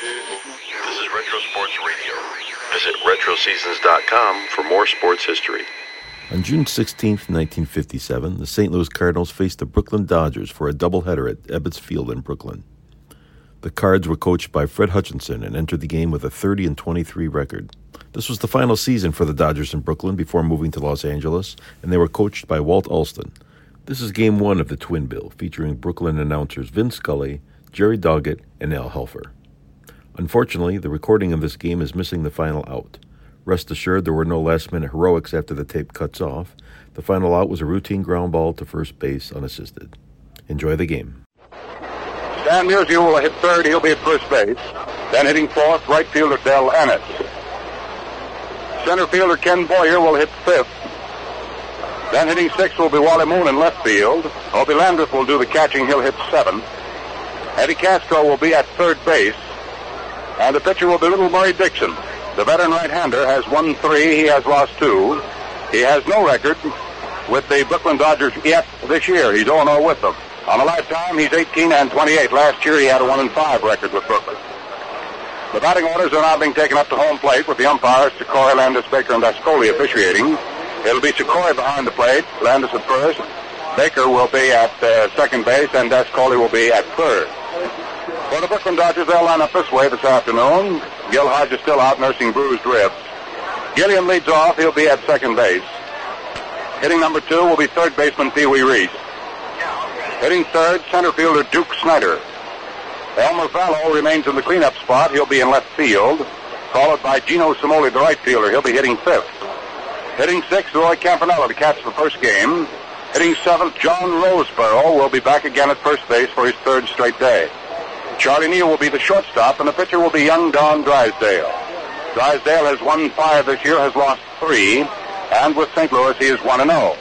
This is Retro Sports Radio. Visit RetroSeasons.com for more sports history. On June 16, 1957, the St. Louis Cardinals faced the Brooklyn Dodgers for a doubleheader at Ebbets Field in Brooklyn. The Cards were coached by Fred Hutchinson and entered the game with a 30 and 23 record. This was the final season for the Dodgers in Brooklyn before moving to Los Angeles, and they were coached by Walt Alston. This is game one of the Twin Bill, featuring Brooklyn announcers Vin Scully, Jerry Doggett, and Al Helfer. Unfortunately, the recording of this game is missing the final out. Rest assured, there were no last minute heroics after the tape cuts off. The final out was a routine ground ball to first base unassisted. Enjoy the game. Stan Musial will hit third. He'll be at first base. Then hitting fourth, right fielder Del Ennis. Center fielder Ken Boyer will hit fifth. Then hitting sixth will be Wally Moon in left field. Hobie Landrith will do the catching. He'll hit seventh. Eddie Kasko will be at third base. And the pitcher will be Little Murry Dickson. The veteran right-hander has won three. He has lost two. He has no record with the Brooklyn Dodgers yet this year. He's 0-0 with them. On a lifetime, he's 18 and 28. Last year, he had a 1 and 5 record with Brooklyn. The batting orders are now being taken up to home plate with the umpires, Secory, Landes, Baker, and Dascoli officiating. It'll be Secory behind the plate, Landes at first. Baker will be at uh, second base, and Dascoli will be at third. For the Brooklyn Dodgers, they'll line up this way this afternoon. Gil Hodge is still out nursing bruised ribs. Gilliam leads off. He'll be at second base. Hitting number two will be third baseman Pee Wee Reese. Hitting third, center fielder Duke Snider. Elmer Valo remains in the cleanup spot. He'll be in left field, followed by Gino Cimoli, the right fielder. He'll be hitting fifth. Hitting sixth, Roy Campanella to catch the first game. Hitting seventh, John Roseboro will be back again at first base for his third straight day. Charlie Neal will be the shortstop, and the pitcher will be young Don Drysdale. Drysdale has won five this year, has lost three, and with St. Louis, he is 1 0.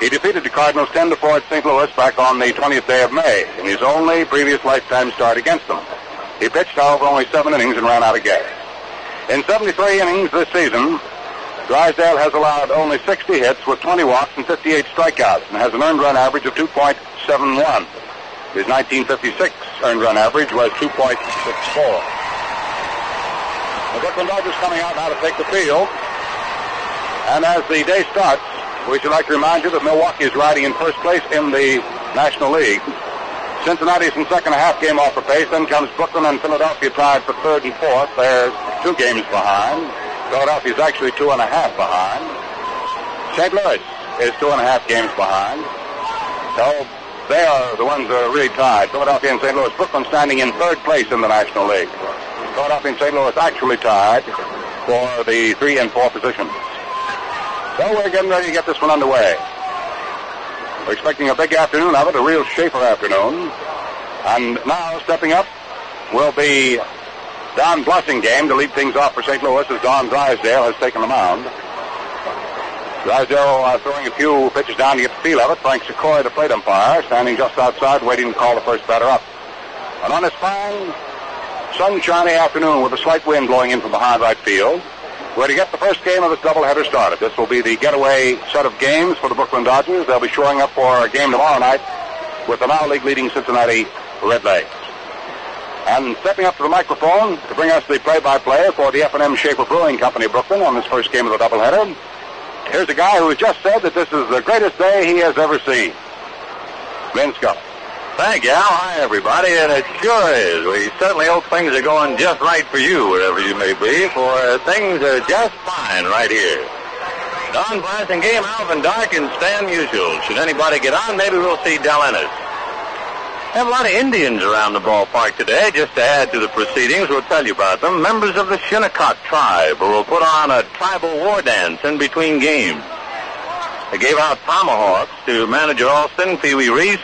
He defeated the Cardinals 10 to 4 at St. Louis back on the 20th day of May in his only previous lifetime start against them. He pitched, however, only seven innings and ran out of gas. In 73 innings this season, Drysdale has allowed only 60 hits with 20 walks and 58 strikeouts and has an earned run average of 2.71. His 1956 earned run average was 2.64. The Brooklyn Dodgers coming out now to take the field. And as the day starts, we should like to remind you that Milwaukee is riding in first place in the National League. Cincinnati's in second and a half game off the pace. Then comes Brooklyn and Philadelphia tied for third and fourth. They're two games behind. Philadelphia's actually two and a half behind. St. Louis is two and a half games behind. So they are the ones that are really tied. Philadelphia and St. Louis. Brooklyn standing in third place in the National League. Philadelphia and St. Louis actually tied for the three and four positions. So we're getting ready to get this one underway. We're expecting a big afternoon of it, a real Schaefer afternoon. And now stepping up will be Don Game to lead things off for St. Louis as Don Drysdale has taken the mound. Drysdale uh, throwing a few pitches down to get the feel of it. Frank Secory, the plate umpire, standing just outside waiting to call the first batter up. And on this fine, sunshiny afternoon with a slight wind blowing in from behind right field, we're to get the first game of this doubleheader started. This will be the getaway set of games for the Brooklyn Dodgers. They'll be showing up for a game tomorrow night with the now league leading Cincinnati Redlegs. And stepping up to the microphone to bring us the play-by-play for the F&M Schaefer Brewing Company Brooklyn on this first game of the doubleheader, here's a guy who just said that this is the greatest day he has ever seen. Vin Scully. Thank you, Al. Hi, everybody, and it sure is. We certainly hope things are going just right for you, wherever you may be, for uh, things are just fine right here. Don Blasingame, Alvin Dark, and Stan Musial. Should anybody get on, maybe we'll see Del Ennis. Have a lot of Indians around the ballpark today. Just to add to the proceedings, we'll tell you about them. Members of the Shinnecock tribe will put on a tribal war dance in between games. They gave out tomahawks to manager Alston, Pee Wee Reese,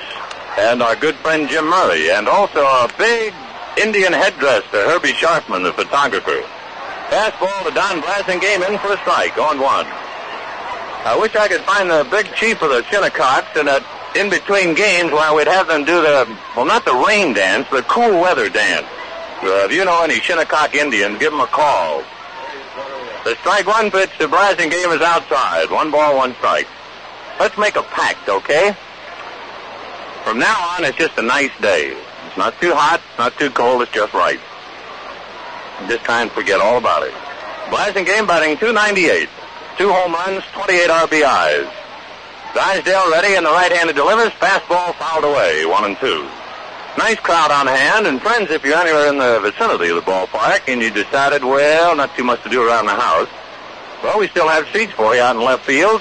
and our good friend Jim Murray, and also a big Indian headdress to Herbie Scharfman, the photographer. Fastball to Don Blasingame in for a strike on one. I wish I could find the big chief of the Shinnecocks and that in between games while we'd have them do the, well, not the rain dance, the cool weather dance. Uh, if you know any Shinnecock Indians, give them a call. The strike one pitch The to Blasingame is outside. One ball, one strike. Let's make a pact, okay? From now on, it's just a nice day. It's not too hot, not too cold, it's just right. Just try and forget all about it. Blasingame batting 298. Two home runs, 28 RBIs. Drysdale ready and the right-handed delivers. Fastball fouled away, one and two. Nice crowd on hand, and friends, if you're anywhere in the vicinity of the ballpark and you decided, well, not too much to do around the house, well, we still have seats for you out in left field,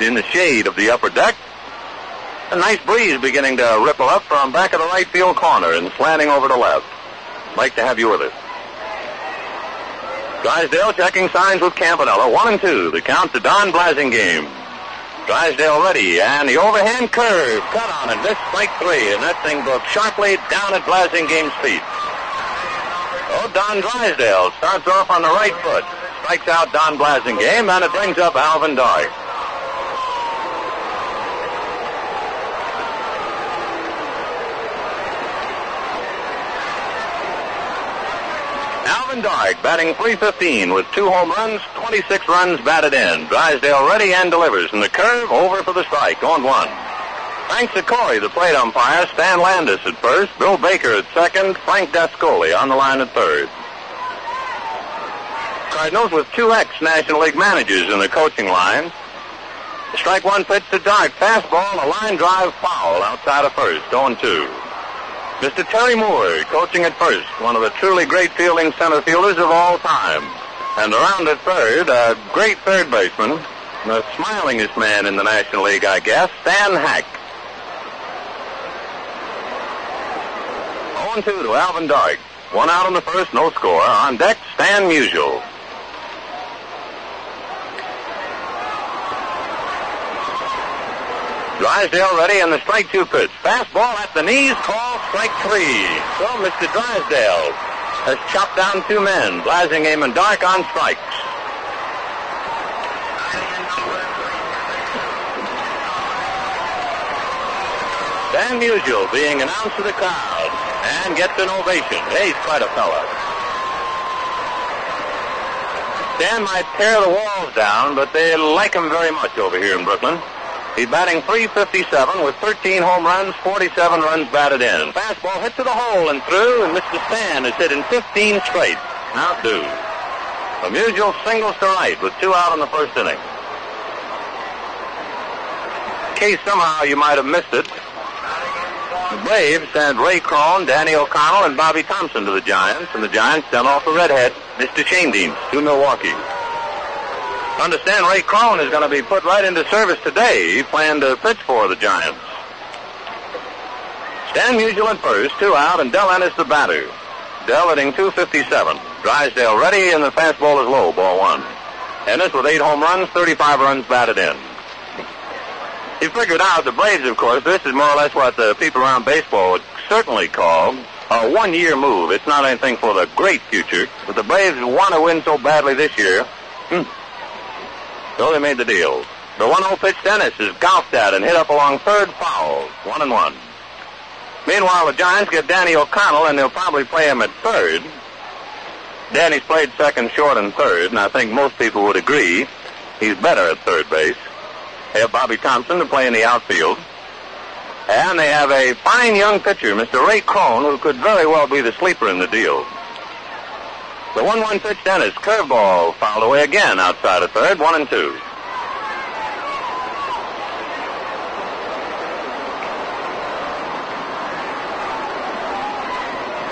in the shade of the upper deck. A nice breeze beginning to ripple up from back of the right field corner and slanting over to left. Like to have you with us. Drysdale checking signs with Campanella. One and two. The count to Don Blasingame. Drysdale ready, and the overhand curve cut on and missed strike three, and that thing broke sharply down at Blasingame's feet. Oh, Don Drysdale starts off on the right foot, strikes out Don Blasingame, and it brings up Alvin Dark. Dark batting 315 with two home runs, 26 runs batted in. Drysdale ready and delivers, and the curve over for the strike, on one. Thanks to Corey, the plate umpire, Stan Landes at first, Bill Baker at second, Frank Dascoli on the line at third. Cardinals with two ex-National League managers in the coaching line. Strike one pitch to Dark, fastball, a line drive foul outside of first, 0-2. Mr. Terry Moore coaching at first, one of the truly great fielding center fielders of all time. And around at third, a great third baseman, the smilingest man in the National League, I guess, Stan Hack. 0-2 to Alvin Dark. One out on the first, no score. On deck, Stan Musial. Drysdale ready and the strike two pitch. Fastball at the knees, call strike three. So Mr. Drysdale has chopped down two men, Blasingame and Dark on strikes. Stan Musial being announced to the crowd and gets an ovation. He's quite a fella. Dan might tear the walls down, but they like him very much over here in Brooklyn. He's batting 357 with 13 home runs, 47 runs batted in. Fastball hit to the hole and through, and Mr. Stan has hit in 15 straight. Now do. A Musial singles to right with two out in the first inning. In case somehow you might have missed it, the Braves sent Ray Crone, Danny O'Connell, and Bobby Thomson to the Giants, and the Giants sent off the redhead, Mr. Schoendienst, to Milwaukee. Understand Ray Crone is going to be put right into service today. He planned to pitch for the Giants. Stan Musial at first, two out, and Del Ennis the batter. Del hitting 257. Drysdale ready, and the fastball is low, ball one. Ennis with eight home runs, 35 runs batted in. He figured out the Braves, of course, this is more or less what the people around baseball would certainly call a one-year move. It's not anything for the great future, but the Braves want to win so badly this year. Hmm. So they made the deal. The 1-0 pitch Dennis is golfed at and hit up along third foul. One and one. Meanwhile, the Giants get Danny O'Connell, and they'll probably play him at third. Danny's played second, short, and third, and I think most people would agree he's better at third base. They have Bobby Thomson to play in the outfield. And they have a fine young pitcher, Mr. Ray Crone, who could very well be the sleeper in the deal. The 1-1 pitch Dennis, curveball, fouled away again outside of third, one and two.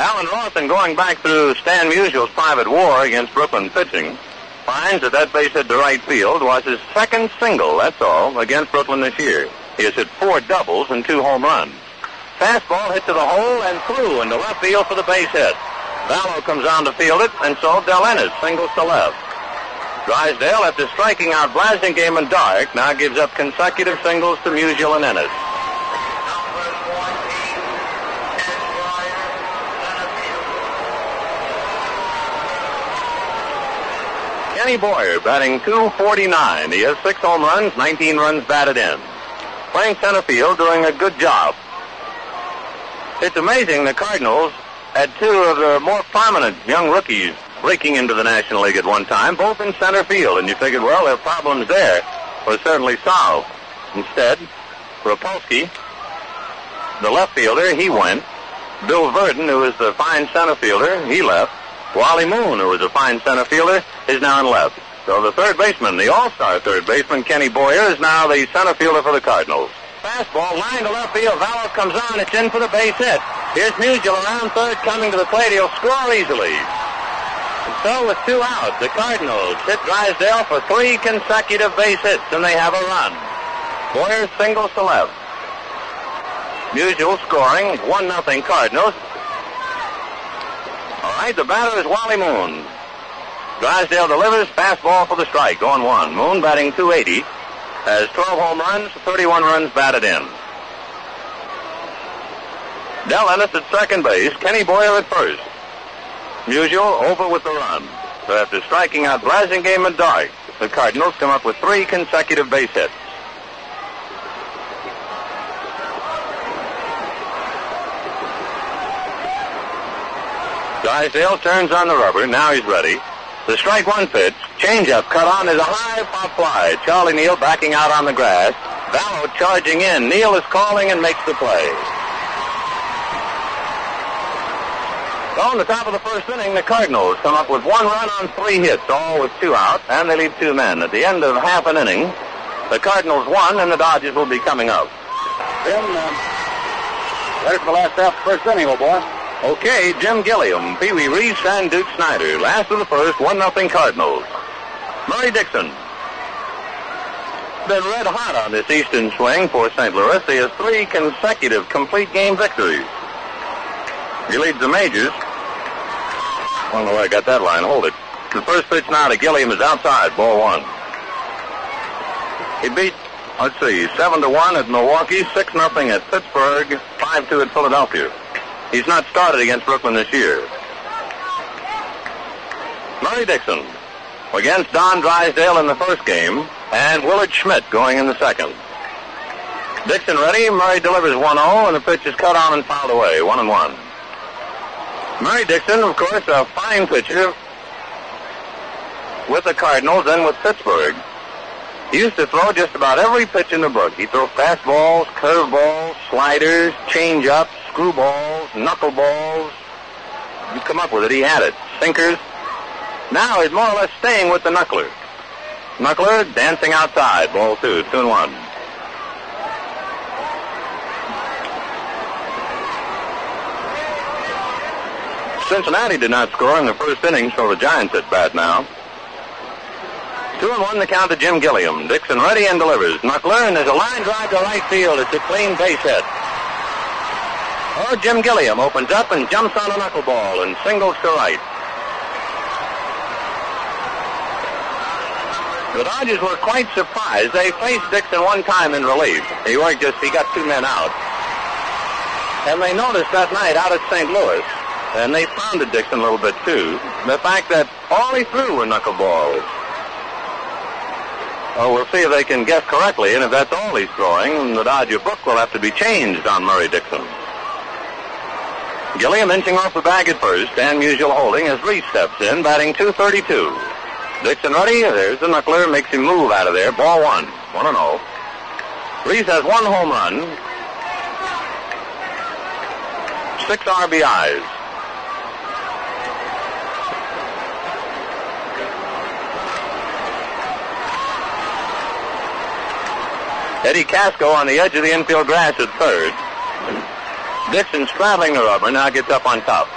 Alan Rawson, going back through Stan Musial's private war against Brooklyn pitching, finds that that base hit to right field was his second single, that's all, against Brooklyn this year. He has hit four doubles and two home runs. Fastball hit to the hole and through into left field for the base hit. Valo comes on to field it, and so Del Ennis singles to left. Drysdale, after striking out Blasingame and Dark, now gives up consecutive singles to Musial and Ennis. Kenny Boyer batting 249. He has six home runs, 19 runs batted in. Playing center field, doing a good job. It's amazing the Cardinals had two of the more prominent young rookies breaking into the National League at one time, both in center field, and you figured, well, their problems there were certainly solved. Instead, Repulski, the left fielder, he went. Bill Virdon, who was the fine center fielder, he left. Wally Moon, who was a fine center fielder, is now in left. So the third baseman, the all-star third baseman, Kenny Boyer, is now the center fielder for the Cardinals. Fastball, line to left field. Valo comes on. It's in for the base hit. Here's Musial around third, coming to the plate. He'll score easily. And so with two outs, the Cardinals hit Drysdale for three consecutive base hits, and they have a run. Boyer singles to left. Musial scoring, 1-0 Cardinals. All right, the batter is Wally Moon. Drysdale delivers, fastball for the strike, going one. Moon batting 280, has 12 home runs, 31 runs batted in. Del Ennis at second base, Kenny Boyer at first. Musial over with the run. So after striking out Blasingame and Dark, the Cardinals come up with three consecutive base hits. Drysdale turns on the rubber. Now he's ready. The strike one pitch. Changeup cut on is a high pop fly. Charlie Neal backing out on the grass. Valo charging in. Neal is calling and makes the play. So in the top of the first inning, the Cardinals come up with one run on three hits, all with two out, and they leave two men. At the end of half an inning, the Cardinals won, and the Dodgers will be coming up. Jim, uh, ready for the last half of the first inning, old boy. Okay, Jim Gilliam, Pee Wee Reese, and Duke Snider. Last of the first, 1-0 Cardinals. Murry Dickson. Been red hot on this Eastern swing for St. Louis. He has three consecutive complete game victories. He leads the majors. I don't know where I got that line. Hold it. The first pitch now to Gilliam is outside. Ball one. He beat, let's see, 7 to 1 at Milwaukee, 6 nothing at Pittsburgh, 5 2 at Philadelphia. He's not started against Brooklyn this year. Murry Dickson against Don Drysdale in the first game, and Willard Schmidt going in the second. Dickson ready. Murry delivers 1-0, and the pitch is cut on and fouled away. 1 and 1. Murry Dickson, of course, a fine pitcher with the Cardinals and with Pittsburgh. He used to throw just about every pitch in the book. He'd throw fastballs, curveballs, sliders, changeups, screwballs, knuckleballs. You come up with it, he had it. Sinkers. Now he's more or less staying with the knuckler. Knuckler dancing outside. Ball two, two and one. Cincinnati did not score in the first inning, so the Giants at bat now. Two and one the count to Jim Gilliam. Dickson ready and delivers. And there's a line drive to right field. It's a clean base hit. Oh, Jim Gilliam opens up and jumps on a knuckleball and singles to right. The Dodgers were quite surprised. They faced Dickson one time in relief. He worked just, he got two men out. And they noticed that night out at St. Louis, and they pounded Dickson a little bit too, the fact that all he threw were knuckleballs. Oh, we'll see if they can guess correctly, and if that's all he's throwing, the Dodger book will have to be changed on Murry Dickson. Gilliam inching off the bag at first, and Musial holding as Reese steps in, batting 232. Dickson ready, there's the knuckler, makes him move out of there. Ball one, 1 and 0. Reese has one home run, six RBIs. Eddie Kasko on the edge of the infield grass at third. Dixon straddling the rubber, now gets up on top.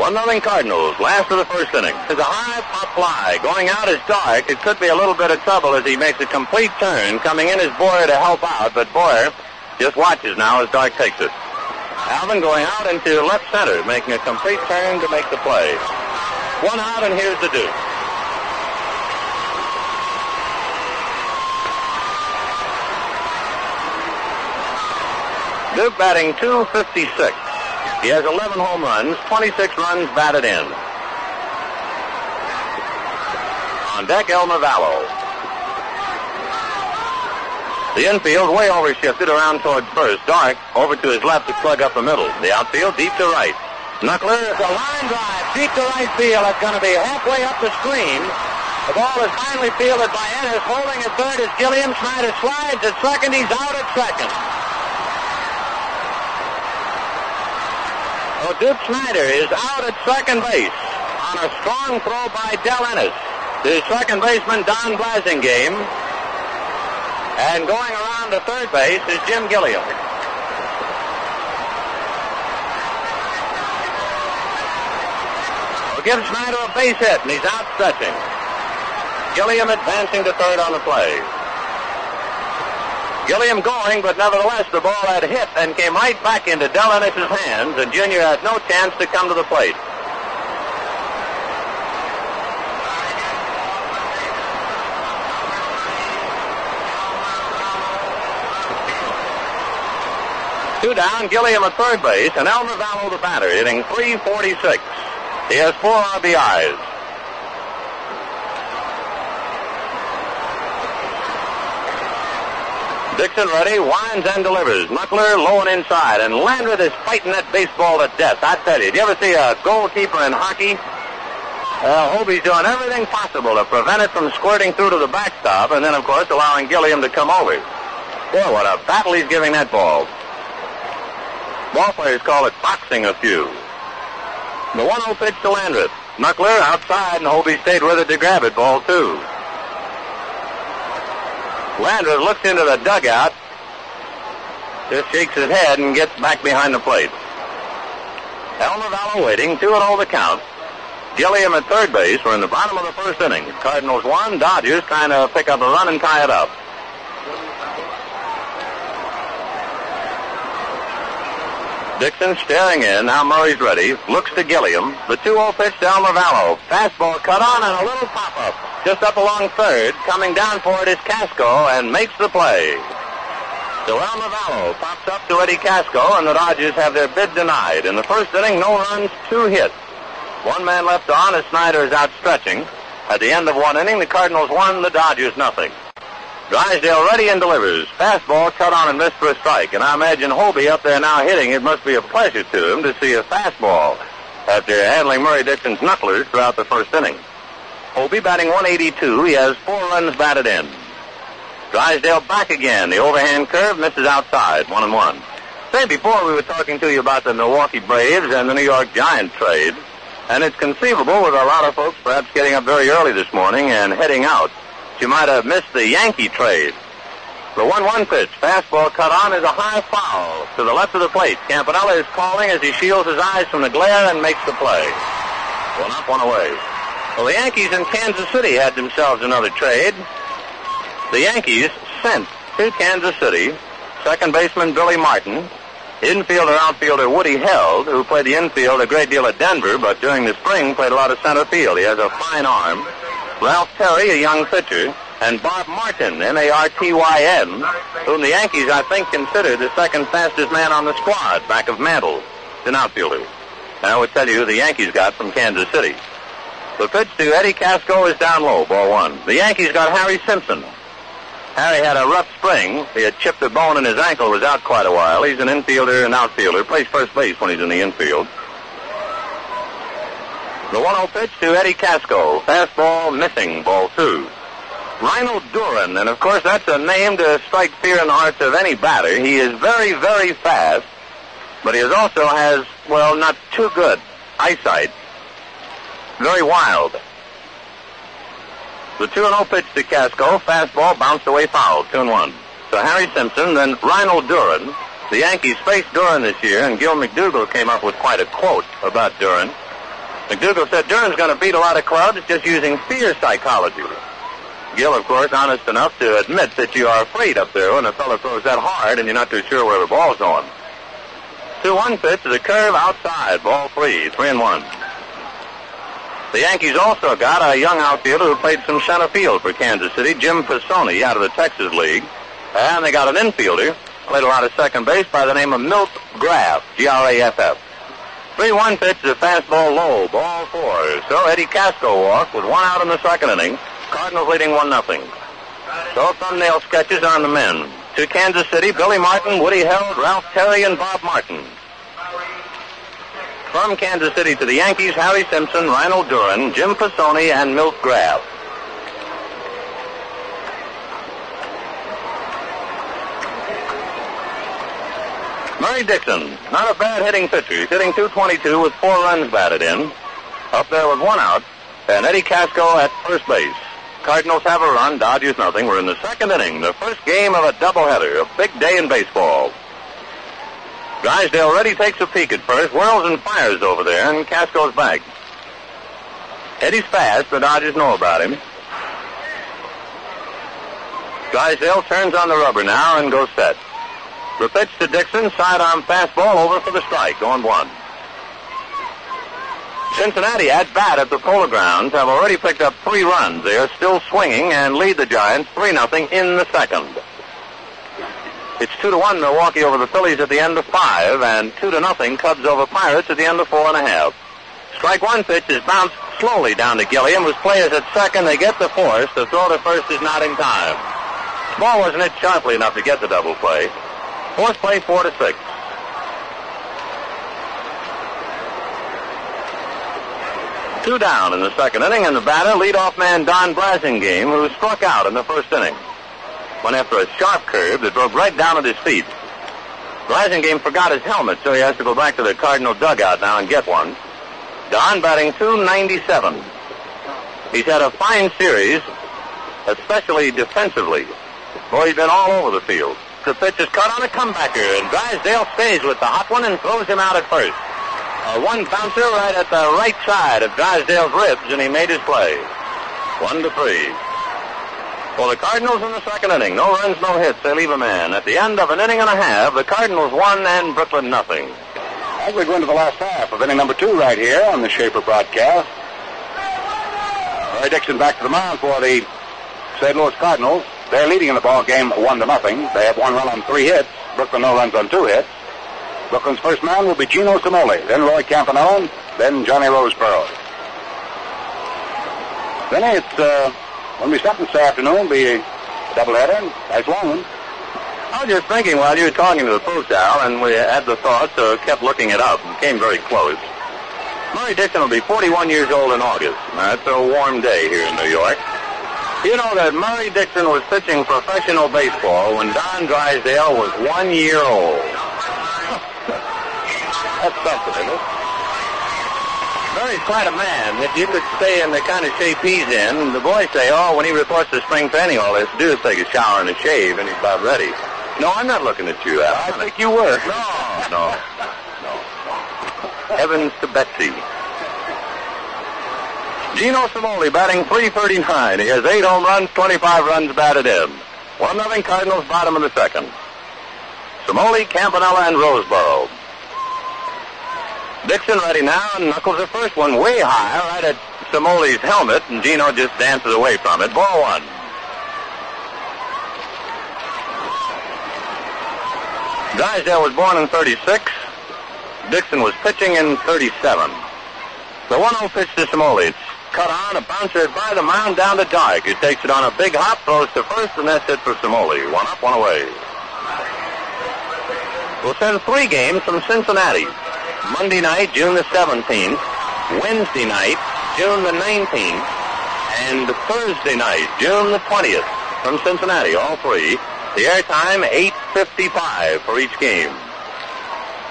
One nothing Cardinals, last of the first inning. It's a high pop fly. Going out is Dark. It could be a little bit of trouble as he makes a complete turn. Coming in is Boyer to help out, but Boyer just watches now as Dark takes it. Alvin going out into left center, making a complete turn to make the play. One out, and here's the Duke. Duke batting 256. He has 11 home runs, 26 runs batted in. On deck, Elmer Valo. The infield way overshifted around towards first. Dark over to his left to plug up the middle. The outfield deep to right. Knuckler, a line drive deep to right field. It's going to be halfway up the screen. The ball is finally fielded by Ennis. Holding at third is Gilliam. Snider slides at second. He's out at second. So Duke Snider is out at second base on a strong throw by Del Ennis. The second baseman, Don Blasingame. And going around to third base is Jim Gilliam. Well, give Snider a base hit, and he's out stretching. Gilliam advancing to third on the play. Gilliam going, but nevertheless the ball had hit and came right back into Del Ennis's hands, and Junior had no chance to come to the plate. Two down, Gilliam at third base, and Elmer Valo the batter, hitting 346. He has four RBIs. Dickson ready, winds and delivers. Knuckler low and inside, and Landrith is fighting that baseball to death. I tell you, do you ever see a goalkeeper in hockey? Uh, Hobie's doing everything possible to prevent it from squirting through to the backstop, and then, of course, allowing Gilliam to come over. Boy, what a battle he's giving that ball. Ball players call it boxing a few. The 1-0 pitch to Landrith. Knuckler outside, and Hobie stayed with it to grab it, ball two. Landrith looks into the dugout, just shakes his head and gets back behind the plate. Elmer Valo waiting, 2 0 the count. Gilliam at third base. We're in the bottom of the first inning. Cardinals one, Dodgers trying to pick up a run and tie it up. Dickson staring in. Now Murry's ready. Looks to Gilliam. The 2-0 pitch Elmer Valo. Fastball cut on and a little pop-up. Just up along third. Coming down for it is Kasko and makes the play. So Elmer Valo pops up to Eddie Kasko and the Dodgers have their bid denied. In the first inning, no runs, two hits. One man left on as Snider is out stretching. At the end of one inning, the Cardinals won, the Dodgers nothing. Drysdale ready and delivers. Fastball cut on and missed for a strike. And I imagine Hobie up there now hitting. It must be a pleasure to him to see a fastball after handling Murry Dickson's knucklers throughout the first inning. Hobie batting 182. He has four runs batted in. Drysdale back again. The overhand curve misses outside. One and one. Say, before we were talking to you about the Milwaukee Braves and the New York Giants trade, and it's conceivable with a lot of folks perhaps getting up very early this morning and heading out you might have missed the Yankee trade. The 1-1 pitch, fastball cut on is a high foul to the left of the plate. Campanella is calling as he shields his eyes from the glare and makes the play. One up, one away. Well, the Yankees in Kansas City had themselves another trade. The Yankees sent to Kansas City second baseman Billy Martin, infielder outfielder Woody Held, who played the infield a great deal at Denver, but during the spring played a lot of center field. He has a fine arm. Ralph Terry, a young pitcher, and Bob Martyn, M-A-R-T-Y-N, whom the Yankees, I think, consider the second fastest man on the squad, back of Mantle, an outfielder. And I would tell you who the Yankees got from Kansas City. The pitch to Eddie Kasko is down low, ball one. The Yankees got Harry Simpson. Harry had a rough spring. He had chipped a bone in his ankle, was out quite a while. He's an infielder and outfielder, plays first base when he's in the infield. The 1-0 pitch to Eddie Kasko. Fastball missing, ball two. Reinald Duren, and of course that's a name to strike fear in the hearts of any batter. He is very, very fast, but he also has, well, not too good eyesight. Very wild. The 2-0 pitch to Kasko. Fastball bounced away foul, 2 and 1. So Harry Simpson, then Reinald Duren. The Yankees faced Duren this year, and Gil McDougald came up with quite a quote about Duren. McDougald said Duren's going to beat a lot of clubs just using fear psychology. Gil, of course, honest enough to admit that you are afraid up there when a fellow throws that hard and you're not too sure where the ball's going. 2-1 pitch is a curve outside, ball three, three and one. The Yankees also got a young outfielder who played some center field for Kansas City, Jim Pisoni, out of the Texas League. And they got an infielder, played a lot of second base by the name of Milt Graff, G-R-A-F-F. 3-1 pitch is a fastball low, ball four. So Eddie Kasko walked with one out in the second inning. Cardinals leading 1 nothing. So thumbnail sketches on the men. To Kansas City, Billy Martin, Woody Held, Ralph Terry, and Bob Martyn. From Kansas City to the Yankees, Harry Simpson, Reinald Duren, Jim Pisoni, and Milt Graff. Murry Dickson, not a bad hitting pitcher. He's hitting 222 with four runs batted in. Up there with one out. And Eddie Kasko at first base. Cardinals have a run, Dodgers nothing. We're in the second inning, the first game of a doubleheader, a big day in baseball. Drysdale already takes a peek at first, whirls and fires over there, and Kasko's back. Eddie's fast, the Dodgers know about him. Drysdale turns on the rubber now and goes set. The pitch to Dickson, sidearm fastball over for the strike, on one. Cincinnati at bat at the Polo Grounds have already picked up three runs. They are still swinging and lead the Giants 3 0 in the second. It's 2 to 1 Milwaukee over the Phillies at the end of five, and 2 to nothing Cubs over Pirates at the end of four and a half. Strike one pitch is bounced slowly down to Gilliam, whose play is at second. They get the force. The throw to first is not in time. Ball wasn't hit sharply enough to get the double play. Fourth play, four to six. Two down in the second inning, and the batter, leadoff man Don Blasingame, who struck out in the first inning. Went after a sharp curve that drove right down at his feet. Blasingame forgot his helmet, so he has to go back to the Cardinal dugout now and get one. Don batting 297. He's had a fine series, especially defensively. Boy, he's been all over the field. The pitch is cut on a comebacker, and Drysdale stays with the hot one and throws him out at first. A one bouncer right at the right side of Drysdale's ribs, and he made his play. One to three. For the Cardinals in the second inning, no runs, no hits. They leave a man. At the end of an inning and a half, the Cardinals won and Brooklyn nothing. As we go into the last half of inning number two right here on the Schaefer broadcast. Murry Dickson back to the mound for the St. Louis Cardinals. They're leading in the ball game one to nothing. They have one run on three hits. Brooklyn no runs on two hits. Brooklyn's first man will be Gino Cimoli, then Roy Campanella, then Johnny Roseboro. Then it's, uh, when we start this afternoon, be a doubleheader. Nice long one. I was just thinking while you were talking to the folks, Al, and we had the thought, so kept looking it up and came very close. Murry Dickson will be 41 years old in August. That's a warm day here in New York. You know that Murry Dickson was pitching professional baseball when Don Drysdale was one year old. That's something, isn't it? Murry's quite a man. If you could stay in the kind of shape he's in, the boys say, oh, when he reports to spring training, all he has to do is take a shower and a shave, and he's about ready. No, I'm not looking at you, Al. I think you were. No, no, no. Heavens to Betsy. Gino Cimoli batting 339. He has eight home runs, 25 runs batted in. One nothing Cardinals bottom of the second. Cimoli, Campanella, and Roseboro. Dickson ready now and knuckles the first one way high right at Cimoli's helmet, and Gino just dances away from it. Ball one. Drysdale was born in 36. Dickson was pitching in 37. The 1-0 pitch to Cimoli. Cut on, a bouncer by the mound down to Dark. He takes it on a big hop, throws to first, and that's it for Cimoli. One up, one away. We'll send three games from Cincinnati. Monday night, June the 17th. Wednesday night, June the 19th. And Thursday night, June the 20th. From Cincinnati, all three. The airtime, 8.55 for each game.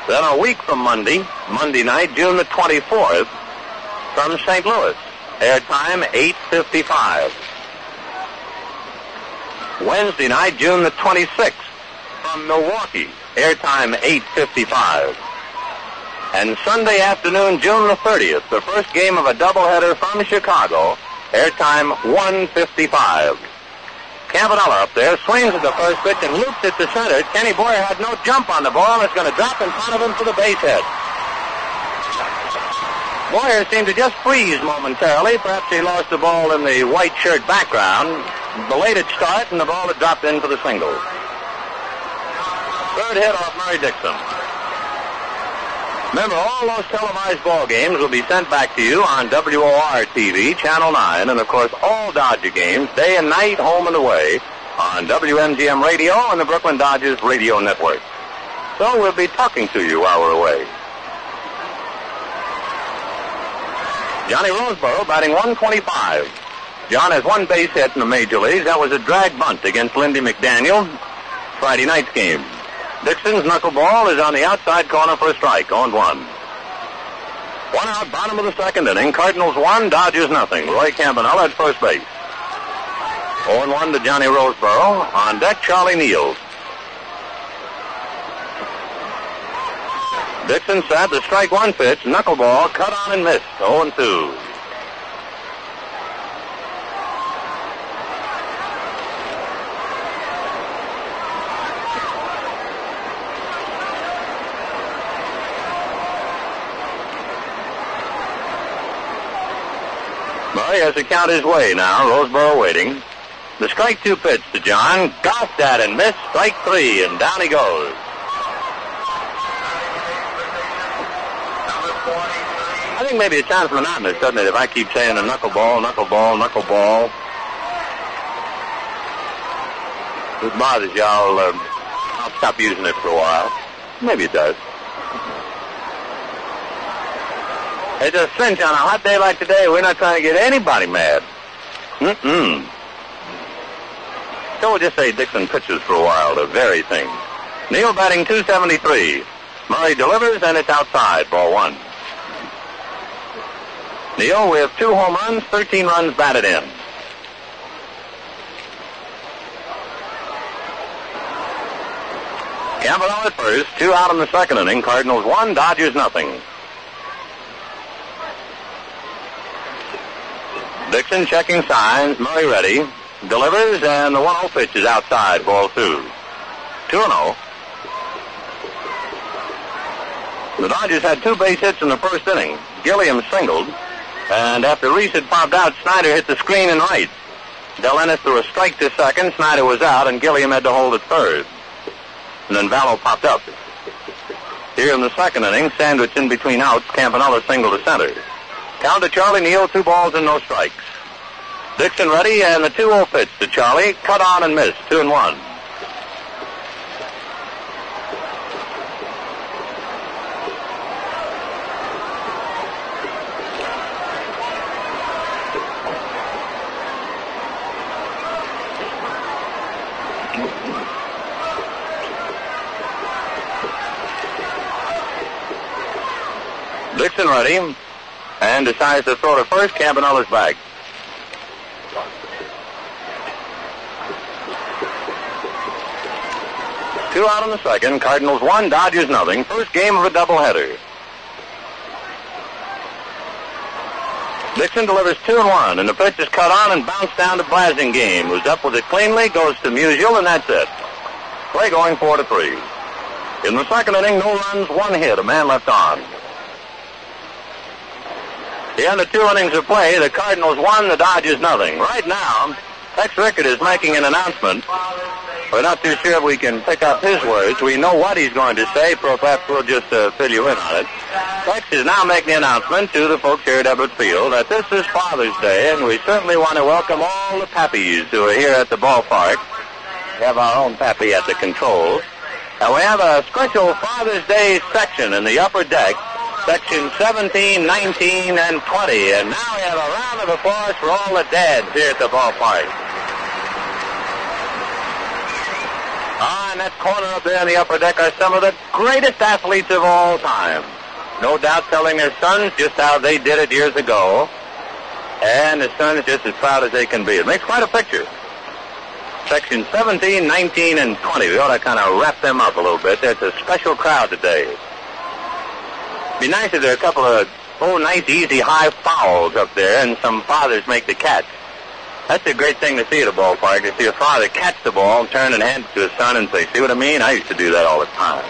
Then a week from Monday, Monday night, June the 24th, from St. Louis. Airtime 8.55. Wednesday night, June the 26th, from Milwaukee. Airtime 8.55. And Sunday afternoon, June the 30th, the first game of a doubleheader from Chicago. Airtime 1.55. Campanella up there swings at the first pitch and loops it to center. Kenny Boyer had no jump on the ball. It's going to drop in front of him for the base hit. Boyer seemed to just freeze momentarily. Perhaps he lost the ball in the white shirt background. Belated start, and the ball had dropped in for the single. Third hit off Murry Dickson. Remember, all those televised ball games will be sent back to you on WOR TV, Channel 9, and of course all Dodger games, day and night, home and away, on WMGM Radio and the Brooklyn Dodgers Radio Network. So we'll be talking to you while we're away. Johnny Roseboro batting 125. John has one base hit in the major leagues. That was a drag bunt against Lindy McDaniel, Friday night's game. Dickson's knuckleball is on the outside corner for a strike. On one. One out, bottom of the second inning. Cardinals one, Dodgers nothing. Roy Campanella at first base. 0 1 to Johnny Roseboro. On deck, Charlie Neal. Dickson set the strike one pitch, knuckleball, cut on and missed. 0 and 2. Murry has to count his way now. Roseboro waiting. The strike two pitch to John. Golfed at and missed. Strike three, and down he goes. I think maybe it sounds monotonous, doesn't it, if I keep saying a knuckleball, knuckleball, knuckleball. If it bothers you, I'll, uh, I'll stop using it for a while. Maybe it does. It's a cinch on a hot day like today. We're not trying to get anybody mad. Mm-mm. So we'll just say Dickson pitches for a while the very thing. Neal batting 273. Murry delivers, and it's outside, ball one. Neal with two home runs, 13 runs batted in. Campanella at first, two out in the second inning. Cardinals one, Dodgers nothing. Dickson checking signs. Murry ready. Delivers, and the 1-0 pitch is outside. Ball two. 2-0. The Dodgers had two base hits in the first inning. Gilliam singled, and after Reese had popped out, Snider hit the screen in right. Del Ennis threw a strike to second. Snider was out, and Gilliam had to hold at third. And then Valo popped up. Here in the second inning, sandwiched in between outs, Campanella singled to center. Count to Charlie Neal, two balls and no strikes. Dickson ready, and the 2-0 pitch to Charlie. Cut on and missed. Two and one. Dickson ready, and decides to throw to first. Campanella's back. Two out in the second. Cardinals one, Dodgers nothing. First game of a doubleheader. Dickson delivers two and one, and the pitch is cut on and bounced down to Blasingame, who's up with it cleanly, goes to Musial, and that's it. Play going four to three. In the second inning, no runs, one hit, a man left on. The end of two innings of play, the Cardinals won, the Dodgers nothing. Right now, Tex Rickard is making an announcement. We're not too sure if we can pick up his words. We know what he's going to say, perhaps we'll just uh, fill you in on it. Tex is now making the announcement to the folks here at Ebbets Field that this is Father's Day, and we certainly want to welcome all the pappies who are here at the ballpark. We have our own pappy at the controls. And we have a special Father's Day section in the upper deck section 17, 19, and 20. And now we have a round of applause for all the dads here at the ballpark. Ah, in that corner up there in the upper deck are some of the greatest athletes of all time. No doubt telling their sons just how they did it years ago. And the sons just as proud as they can be. It makes quite a picture. Section 17, 19, and 20. We ought to kind of wrap them up a little bit. There's a special crowd today. Be nice if there are a couple of, oh, nice, easy, high fouls up there and some fathers make the catch. That's a great thing to see at a ballpark, to see a father catch the ball, turn and hand it to his son and say, see what I mean? I used to do that all the time.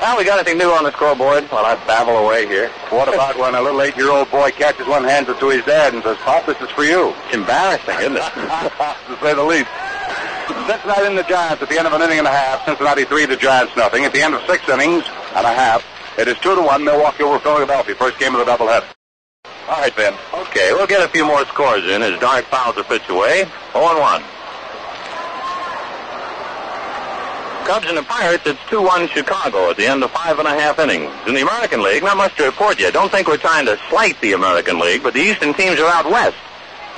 Well, we got anything new on the scoreboard while I babble away here? What about when a little eight-year-old boy catches one, hands it to his dad, and says, Pop, this is for you? It's embarrassing, isn't it? to say the least. Cincinnati and the Giants at the end of an inning and a half. Cincinnati three, the Giants nothing. At the end of six innings and a half, it is two to one, Milwaukee over Philadelphia. First game of the doubleheader. All right, Ben. Okay, we'll get a few more scores in as Dark fouls are pitched away. 0 1. Cubs and the Pirates, it's 2-1 Chicago at the end of five and a half innings. In the American League, not much to report yet. Don't think we're trying to slight the American League, but the Eastern teams are out west.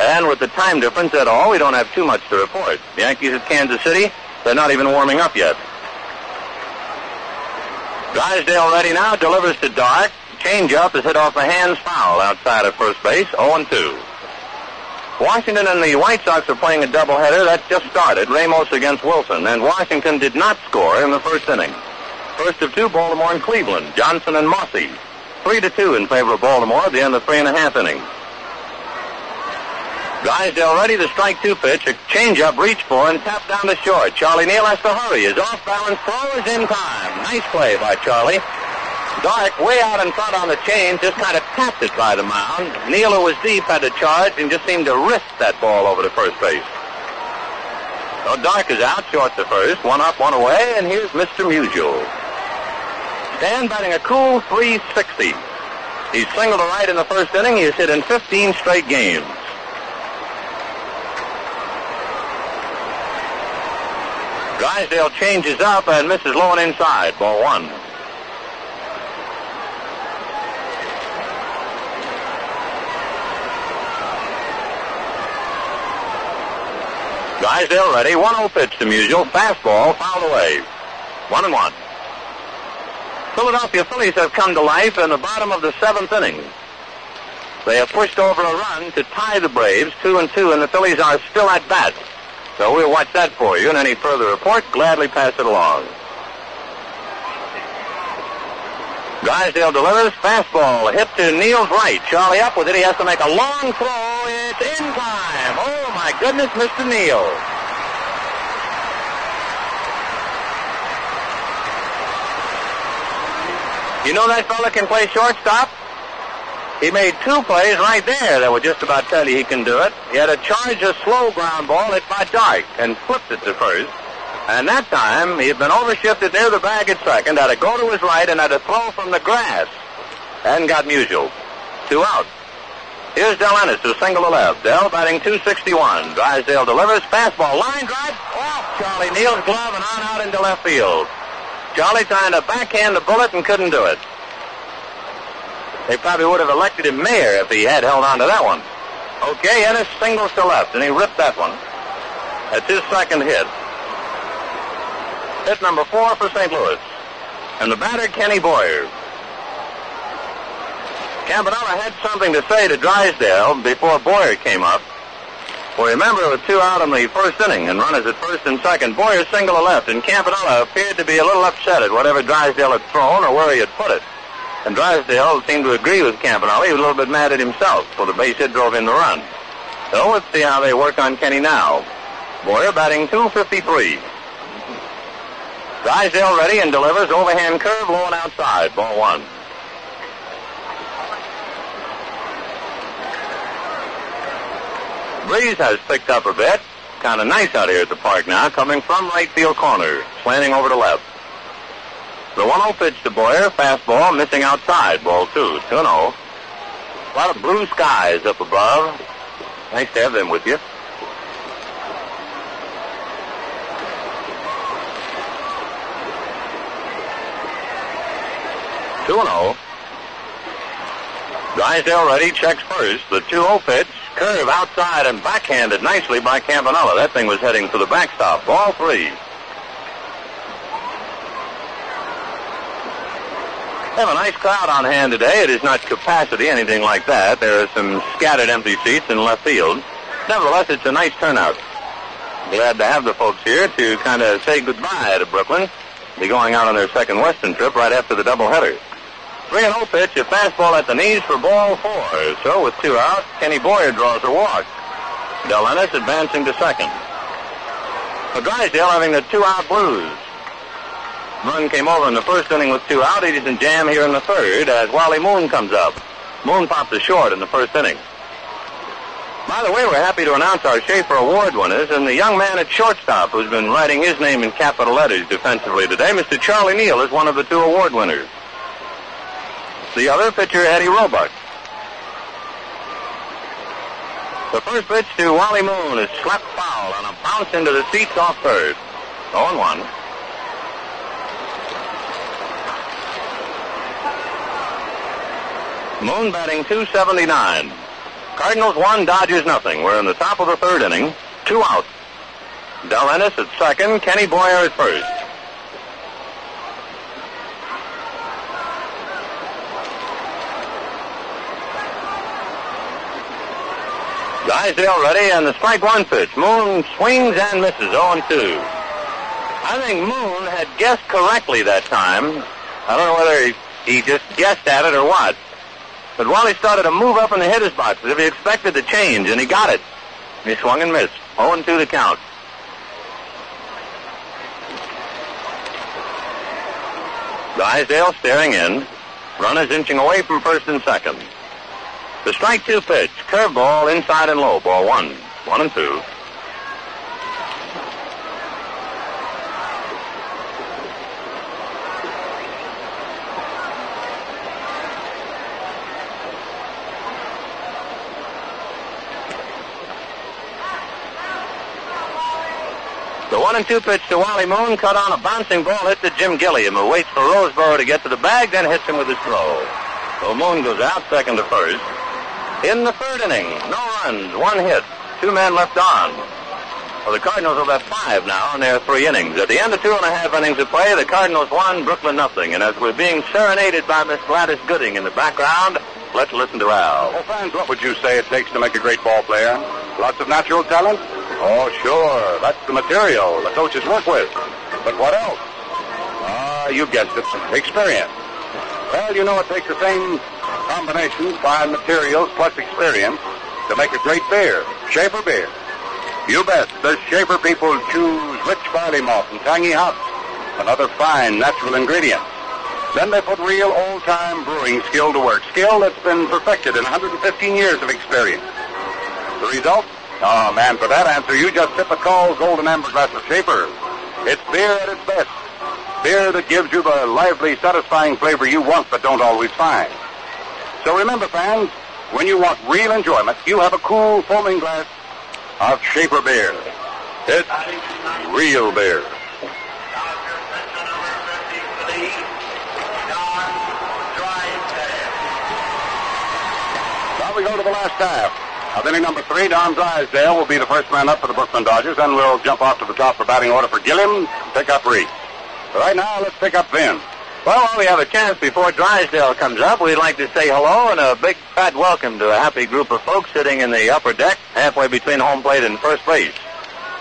And with the time difference at all, we don't have too much to report. The Yankees at Kansas City, they're not even warming up yet. Drysdale ready now, delivers to Dark. Changeup is hit off the hands foul outside of first base, 0-2. Washington and the White Sox are playing a doubleheader. that just started, Ramos against Wilson, and Washington did not score in the first inning. First of two, Baltimore and Cleveland, Johnson and Mossi. Three to two in favor of Baltimore at the end of three and a half innings. Drysdale ready to strike two pitch. A changeup reach for and tap down to short. Charlie Neal has to hurry. His off balance throw is in time. Nice play by Charlie. Dark way out in front on the change, just kind of tapped it by the mound. Neal, who was deep, had to charge and just seemed to wrist that ball over to first base. So Dark is out, short to first, one up, one away, and here's Mr. Musial. Stan batting a cool 360. He's singled to right in the first inning. He has hit in 15 straight games. Drysdale changes up and misses low and inside. Ball one. Drysdale ready. 1-0 pitch to Musial. Fastball fouled away. One and one. Philadelphia Phillies have come to life in the bottom of the seventh inning. They have pushed over a run to tie the Braves, two and two, and the Phillies are still at bat. So we'll watch that for you, and any further report, gladly pass it along. Drysdale delivers fastball hit to Neal's right. Charlie up with it. He has to make a long throw. It's in time. Oh my goodness, Mr. Neal. You know that fella can play shortstop? He made two plays right there that would just about tell you he can do it. He had a charge a slow ground ball hit by Dark and flipped it to first. And that time, he had been overshifted near the bag at second, had to go to his right and had to throw from the grass. And got Musial. Two out. Here's Del Ennis to single to left. Del batting 261. Drysdale delivers. Fastball. Line drive. Off Charlie Neal's glove and on out into left field. Charlie trying to backhand the bullet and couldn't do it. They probably would have elected him mayor if he had held on to that one. Okay, Ennis singles to left, and he ripped that one. That's his second hit. Hit number four for St. Louis. And the batter, Kenny Boyer. Campanella had something to say to Drysdale before Boyer came up. Well, remember, it was two out in the first inning, and runners at first and second. Boyer single to left, and Campanella appeared to be a little upset at whatever Drysdale had thrown or where he had put it. And Drysdale seemed to agree with Campanella. He was a little bit mad at himself, for the base hit drove in the run. So let's see how they work on Kenny now. Boyer batting 253. Drysdale ready and delivers overhand curve low and outside. Ball one. Breeze has picked up a bit. Kind of nice out here at the park now, coming from right field corner, slanting over to left. The 1-0 pitch to Boyer, fastball, missing outside, ball two, 2-0. A lot of blue skies up above. Nice to have them with you. Two and zero. Drysdale ready, checks first. The 2-0 pitch, curve outside and backhanded nicely by Campanella. That thing was heading for the backstop. Ball three. Have a nice crowd on hand today. It is not capacity, anything like that. There are some scattered empty seats in left field. Nevertheless, it's a nice turnout. Glad to have the folks here to kind of say goodbye to Brooklyn. Be going out on their second Western trip right after the doubleheader. 3-0 pitch, a fastball at the knees for ball four. So with two out, Kenny Boyer draws a walk. Del Ennis advancing to second. For Drysdale having the two-out blues. Run came over in the first inning with two out. Is in jam here in the third as Wally Moon comes up. Moon pops a short in the first inning. By the way, we're happy to announce our Schaefer Award winners and the young man at shortstop who's been writing his name in capital letters defensively today, Mr. Charlie Neal, is one of the two award winners. The other pitcher, Eddie Roebuck. The first pitch to Wally Moon is slapped foul on a bounce into the seats off third. 0 1. Moon batting 279. Cardinals one, Dodgers nothing. We're in the top of the third inning. Two outs. Del Ennis at second, Kenny Boyer at first. Drysdale ready and the strike one pitch. Moon swings and misses 0-2. I think Moon had guessed correctly that time. I don't know whether he, he just guessed at it or what. But Wally started to move up in the hitter's box as if he expected to change, and he got it. He swung and missed. 0 2 the count. Drysdale staring in. Runners inching away from first and second. The strike two pitch. Curveball inside and low. Ball one. One and two. The one and two pitch to Wally Moon, cut on a bouncing ball, hit to Jim Gilliam, who waits for Roseboro to get to the bag, then hits him with his throw. So Moon goes out second to first. In the third inning, no runs, one hit, two men left on. Well, the Cardinals are at five now in their three innings. At the end of two and a half innings of play, the Cardinals won, Brooklyn nothing. And as we're being serenaded by Miss Gladys Gooding in the background, let's listen to Al. Well, fans, what would you say it takes to make a great ball player? Lots of natural talent? Oh, sure. That's the material the coaches work with. But what else? Ah, you guessed it. Experience. Well, you know it takes the same combination, fine materials plus experience to make a great beer. Schaefer beer. You bet. The Schaefer people choose rich barley malt and tangy hops another fine natural ingredients. Then they put real old-time brewing skill to work. Skill that's been perfected in 115 years of experience. The result? Oh, man, for that answer, you just sip a Call's Golden Amber glass of Schaefer. It's beer at its best. Beer that gives you the lively, satisfying flavor you want but don't always find. So remember, fans, when you want real enjoyment, you have a cool, foaming glass of Schaefer beer. It's real beer. We go to the last half. Of inning number three, Don Drysdale will be the first man up for the Brooklyn Dodgers, and we'll jump off to the top for batting order for Gilliam, pick up Reed. But right now, let's pick up Vin. Well, while we have a chance before Drysdale comes up, we'd like to say hello and a big fat welcome to a happy group of folks sitting in the upper deck, halfway between home plate and first base.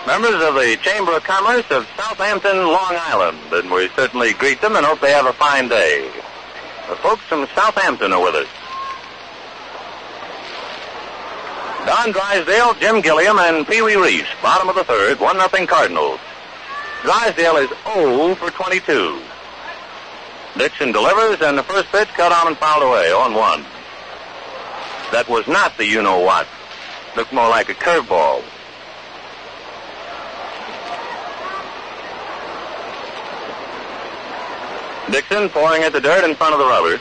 Members of the Chamber of Commerce of Southampton, Long Island, and we certainly greet them and hope they have a fine day. The folks from Southampton are with us. Don Drysdale, Jim Gilliam, and Pee Wee Reese, bottom of the third, 1 nothing Cardinals. Drysdale is 0 for 22. Dickson delivers, and the first pitch cut on and fouled away, on 1. That was not the you-know-what. Looked more like a curveball. Dickson pouring at the dirt in front of the rubber.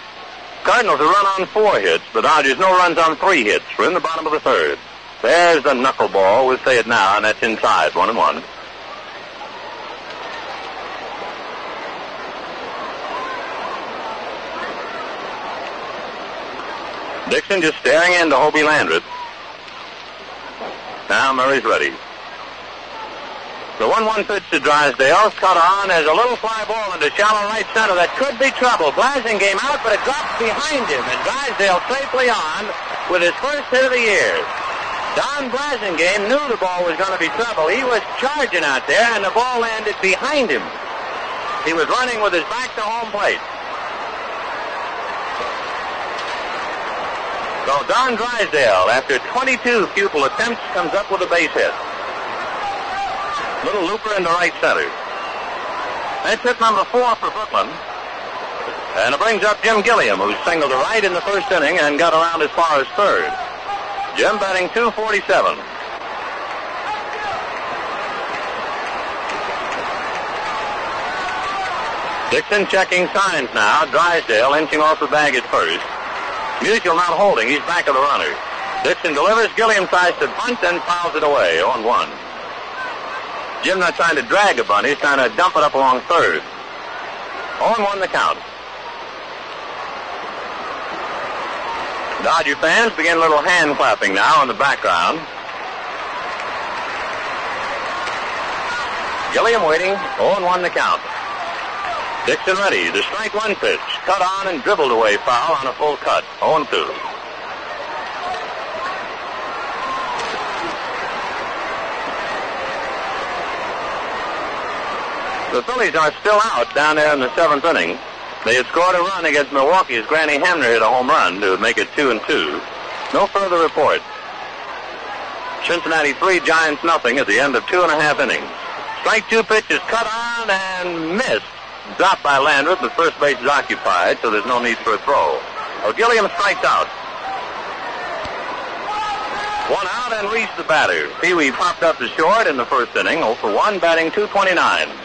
Cardinals have run on four hits. The Dodgers no runs on three hits. We're in the bottom of the third. There's the knuckleball. We'll say it now, and that's inside. One and one. Dickson just staring into Hobie Landrith. Now Murry's ready. The 1-1 pitch to Drysdale, cut on as a little fly ball into shallow right center. That could be trouble. Blasingame out, but it drops behind him, and Drysdale safely on with his first hit of the year. Don Blasingame knew the ball was going to be trouble. He was charging out there, and the ball landed behind him. He was running with his back to home plate. So Don Drysdale, after 22 futile attempts, comes up with a base hit. Little looper into right center. That's hit number four for Brooklyn. And it brings up Jim Gilliam, who singled to right in the first inning and got around as far as third. Jim batting 247. Dickson checking signs now. Drysdale inching off the bag at first. Musial not holding. He's back of the runner. Dickson delivers. Gilliam tries to bunt and fouls it away. On one. Jim not trying to drag a bunt. He's trying to dump it up along third. On one the count. Dodger fans begin a little hand clapping now in the background. Gilliam waiting. 0-1 the count. Dickson ready. The strike one pitch. Cut on and dribbled away foul on a full cut. 0-2. The Phillies are still out down there in the seventh inning. They had scored a run against Milwaukee as Granny Hamner hit a home run to make it two and two. No further report. Cincinnati three, Giants nothing at the end of two and a half innings. Strike two pitches cut on and missed. Dropped by Landrith. The first base is occupied, so there's no need for a throw. O'Gilliam strikes out. One out and Reese the batter. Pee Wee popped up to short in the first inning, 0 for 1, batting 229.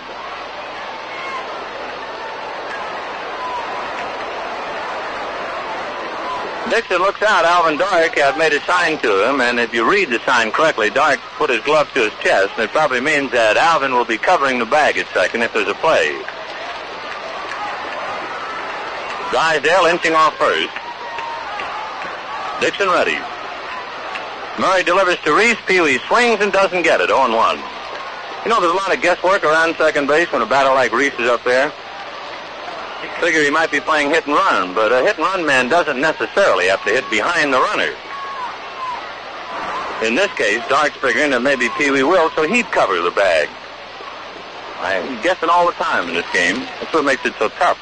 Dickson looks out. Alvin Dark had made a sign to him, and if you read the sign correctly, Dark put his glove to his chest, and it probably means that Alvin will be covering the bag at second if there's a play. Drysdale inching off first. Dickson ready. Murry delivers to Reese. Pee Wee swings and doesn't get it. 0 1. You know, there's a lot of guesswork around second base when a batter like Reese is up there. I figure he might be playing hit and run, but a hit and run man doesn't necessarily have to hit behind the runner. In this case, Dark's figuring that maybe Pee Wee will, so he'd cover the bag. I'm guessing all the time in this game. That's what makes it so tough.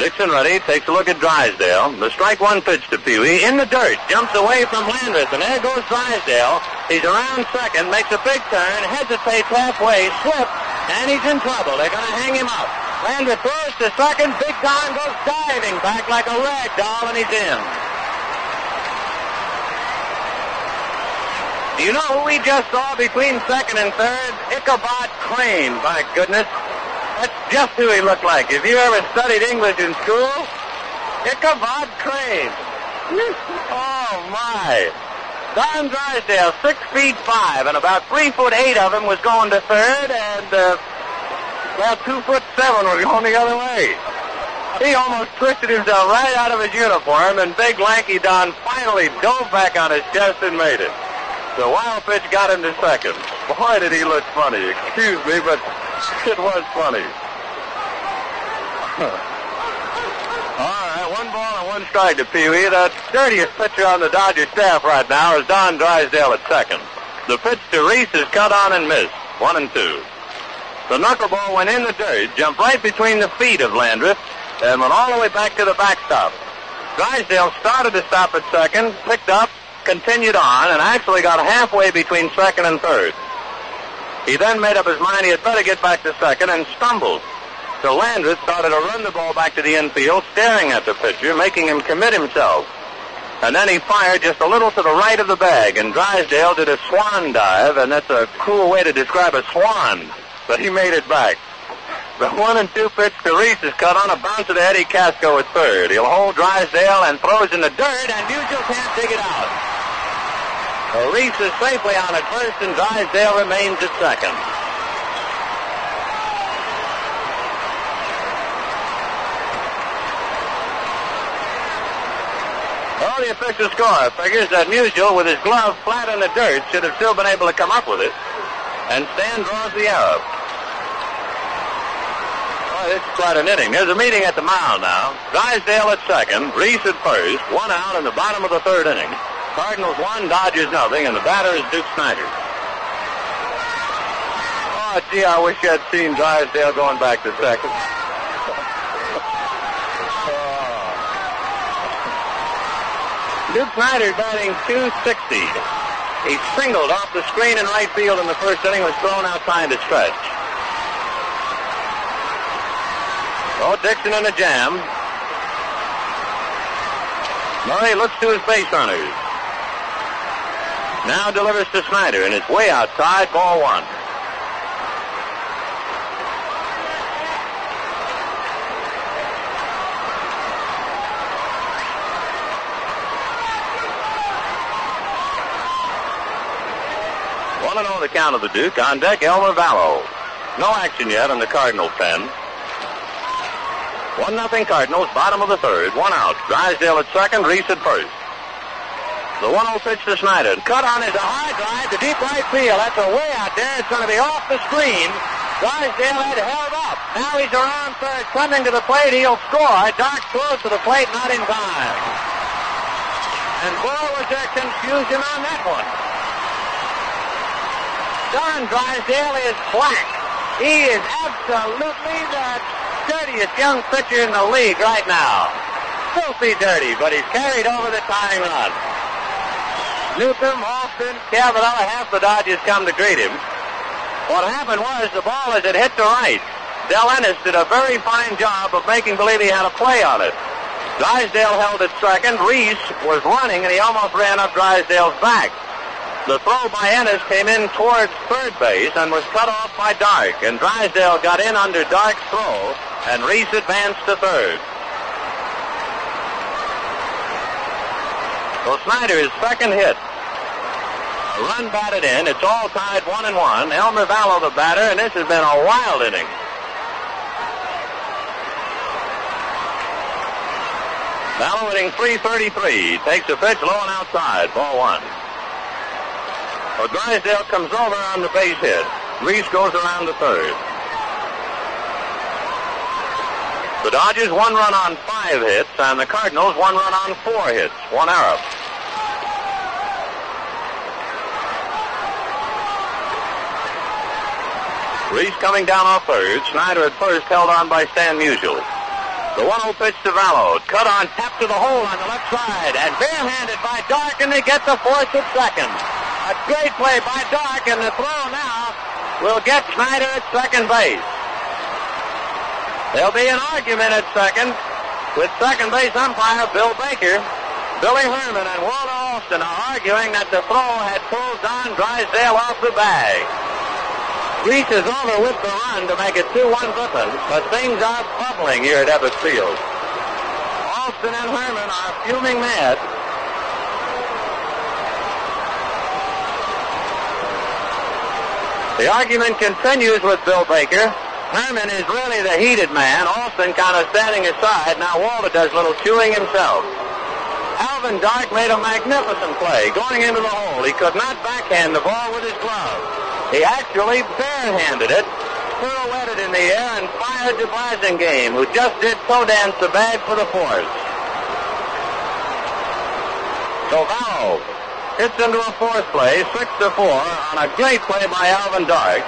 Dickson ready, takes a look at Drysdale. The strike one pitch to Pee Wee in the dirt, jumps away from Landrith, and there goes Drysdale. He's around second, makes a big turn, hesitates halfway, slips, and he's in trouble. They're going to hang him up. Landrith throws to second, big time, goes diving back like a rag doll, and he's in. Do you know who we just saw between second and third? Ichabod Crane, my goodness. That's just who he looked like. If you ever studied English in school, Ichabod Crane. oh, my. Don Drysdale, six feet five, and about three foot eight of him was going to third, and uh, about two foot seven was going the other way. He almost twisted himself right out of his uniform, and big lanky Don finally dove back on his chest and made it. The wild pitch got him to second. Boy, did he look funny. Excuse me, but it was funny. All right, one ball and one strike to Pee Wee. The dirtiest pitcher on the Dodger staff right now is Don Drysdale at second. The pitch to Reese is cut on and missed. One and two. The knuckleball went in the dirt, jumped right between the feet of Landrith, and went all the way back to the backstop. Drysdale started to stop at second, picked up, continued on, and actually got halfway between second and third. He then made up his mind he had better get back to second and stumbled. So Landrith started to run the ball back to the infield, staring at the pitcher, making him commit himself. And then he fired just a little to the right of the bag, and Drysdale did a swan dive, and that's a cool way to describe a swan. But he made it back. The one and two pitch to Reese is cut on a bounce to Eddie Kasko at third. He'll hold Drysdale and throws in the dirt, and Musial can't dig it out. Reese is safely on at first, and Drysdale remains at second. Well, the official score figures that Musial, with his glove flat in the dirt, should have still been able to come up with it. And Stan draws the arrow. Boy, this is quite an inning. There's a meeting at the mound now. Drysdale at second, Reese at first, one out in the bottom of the third inning. Cardinals one, Dodgers nothing, and the batter is Duke Snider. Oh, gee, I wish I'd seen Drysdale going back to second. Duke Snider batting 260. He singled off the screen in right field in the first inning, was thrown outside to stretch. Oh, Dickson in a jam. Murry looks to his base runners. Now delivers to Snider, and it's way outside, ball one. One and all the count of the Duke. On deck, Elmer Valo. No action yet in the Cardinal pen. One nothing Cardinals, bottom of the third. One out. Drysdale at second, Reese at first. The 1-0 pitch to Snider. Cut on is a high drive to deep right field. That's a way out there. It's going to be off the screen. Drysdale had held up. Now he's around third, coming to the plate. He'll score. Dark throws to the plate, not in time. And boy, was there confusion on that one. Don Drysdale is black. He is absolutely the dirtiest young pitcher in the league right now. Filthy dirty, but he's carried over the tying run. Newcombe, Alston, Cavanaugh, half the Dodgers come to greet him. What happened was the ball as it hit to right. Del Ennis did a very fine job of making believe he had a play on it. Drysdale held at second. Reese was running, and he almost ran up Drysdale's back. The throw by Ennis came in towards third base and was cut off by Dark, and Drysdale got in under Dark's throw, and Reese advanced to third. So Snider's second hit. A run batted in. It's all tied one and one. Elmer Valo the batter, and this has been a wild inning. Valo hitting 333. Takes a pitch low and outside. Ball one. So Drysdale comes over on the base hit. Reese goes around the third. The Dodgers one run on five hits, and the Cardinals one run on four hits. One error. Reese coming down off third. Snider at first held on by Stan Musial. The 1-0 pitch to Valo. Cut on tap to the hole on the left side. And barehanded by Dark, and they get the force at second. A great play by Dark, and the throw now will get Snider at second base. There'll be an argument at second with second base umpire Bill Baker. Billy Herman and Walter Alston are arguing that the throw had pulled Don Drysdale off the bag. Reese is over with the run to make it 2-1 Brooklyn, but things are bubbling here at Ebbets Field. Alston and Herman are fuming mad. The argument continues with Bill Baker. Herman is really the heated man. Alston kind of standing aside. Now Walter does a little chewing himself. Alvin Dark made a magnificent play going into the hole. He could not backhand the ball with his glove. He actually barehanded it, pirouetted in the air, and fired to Blasingame, who just did so damn the bag for the fourth. So Valo hits into a fourth play, six to four, on a great play by Alvin Dark.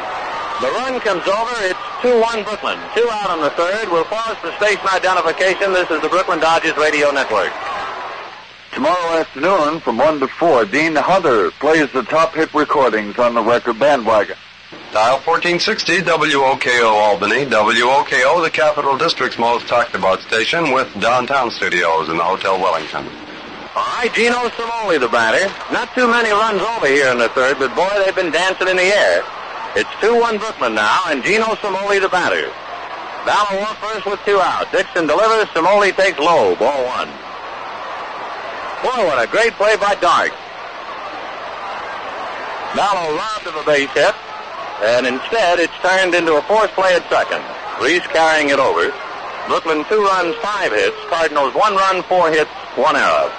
The run comes over. It's 2-1 Brooklyn. Two out on the third. We'll pause for station identification. This is the Brooklyn Dodgers Radio Network. Tomorrow afternoon from 1 to 4, Dean Hunter plays the top hit recordings on the record bandwagon. Dial 1460 WOKO Albany. WOKO, the Capital District's most talked about station with downtown studios in the Hotel Wellington. All right, Gino Cimoli, the batter. Not too many runs over here in the third, but boy, they've been dancing in the air. It's 2-1 Brooklyn now, and Gino Cimoli, the batter. Off first with two out. Dickson delivers. Cimoli takes low. Ball one. Boy, what a great play by Dark. Valo robbed of a base hit, and instead it's turned into a force play at second. Reese carrying it over. Brooklyn two runs, five hits. Cardinals one run, four hits, one error.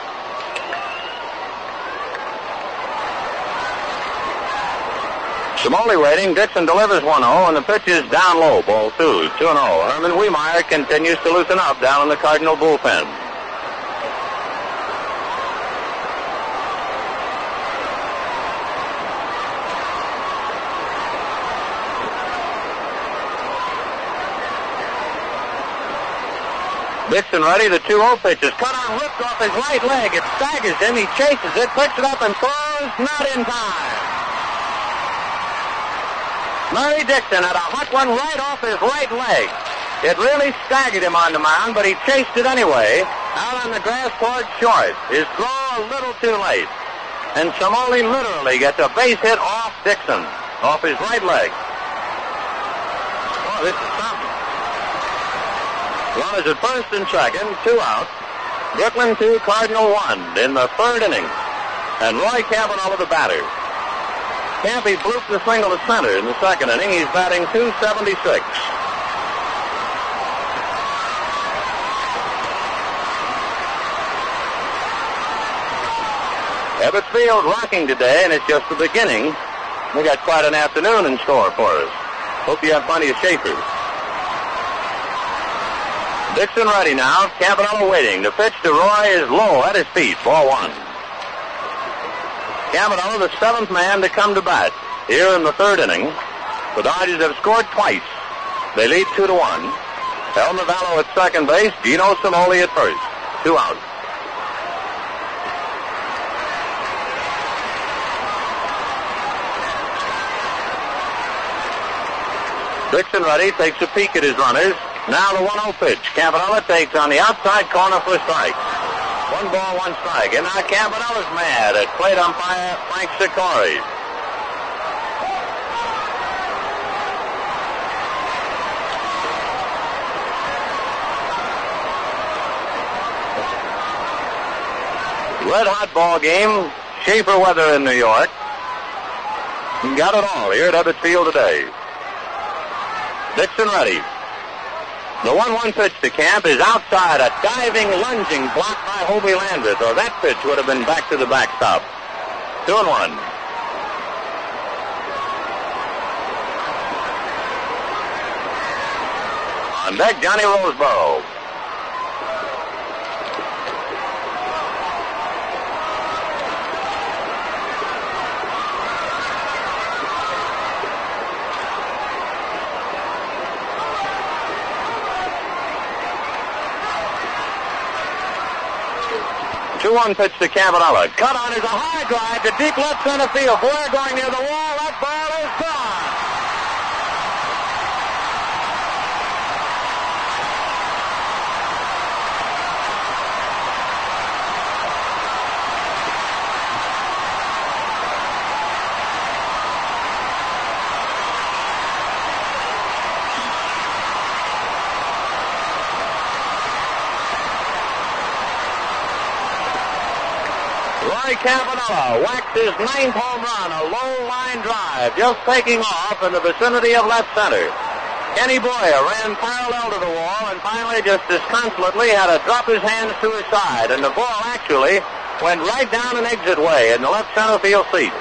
Cimoli waiting. Dickson delivers 1-0, and the pitch is down low. Ball two, 2-0. Herman Wehmeier continues to loosen up down in the Cardinal bullpen. Dickson ready. The 2-0 pitch is cut on, ripped off his right leg. It staggers him. He chases it, picks it up, and throws. Not in time. Murry Dickson had a hot one right off his right leg. It really staggered him on the mound, but he chased it anyway. Out on the grass towards short. His throw a little too late. And Cimoli literally gets a base hit off Dickson, off his right leg. Oh, this is something. Runners at first and second, two out. Brooklyn two, Cardinal one in the third inning. And Roy Campanella the batter. Campy blooped the single to center in the second inning. He's batting 276. Ebbets Field rocking today, and it's just the beginning. We got quite an afternoon in store for us. Hope you have plenty of shakers. Dickson ready now. Campanella waiting. The pitch to Roy is low at his feet. Ball one. Campanella, the seventh man to come to bat. here in the third inning. The Dodgers have scored twice. They lead two to one. Elmer Valo at second base, Gino Cimoli at first. Two outs. Dickson ready, takes a peek at his runners. Now the 1-0 pitch. Campanella takes on the outside corner for a strike. One ball, one strike. And now Campanella's mad at plate umpire Frank Secory. Red hot ball game. Schaefer weather in New York. Got it all here at Ebbets Field today. Dickson ready. The 1-1 pitch to Camp is outside. A diving, lunging block by Hobie Landrith, or that pitch would have been back to the backstop. Two and one. On deck, Johnny Roseboro. Two-one pitch to Campanella. Cut on is a high drive to deep left center field. Boyer going near the wall. That ball is gone. Roy Campanella whacked his ninth home run, a low line drive, just taking off in the vicinity of left center. Kenny Boyer ran parallel to the wall and finally just disconsolately had to drop his hands to his side, and the ball actually went right down an exit way in the left center field seat.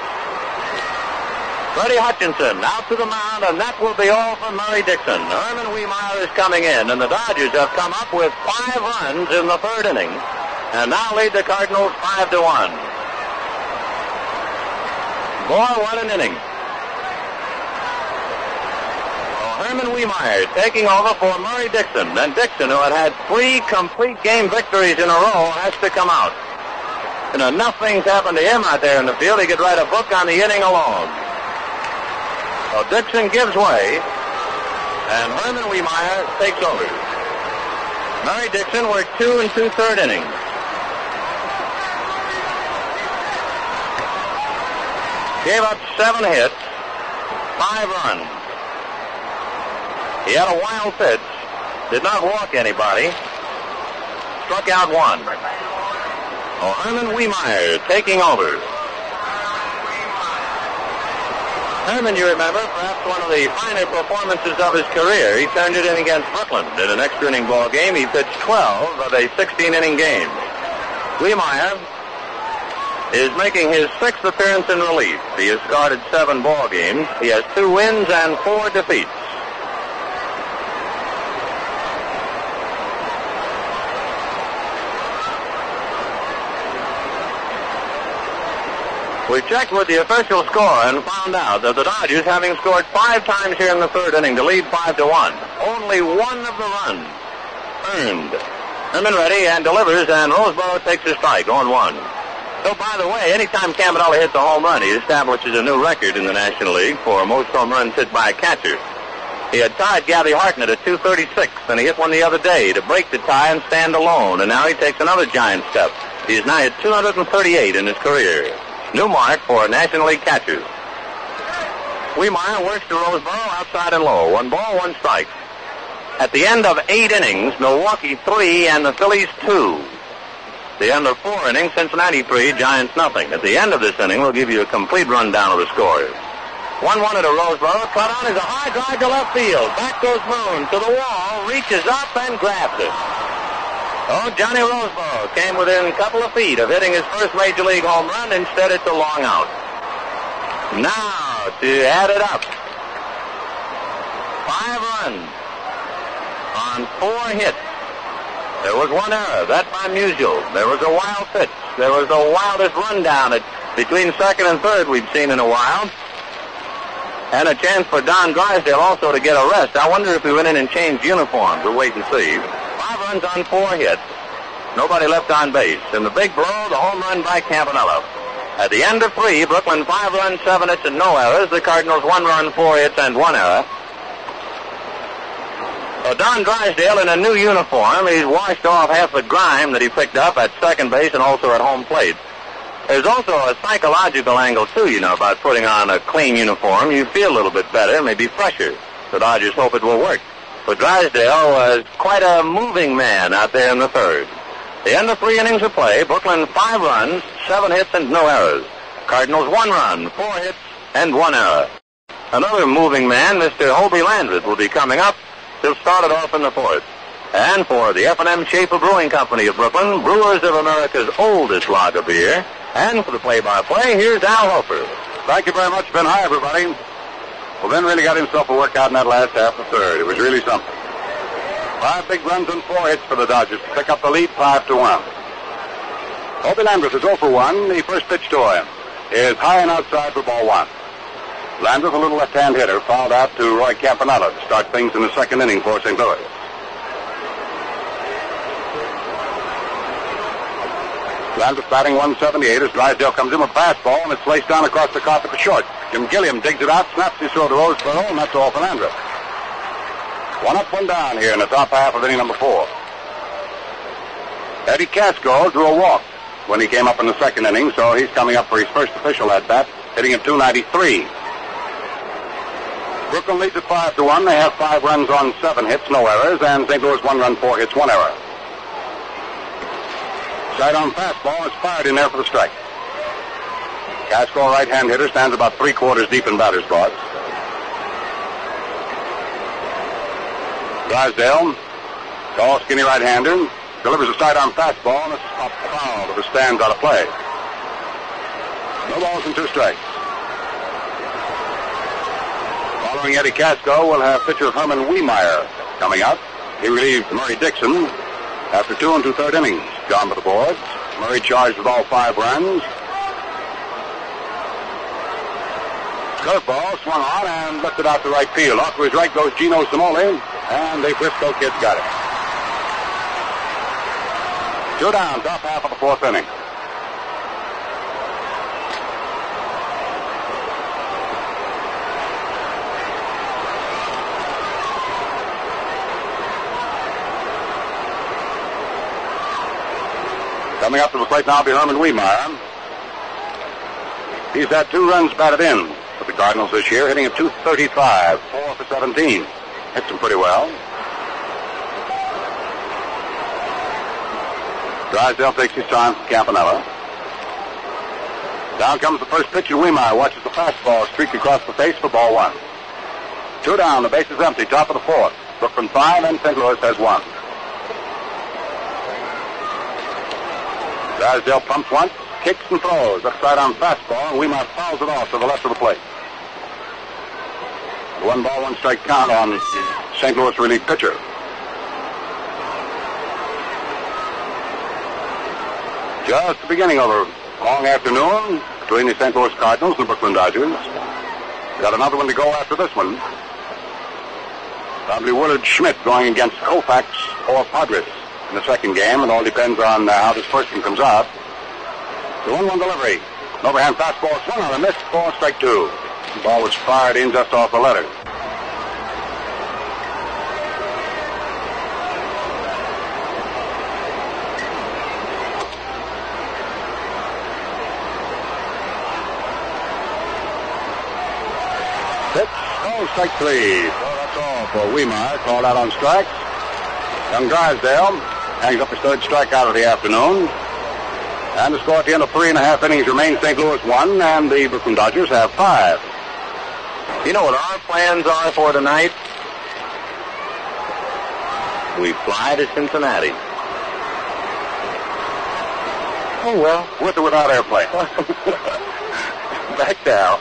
Freddie Hutchinson out to the mound, and that will be all for Murry Dickson. Herman Wehmeier is coming in, and the Dodgers have come up with five runs in the third inning and now lead the Cardinals five to one. Boy, what an inning! Herman Wehmeier taking over for Murry Dickson, and Dickson, who had had three complete game victories in a row, has to come out. You know, nothing's happened to him out there in the field. He could write a book on the inning alone. So Dickson gives way, and Herman Wehmeier takes over. Murry Dickson worked two and two-third innings. Gave up seven hits, five runs. He had a wild pitch, did not walk anybody, struck out one. Oh, Herman Wehmeier taking over. Herman, you remember, perhaps one of the finer performances of his career. He turned it in against Brooklyn in an extra inning ball game. He pitched 12 of a 16 inning game. Wehmeier is making his sixth appearance in relief. He has started seven ball games. He has two wins and four defeats. We checked with the official score and found out that the Dodgers, having scored five times here in the third inning to lead five to one, only one of the runs earned. Herman ready and delivers, and Roseboro takes a strike on one. Oh, by the way, anytime Campanella hits a home run, he establishes a new record in the National League for most home runs hit by a catcher. He had tied Gabby Hartnett at 236, and he hit one the other day to break the tie and stand alone, and now he takes another giant step. He's now at 238 in his career. New mark for National League catchers. Wehmeier works to Roseboro outside and low. One ball, one strike. At the end of eight innings, Milwaukee three and the Phillies two. The end of four innings, Cincinnati three, Giants nothing. At the end of this inning, we'll give you a complete rundown of the scores. 1-1 at a Roseboro. Cut on is a high drive to left field. Back goes Moon to the wall, reaches up and grabs it. Oh, Johnny Roseboro came within a couple of feet of hitting his first major league home run. Instead, it's a long out. Now to add it up. Five runs on four hits. There was one error, that by Musial. There was a wild pitch. There was the wildest rundown at between second and third we've seen in a while. And a chance for Don Drysdale also to get a rest. I wonder if he went in and changed uniforms. We'll wait and see. Five runs on four hits. Nobody left on base. And the big blow, the home run by Campanella. At the end of three, Brooklyn five runs, seven hits, and no errors. The Cardinals one run, four hits, and one error. So Don Drysdale in a new uniform. He's washed off half the grime that he picked up at second base and also at home plate. There's also a psychological angle, too, you know, about putting on a clean uniform. You feel a little bit better, maybe fresher. The Dodgers hope it will work. But Drysdale was quite a moving man out there in the third. The end of three innings of play, Brooklyn five runs, seven hits, and no errors. Cardinals one run, four hits, and one error. Another moving man, Mr. Hobie Landrith, will be coming up. He'll off in the fourth. And for the F&M Schaefer Brewing Company of Brooklyn, brewers of America's oldest lager beer, and for the play-by-play, here's Al Helfer. Thank you very much, Vin. Hi, everybody. Well, Vin really got himself a workout in that last half of third. It was really something. Five big runs and four hits for the Dodgers to pick up the lead, five to one. Hobie Landrith is 0 for 1. The first pitch to him is high and outside for ball one. Landrith, a little left-hand hitter, fouled out to Roy Campanella to start things in the second inning for St. Louis. Landrith batting 178 as Drysdale comes in with a fastball and it's laced down across the carpet to short. Jim Gilliam digs it out, snaps his throw to Roseboro, and that's all for Landrith. One up, one down here in the top half of inning number four. Eddie Kasko drew a walk when he came up in the second inning, so he's coming up for his first official at bat, hitting at 293. Brooklyn leads at five to one. They have five runs on seven hits, no errors, and St. Louis one run, four hits, one error. Side on fastball is fired in there for the strike. Kasko, right-hand hitter, stands about three quarters deep in batter's box. Drysdale, tall, skinny right-hander, delivers a sidearm fastball, and it's a foul to the stands out of play. No balls and two strikes. Following Eddie Kasko, we'll have pitcher Herman Wehmeier coming up. He relieved Murry Dickson after two and two-third innings. Gone to the boards. Murry charged with all five runs. Curveball swung on and lifted out to right field. Off to his right goes Gino Cimoli, and the Frisco kids got it. Two down, top half of the fourth inning. Coming up to the plate now will be Herman Wehmeier. He's had two runs batted in for the Cardinals this year, hitting at 235, 4 for 17. Hits him pretty well. Drysdale takes his time for Campanella. Down comes the first pitch, and watches the fastball streak across the face for ball one. Two down, the base is empty, top of the fourth. Brooklyn five, and St. Louis has one. Drysdale pumps once, kicks and throws. Upside on fastball, and Wehmeier fouls it off to the left of the plate. One ball, one strike count on St. Louis relief pitcher. Just the beginning of a long afternoon between the St. Louis Cardinals and the Brooklyn Dodgers. Got another one to go after this one. Probably Willard Schmidt going against Koufax or Podres in the second game. It all depends on uh, how this first one comes out. The 1-1 delivery. An overhand fastball swung on a miss. Ball strike two. The ball was fired in just off the letter. Pitch. Oh, strike three. So that's all for Wehmeier. Called out on strikes. Young Drysdale hangs up his third strikeout of the afternoon. And the score at the end of three and a half innings remains St. Louis one, and the Brooklyn Dodgers have five. You know what our plans are for tonight? We fly to Cincinnati. Oh, well. With or without airplane? Back down.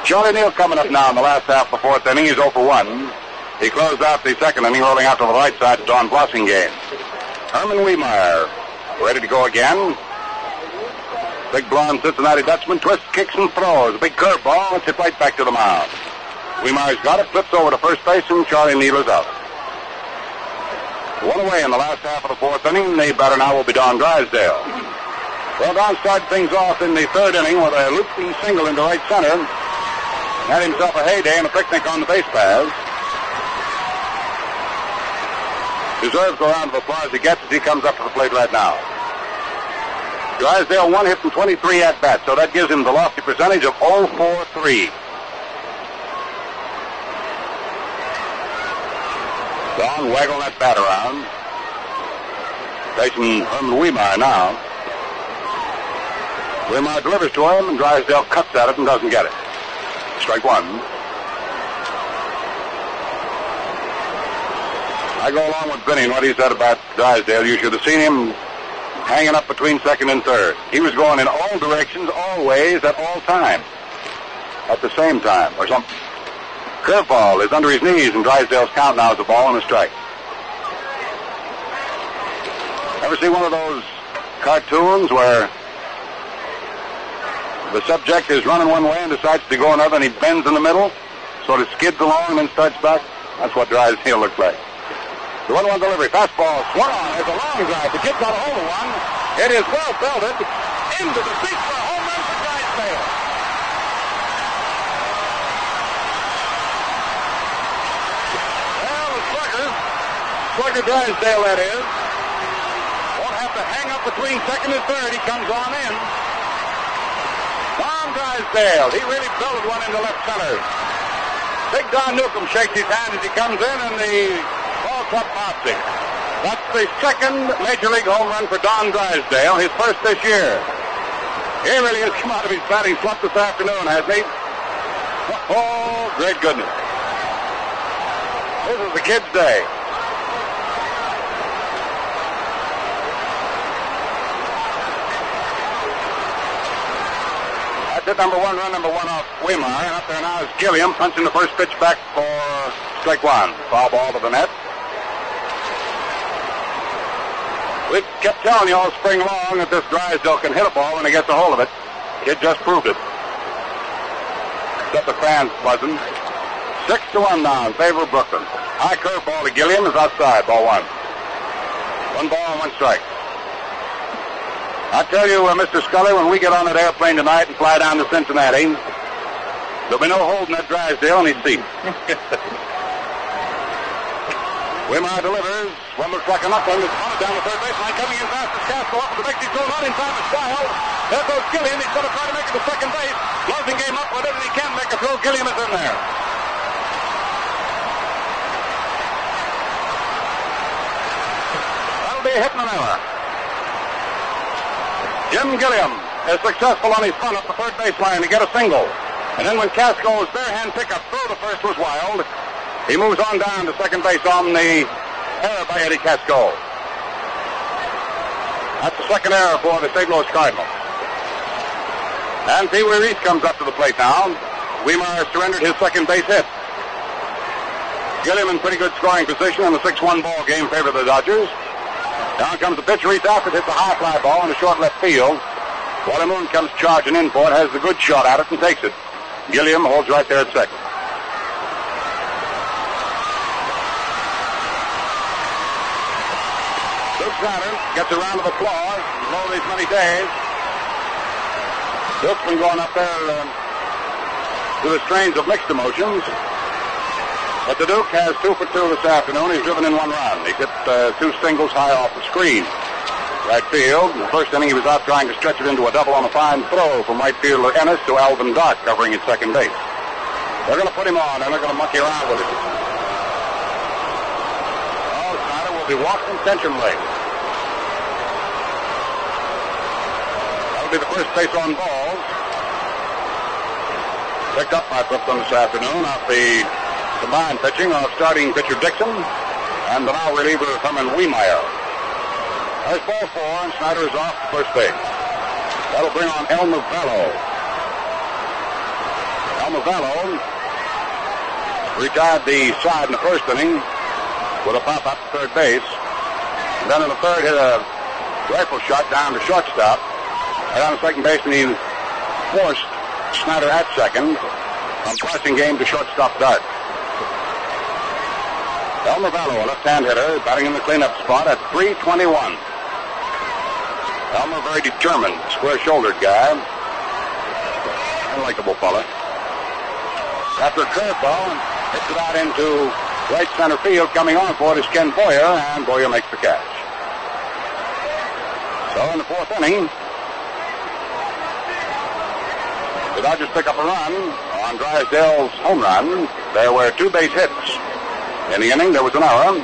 Charlie Neal coming up now in the last half of the fourth inning. He's 0 for 1. He closed out the second inning, rolling out to the right side to Don Blasingame. Herman Wehmeier ready to go again. Big blonde Cincinnati Dutchman twists, kicks, and throws. A big curveball. It's hit right back to the mound. Wehmeier's got it, flips over to first base, and Charlie Neal is out. One away in the last half of the fourth inning. The batter now will be Don Drysdale. Well, Don started things off in the third inning with a looping single into right center. Had himself a heyday and a picnic on the base paths. Deserves a round of applause he gets as he comes up to the plate right now. Drysdale one hit from 23 at bat, so that gives him the lofty percentage of 0-4-3. Don waggle that bat around. Facing Herman Wehmeier now. Wehmeier delivers to him, and Drysdale cuts at it and doesn't get it. Strike one. I go along with Benny and what he said about Drysdale. You should have seen him hanging up between second and third. He was going in all directions, always, at all times. At the same time, or something. Curveball is under his knees, and Drysdale's count now is a ball and a strike. Ever see one of those cartoons where the subject is running one way and decides to go another, and he bends in the middle, sort of skids along and then starts back? That's what Drysdale looks like. The one-one delivery, fastball, swung on. There's a long drive. The kid got a hold of one. It is well belted into the seats for a home run for Drysdale. Well, the slugger, slugger Drysdale that is, won't have to hang up between second and third. He comes on in. Don Drysdale, he really belted one into left center. Big Don Newcombe shakes his hand as he comes in, and the ball club pops. That's the second Major League home run for Don Drysdale, his first this year. He really has come out of his batting slump this afternoon, hasn't he? Oh, great goodness. This is the kid's day. That's it, number one, run number one off Wehmeier. And up there now is Gilliam punching the first pitch back for strike one. Foul ball to the net. We've kept telling you all spring long that this Drysdale can hit a ball when he gets a hold of it. Kid just proved it. Got the fans buzzing. Six to one now in favor of Brooklyn. High curveball to Gilliam is outside. Ball one. One ball and one strike. I tell you, uh, Mr. Scully, when we get on that airplane tonight and fly down to Cincinnati, there'll be no holding that Drysdale in his seat. Wehmeier delivers. One looks like a knuckle. It's on it down the third baseline. Coming in fast is Kasko up with the big throw. Not in time to style. There goes Gilliam. He's going to try to make it to second base. Closing game up and he can make a throw. Gilliam is in there. That'll be a hit and an error. Jim Gilliam is successful on his front up the third baseline to get a single. And then when Kasko's bare hand pickup throw to first was wild, he moves on down to second base on the error by Eddie Kasko. That's the second error for the St. Louis Cardinals. And Pee Wee Reese comes up to the plate now. Wehmeier surrendered his second base hit. Gilliam in pretty good scoring position in the 6-1 ball game favor of the Dodgers. Down comes the pitcher. Reese Alford hits a high fly ball in the short left field. Wally Moon comes charging in for it, has the good shot at it and takes it. Gilliam holds right there at second. Saturn gets a round of applause all these many days. Luke's been going up there uh, to the strains of mixed emotions. But the Duke has two for two this afternoon. He's driven in one run. He hit uh, two singles high off the screen. Right field. In the first inning, he was out trying to stretch it into a double on a fine throw from right fielder Ennis to Alvin Dark covering at second base. They're going to put him on, and they're going to monkey around with it. Oh, Snider will be walked intentionally. The first base on balls. Picked up by Brooklyn this afternoon off the combined pitching of starting pitcher Dickson and the now reliever Herman Wehmeier. There's ball four, and Snider is off first base. That'll bring on Elmer Valo. Elmer Valo retired the side in the first inning with a pop up to third base. And then in the third, hit a rifle shot down to shortstop On second base, and he forced Snider at second. On passing game to shortstop Dark. Elmer Valo, a left-hand hitter, batting in the cleanup spot at 321. Elmer, very determined, square-shouldered guy. A likable fella. After a curveball, hits it out into right center field. Coming on for it is Ken Boyer, and Boyer makes the catch. So in the fourth inning, the Dodgers pick up a run on Drysdale's home run. There were two base hits. In the inning, there was an error,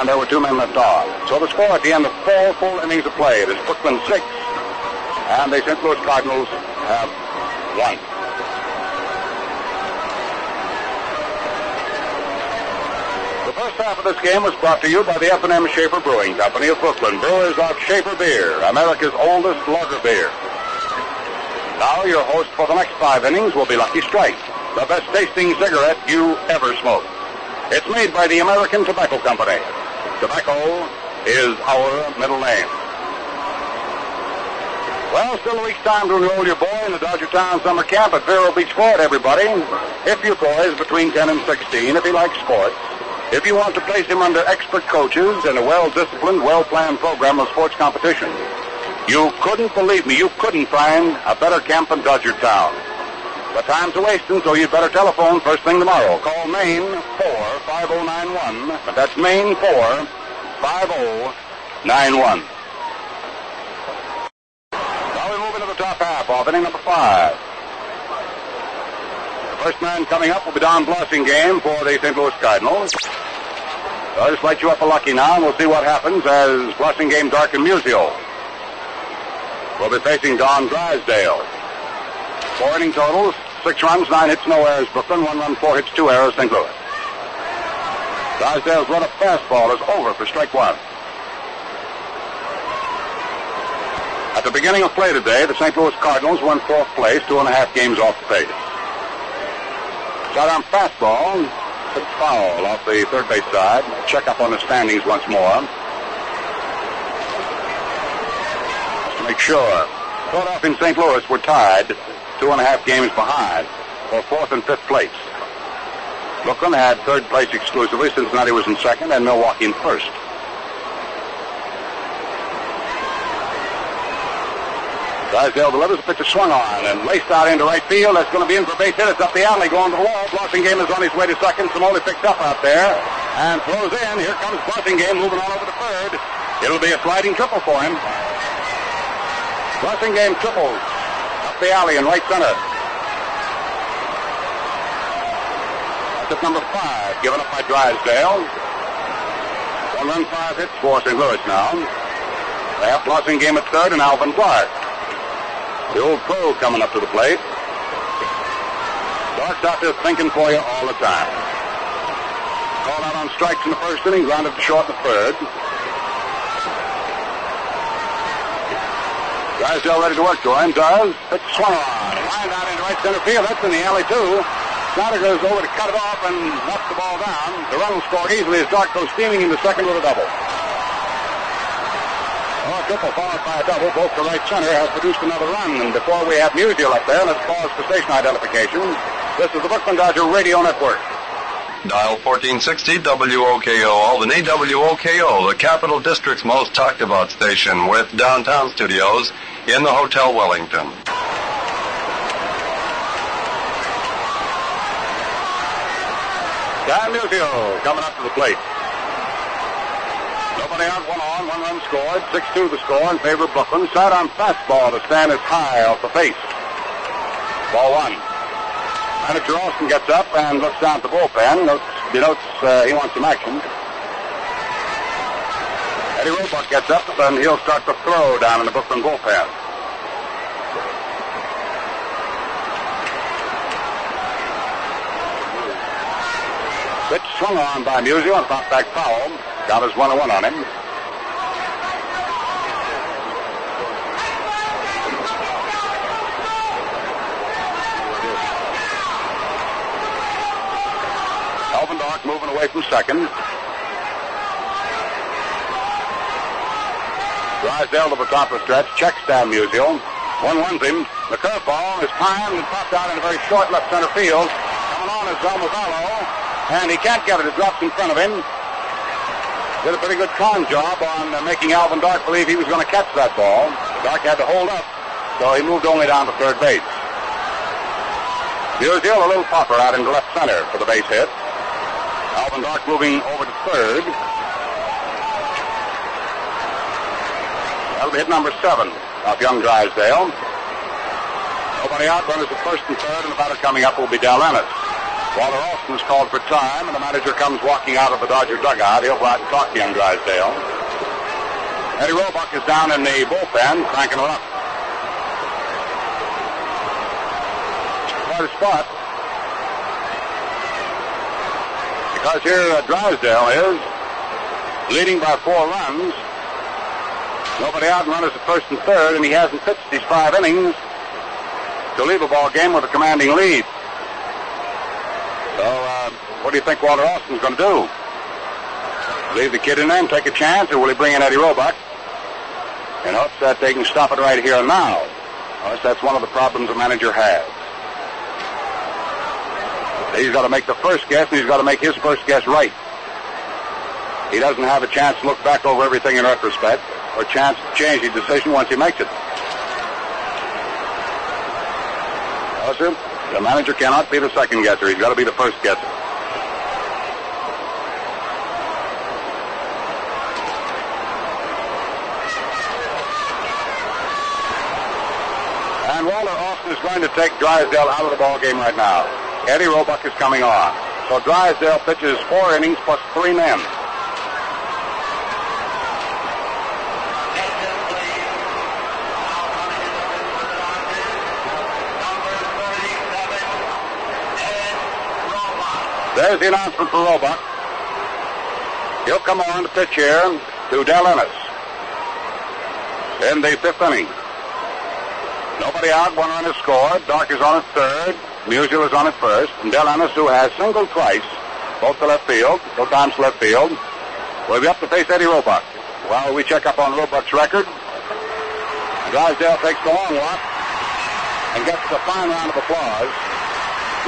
and there were two men left on. So the score at the end of four full innings of play, is Brooklyn six, and the St. Louis Cardinals have one. The first half of this game was brought to you by the F&M Schaefer Brewing Company of Brooklyn, brewers of Schaefer Beer, America's oldest lager beer. Now your host for the next five innings will be Lucky Strike, the best tasting cigarette you ever smoked. It's made by the American Tobacco Company. Tobacco is our middle name. Well, still a week's time to enroll your boy in the Dodger Town summer camp at Vero Beach, Florida, everybody. If your boy is between 10 and 16, if he likes sports, if you want to place him under expert coaches in a well-disciplined, well-planned program of sports competition, you couldn't believe me, you couldn't find a better camp than Dodger Town. The time's a wasting, so you'd better telephone first thing tomorrow. Call Maine 45091. That's Maine 45091. Now we move into the top half of inning number five. The first man coming up will be Don Blasingame for the St. Louis Cardinals. So I'll just light you up a lucky now, and we'll see what happens as Blasingame, Dark, and Musial will be facing Don Drysdale. Four inning totals, six runs, nine hits, no errors. Brooklyn, one run, four hits, two errors, St. Louis. Drysdale's run of fastball is over for strike one. At the beginning of play today, the St. Louis Cardinals won fourth place, two and a half games off the pace. On fastball, foul off the third base side. Check up on the standings once more. Make sure. Philadelphia and St. Louis were tied two and a half games behind for fourth and fifth place. Brooklyn had third place exclusively. Cincinnati was in second and Milwaukee in first. Drysdale delivers the pitch is swung on and laced out into right field. That's going to be in for base hit. It's up the alley going to the wall. Blasingame is on his way to second. Cimoli picked up out there and throws in. Here comes Blasingame moving on over to third. It'll be a sliding triple for him. Blasingame triples up the alley in right center. That's number five, given up by Drysdale. One run, five hits for St. Louis now. They have Blasingame at third and Alvin Dark. The old pro coming up to the plate. Out there thinking for you all the time. Called out on strikes in the first inning, grounded to short in the third. Drysdale ready to work, Join does. It's swung on. Lined out into right center field. That's in the alley, too. Snider goes over to cut it off and knocks the ball down. The run will score easily as Dark goes steaming into second with a double. Oh, a triple followed by a double, both to right center, has produced another run. And before we have Musial up there, let's pause for station identification. This is the Brooklyn Dodger Radio Network. Dial 1460 WOKO Albany, WOKO, the Capital District's most talked about station with downtown studios in the Hotel Wellington. Stan Musial coming up to the plate. Nobody out, one on, one run scored. 6-2 the score in favor of Brooklyn. Side on fastball. The stand is high off the face. Ball one. Manager Alston gets up and looks down at the bullpen. Notes, denotes uh, he wants some action. Eddie Roebuck gets up and he'll start the throw down in the Brooklyn bullpen. Pitch swung on by Musial and popped back foul. Got his one one on him. Alvin Dark moving away from second. Drysdale to the top of the stretch, checks Stan Musial. One runs him. The curveball is timed and popped out in a very short left center field. Coming on is Zalmazzaro, and he can't get it. It drops in front of him. Did a pretty good con job on uh, making Alvin Dark believe he was going to catch that ball. Dark had to hold up, so he moved only down to third base. Musial, a little popper out into left center for the base hit. Alvin Dark moving over to third. That'll be hit number seven off young Drysdale. Nobody out, runners at first and third, and the batter coming up will be Del Ennis. Walter Alston is called for time, and the manager comes walking out of the Dodger dugout. He'll go out and talk to young Drysdale. Eddie Roebuck is down in the bullpen, cranking her up. Quite a spot. Because here uh, Drysdale is leading by four runs. Nobody out and runners at first and third, and he hasn't pitched these five innings to leave a ball game with a commanding lead. So, uh, what do you think Walter Alston's going to do? Leave the kid in there and take a chance, or will he bring in Eddie Roebuck in hopes that they can stop it right here and now? Of that's one of the problems a manager has. He's got to make the first guess, and he's got to make his first guess right. He doesn't have a chance to look back over everything in retrospect or chance to change his decision once he makes it. Listen, the manager cannot be the second guesser. He's got to be the first guesser. And Walter Alston is going to take Drysdale out of the ball game right now. Eddie Roebuck is coming on. So Drysdale pitches four innings plus three men. There's the announcement for Roebuck. He'll come on to pitch here to Del Ennis in the fifth inning. Nobody out, one run is scored. Dark is on at third. Musial is on at first. And Del Ennis, who has singled twice, both to left field, both times left field, will be up to face Eddie Roebuck. While we check up on Roebuck's record, Drysdale takes the long walk and gets a fine round of applause.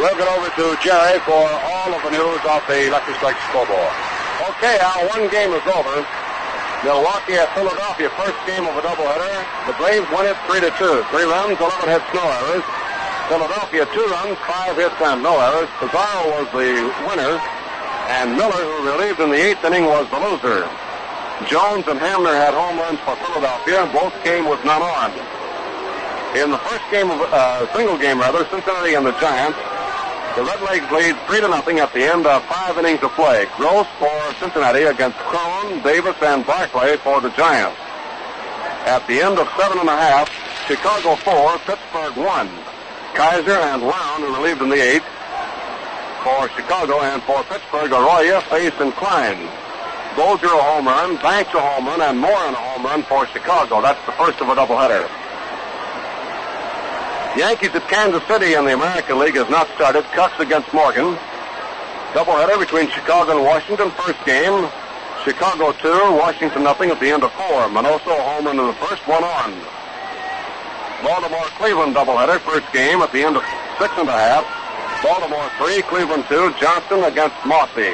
We'll get over to Jerry for all of the news off the Lucky Strike scoreboard. Okay, Al, one game is over. Milwaukee at Philadelphia, first game of a doubleheader. The Braves won it 3 to 2. Three runs, 11 hits, no errors. Philadelphia, two runs, five hits, and no errors. Pizarro was the winner, and Miller, who relieved in the eighth inning, was the loser. Jones and Hamner had home runs for Philadelphia. And both came with none on. In the first game of uh, single game rather, Cincinnati and the Giants, the Redlegs lead three to nothing at the end of five innings of play. Gross for Cincinnati against Crone, Davis, and Barclay for the Giants. At the end of seven and a half, Chicago four, Pittsburgh one. Kaiser and Round who relieved in the eighth. For Chicago and for Pittsburgh, Arroyo, Face, and Klein. Bolger a home run, Banks a home run, and Moryn a home run for Chicago. That's the first of a doubleheader. Yankees at Kansas City in the American League has not started. Kucks against Morgan. Doubleheader between Chicago and Washington. First game, Chicago 2, Washington nothing at the end of four. Minoso home run in the first, one on. Baltimore Cleveland doubleheader. First game at the end of six and a half. Baltimore 3, Cleveland 2, Johnson against Mossi.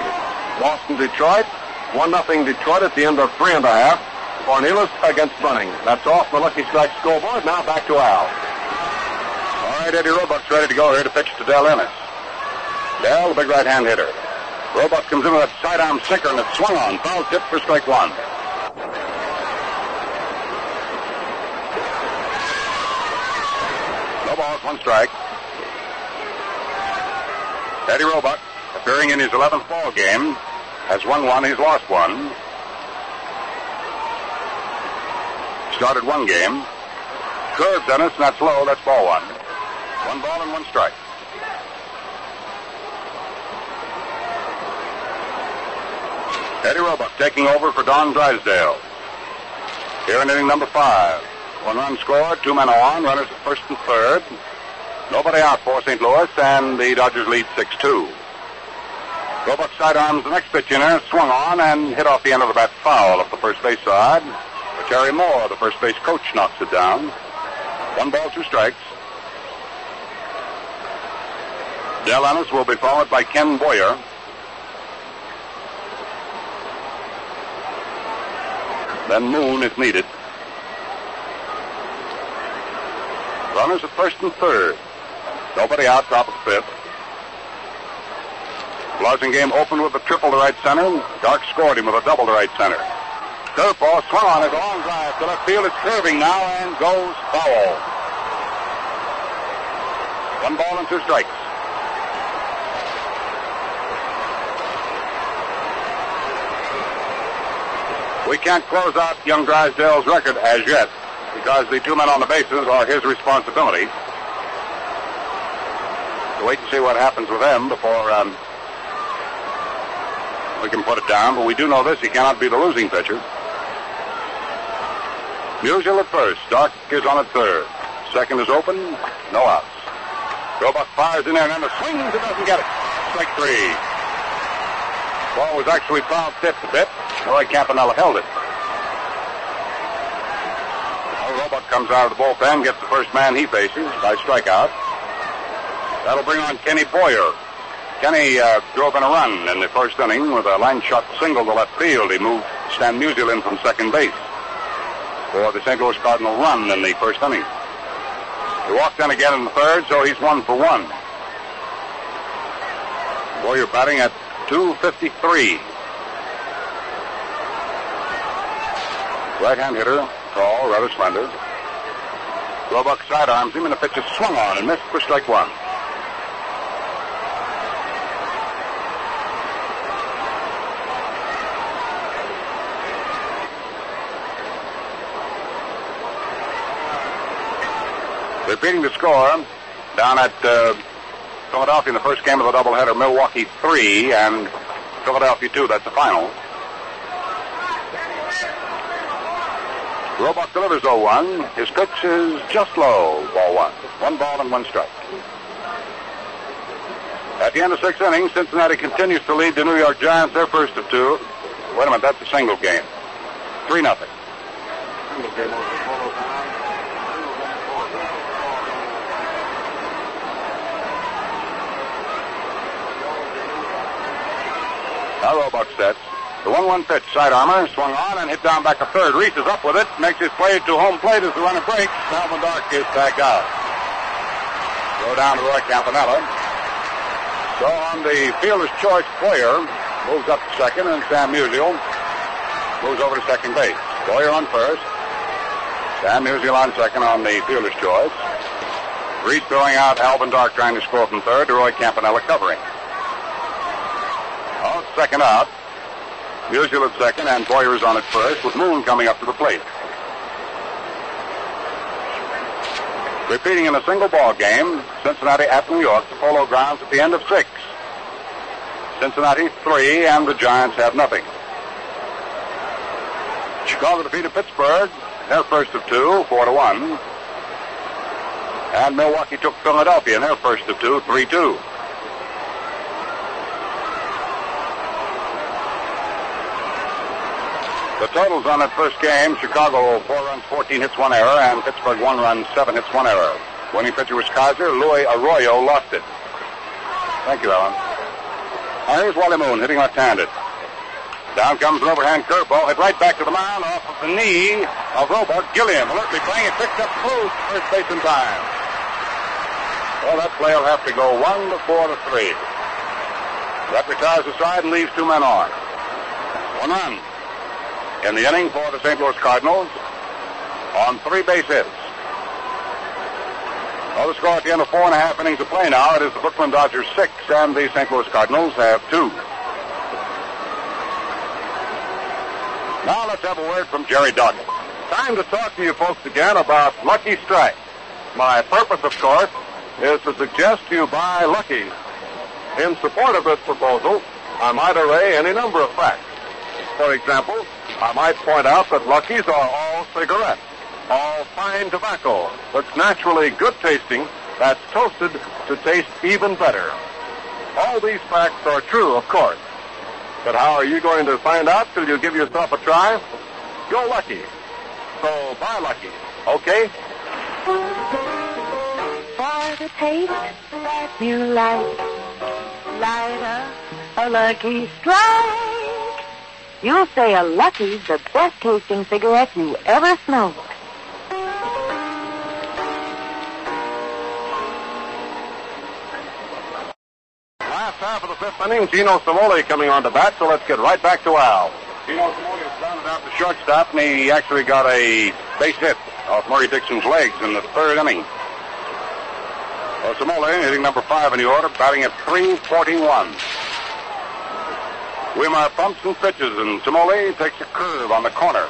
Boston Detroit, 1 nothing Detroit at the end of three and a half. Cornelius against Bunning. That's off the Lucky Strike scoreboard. Now back to Al. All right, Eddie Roebuck's ready to go here to pitch to Del Ennis. Del, the big right-hand hitter. Roebuck comes in with a sidearm sinker and it's swung on. Foul tip for strike one. One strike. Eddie Roebuck, appearing in his 11th ball game, has won one, he's lost one. Started one game. Curve Dennis, and that's low, that's ball one. One ball and one strike. Eddie Roebuck taking over for Don Drysdale. Here in inning number five. One run scored, two men on, runners at first and third. Nobody out for St. Louis, and the Dodgers lead 6-2. Roebuck sidearms the next pitch in there, swung on and hit off the end of the bat foul up the first base side. The Terry Moore, the first base coach, knocks it down. One ball, two strikes. Del Ennis will be followed by Ken Boyer. Then Moon if needed. Runners at first and third. Nobody out, top of fifth. Blasingame opened with a triple to right center. Dark scored him with a double to right center. Curveball swung on it, long drive to left field. It's curving now and goes foul. One ball and two strikes. We can't close out young Drysdale's record as yet because the two men on the bases are his responsibility. So wait and see what happens with them before um, we can put it down. But we do know this: he cannot be the losing pitcher. Musial at first. Dark is on at third. Second is open. No outs. Roebuck fires in there and then swings and doesn't get it. Strike three. Ball was actually foul tipped a bit. Roy Campanella held it. Roebuck comes out of the bullpen, gets the first man he faces by strikeout. That'll bring on Kenny Boyer. Kenny uh, drove in a run in the first inning with a line shot single to left field. He moved Stan Musial in from second base for the St. Louis Cardinal run in the first inning. He walked in again in the third, so he's one for one. Boyer batting at 253. Right-hand hitter, tall, rather slender. Roebuck sidearms him, and the pitch is swung on and missed for strike one. Repeating the score, down at uh, Philadelphia in the first game of the doubleheader, Milwaukee 3 and Philadelphia 2. That's the final. Roebuck delivers 0-1. His pitch is just low, ball one. One ball and one strike. At the end of six innings, Cincinnati continues to lead the New York Giants, their first of two. Wait a minute, that's a single game. 3 nothing. Now Roebuck sets. The 1-1 pitch, side armor, swung on and hit down back to third. Reese is up with it, makes his play to home plate as the runner breaks. Alvin Dark is back out. Go down to Roy Campanella. So on the fielder's choice, player, moves up to second, and Stan Musial moves over to second base. Boyer on first. Stan Musial on second on the fielder's choice. Reese throwing out Alvin Dark trying to score from third to Roy Campanella covering. On second out. Musial at second, and Boyer is on at first, with Moon coming up to the plate. Repeating in a single ball game, Cincinnati at New York, the Polo Grounds at the end of six. Cincinnati three, and the Giants have nothing. Chicago defeated Pittsburgh, their first of two, four to one. And Milwaukee took Philadelphia in their first of two, three two. The totals on that first game, Chicago four runs, 14 hits, one error, and Pittsburgh one run, seven hits, one error. Winning pitcher was Kaiser. Louis Arroyo lost it. Thank you, Alan. Now here's Wally Moon hitting left-handed. Down comes an overhand curveball, hit right back to the mound off of the knee of Roebuck. Gilliam alertly playing it, picked up close first base in time. Well, that play will have to go one to four to three. That retires the side and leaves two men on. One run in the inning for the St. Louis Cardinals on three base hits. The score at the end of four and a half innings of play now, it is the Brooklyn Dodgers six and the St. Louis Cardinals have two. Now let's have a word from Jerry Doggett. Time to talk to you folks again about Lucky Strike. My purpose, of course, is to suggest you buy Lucky. In support of this proposal, I might array any number of facts. For example, I might point out that Luckies are all cigarettes, all fine tobacco that's naturally good tasting, that's toasted to taste even better. All these facts are true, of course. But how are you going to find out till you give yourself a try? Go Lucky. So bye, Lucky. Okay? For the taste that you like, light up a Lucky Strike. You'll say a Lucky's the best tasting cigarette you ever smoked. Last half of the fifth inning, Gino Cimoli coming on to bat, so let's get right back to Al. Gino Cimoli has grounded out the shortstop, and he actually got a base hit off Murry Dickson's legs in the third inning. Well, Cimoli hitting number five in the order, batting at 341. Wehmeier pumps and pitches, and Cimoli takes a curve on the corner.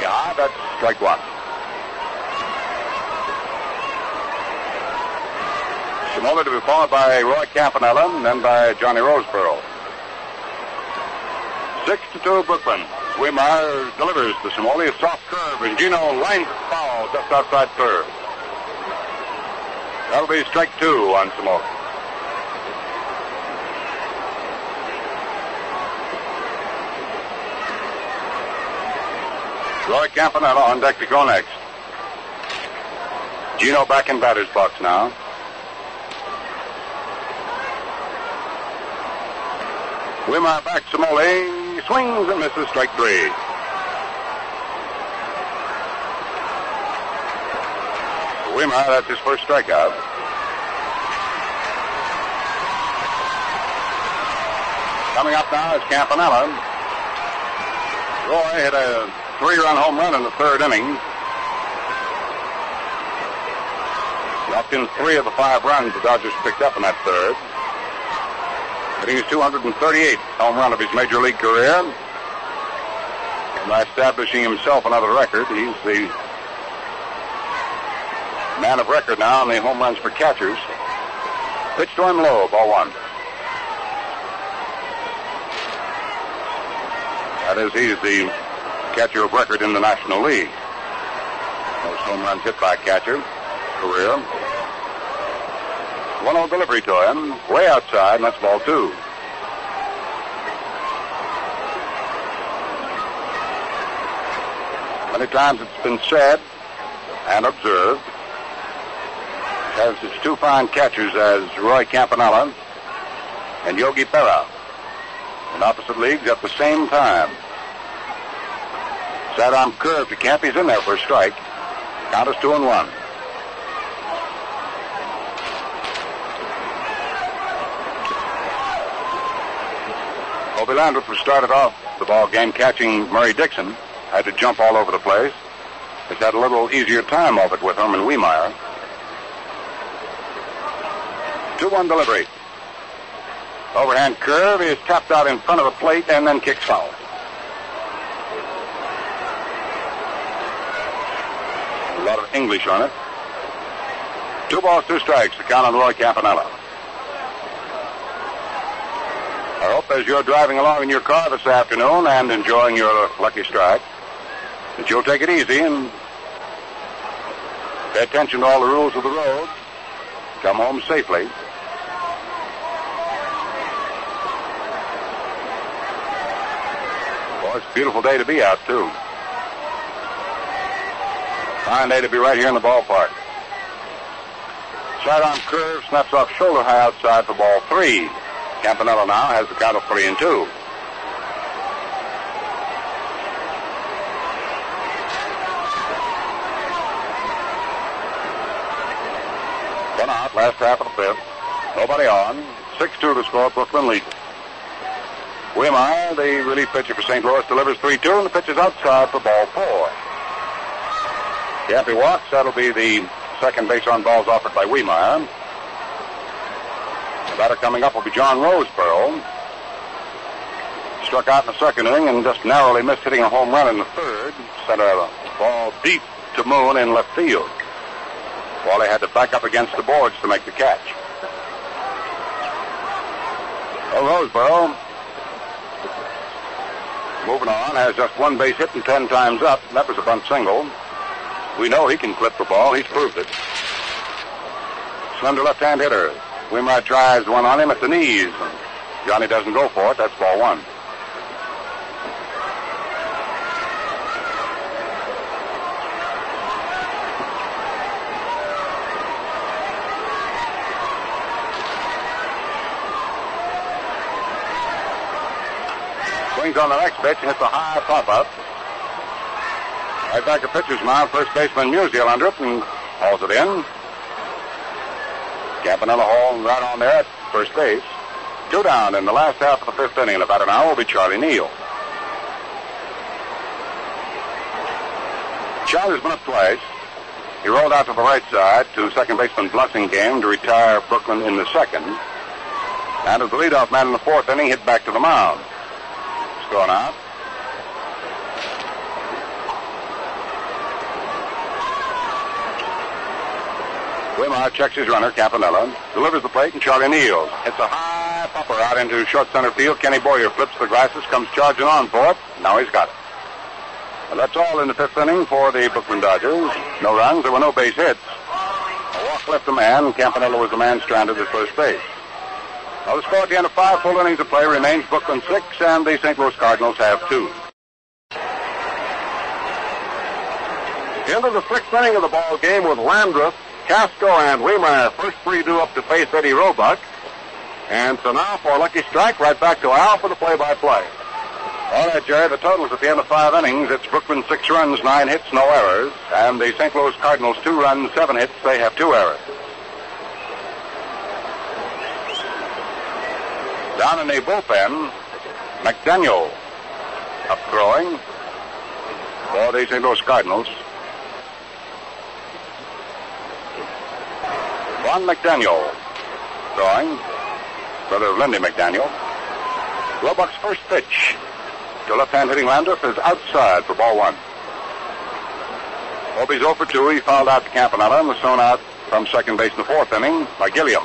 Yeah, that's strike one. Cimoli to be followed by Roy Campanella and then by Johnny Roseboro. Six to two Brooklyn. Wehmeier delivers to Cimoli a soft curve and Gino lines it foul just outside third. That'll be strike two on Cimoli. Roy Campanella on deck to go next. Gino back in batter's box now. Wehmeier back to Cimoli swings and misses strike three. Wehmeier, that's his first strikeout. Coming up now is Campanella. Roy hit a three-run home run in the third inning. Knocked in three of the five runs the Dodgers picked up in that third hitting his 238th home run of his major league career. And by establishing himself another record, he's the man of record now in the home runs for catchers. Pitch to him low, ball one. That is, he's the catcher of record in the National League. Most home runs hit by catcher, career. 1 0 delivery to him, way outside, and that's ball two. Many times it's been said and observed has its two fine catchers as Roy Campanella and Yogi Berra in opposite leagues at the same time. Saddam curve to Camp. He's in there for a strike. Count is two and one. Hobie Landrith was started off the ball game catching Murry Dickson. Had to jump all over the place. He's had a little easier time of it with Herman Wehmeier. 2-1 delivery. Overhand curve is tapped out in front of the plate and then kicks foul. Lot of English on it. Two balls, two strikes. The count on Roy Campanella. I hope as you're driving along in your car this afternoon and enjoying your lucky strike, that you'll take it easy and pay attention to all the rules of the road. Come home safely. Boy, it's a beautiful day to be out, too. Fine day to be right here in the ballpark. Sidearm curve snaps off shoulder high outside for ball three. Campanella now has the count of three and two. One out, last half of the fifth. Nobody on. 6-2 to score, Brooklyn leads. Wehmeier, the relief pitcher for St. Louis, delivers 3-2, and the pitch is outside for ball four. Campy walks. That'll be the second base on balls offered by Wehmeier. The batter coming up will be John Roseboro. Struck out in the second inning and just narrowly missed hitting a home run in the third. Sent a ball deep to Moon in left field. Wally had to back up against the boards to make the catch. Well, Roseboro, moving on, has just one base hit and ten times up. That was a bunt single. We know he can clip the ball. He's proved it. Slender left-hand hitter. Wimrod drives one on him at the knees. Johnny doesn't go for it. That's ball one. Swings on the next pitch and hits a high pop up. Right back to pitcher's mound, first baseman Musial under it and hauls it in. Campanella Hall right on there at first base. Two down in the last half of the fifth inning. In about an hour will be Charlie Neal. Charlie's been up twice. He rolled out to the right side to second baseman Blasingame to retire Brooklyn in the second. And as the leadoff man in the fourth inning, hit back to the mound. Score out. Wehmeier checks his runner, Campanella, delivers the plate, and Charlie Neal hits a high popper out into short center field. Kenny Boyer flips the glasses, comes charging on for it. Now he's got it. That's all in the fifth inning for the Brooklyn Dodgers. No runs, there were no base hits. A walk left a man, Campanella was the man stranded at first base. Now the score at the end of five full innings of play remains Brooklyn six, and the St. Louis Cardinals have two. Into the sixth inning of the ball game with Landrith, Kasko, and Wehmeier first three due up to face Eddie Roebuck. And so now for a lucky strike, right back to Al for the play-by-play. All right, Jerry, the totals at the end of five innings, it's Brooklyn six runs, nine hits, no errors, and the St. Louis Cardinals two runs, seven hits, they have two errors. Down in the bullpen, McDaniel up throwing for the St. Louis Cardinals. Von McDaniel throwing, brother of Lindy McDaniel. Roebuck's first pitch to left-hand hitting Landrith is outside for ball one. Hobie's 0 for 2. He fouled out to Campanella and was thrown out from second base in the fourth inning by Gilliam.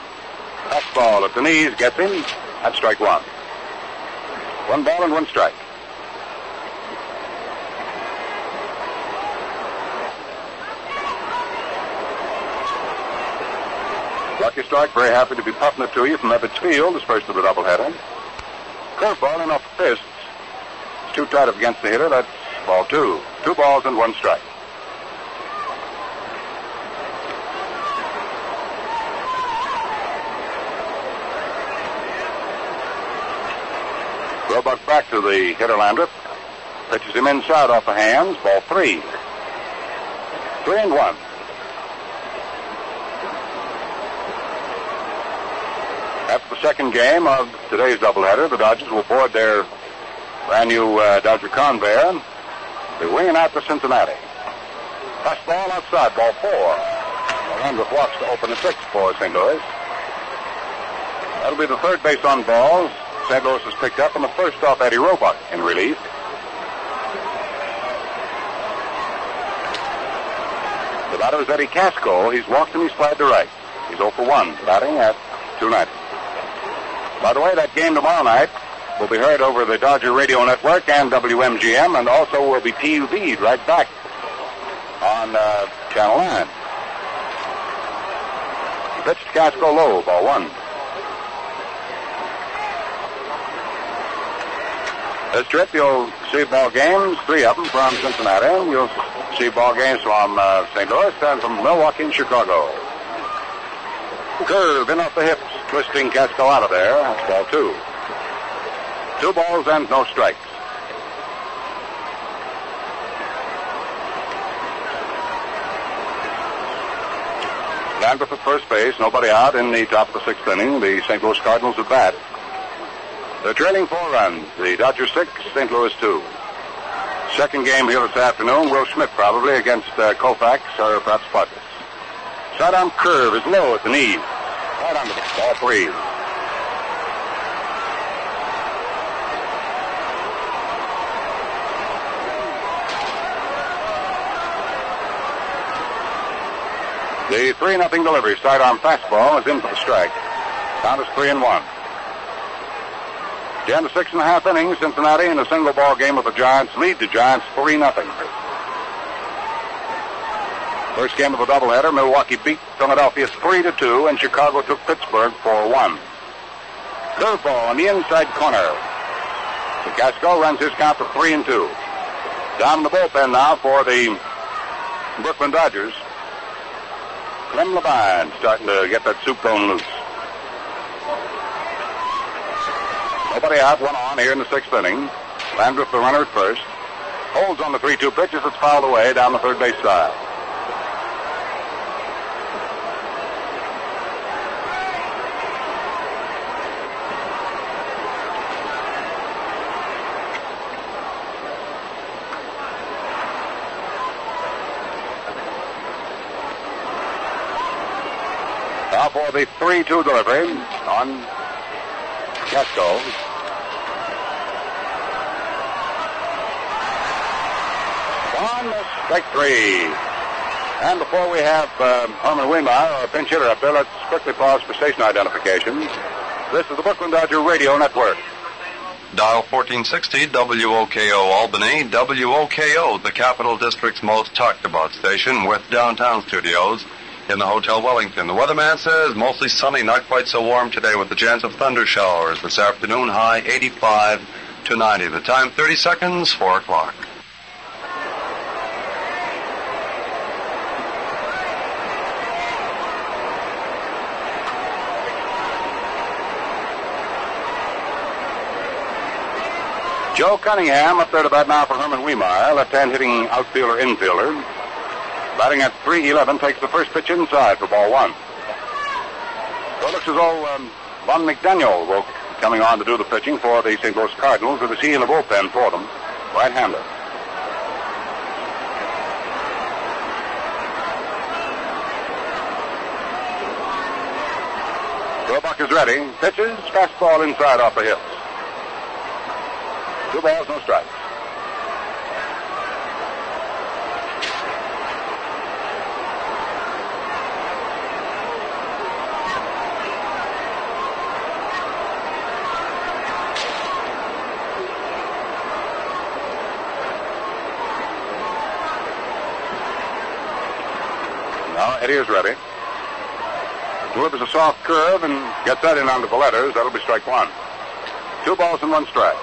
Fastball at the knees gets him. That's strike one. One ball and one strike. Lucky Strike, very happy to be puffing it to you from Ebbets Field, the first of the doubleheader. Curveball in off the fist. It's too tight up against the hitter. That's ball two. Two balls and one strike. Roebuck back to the hitter Landrith. Pitches him inside off the hands. Ball three. Three and one. After the second game of today's doubleheader, the Dodgers will board their brand new uh, Dodger Convair. They're winging out to Cincinnati. Fastball outside, ball four. Landrith walks to open the sixth for St. Louis. That'll be the third base on balls. St. Louis has picked up, and the first off Eddie Roebuck in relief. The batter is Eddie Kasko. He's walked and he's flied to right. He's 0 for 1, batting at 290. By the way, that game tomorrow night will be heard over the Dodger Radio Network and WMGM, and also will be TV'd right back on uh, Channel 9. Pitched Kasko low, ball one. This trip, you'll see ball games, three of them from Cincinnati. You'll see ball games from uh, St. Louis and from Milwaukee and Chicago. Curve in off the hips, twisting Kasko out of there. That's ball two. Two balls and no strikes. Landrith at first base, nobody out in the top of the sixth inning. The St. Louis Cardinals at bat. They're trailing four runs. The Dodgers six, St. Louis two. Second game here this afternoon. Will Schmidt probably against uh, Koufax or perhaps Buckets. Sidearm curve is low at the knees. Right on the ball three. The 3 nothing delivery. Sidearm fastball is in for the strike. Count is 3 and 1. Down to six and a half innings, Cincinnati in a single ball game with the Giants lead the Giants 3 nothing. First game of the doubleheader, Milwaukee beat Philadelphia 3 to 2, and Chicago took Pittsburgh 4 1. Curveball on the inside corner. Kasko runs his count to 3 and 2. Down the bullpen now for the Brooklyn Dodgers. Clem Labine starting to get that soup bone loose. Nobody out, one on here in the sixth inning. Landrith, the runner at first. Holds on the 3 2 pitch as it's fouled away down the third base side. Now for the 3 2 delivery on Kasko. One, strike three. And before we have um, Herman Wehmeier, our pinch hitter up there, let's quickly pause for station identification. This is the Brooklyn Dodger Radio Network. Dial 1460 WOKO Albany, WOKO, the Capital District's most talked about station with downtown studios in the Hotel Wellington. The weatherman says mostly sunny, not quite so warm today with the chance of thunder showers. This afternoon, high 85 to 90. The time 30 seconds, 4 o'clock. Joe Cunningham up there to bat now for Herman Wehmeier, left-hand hitting outfielder infielder. Batting at 311 takes the first pitch inside for ball one. So it looks as though um, Von McDaniel will coming on to do the pitching for the St. Louis Cardinals with a seal of bullpen for them, right-hander. Roebuck is ready. Pitches, fastball inside off the hips. Two balls, no strikes. Is ready. Delivers a soft curve and gets that in under the letters. That'll be strike one. Two balls and one strike.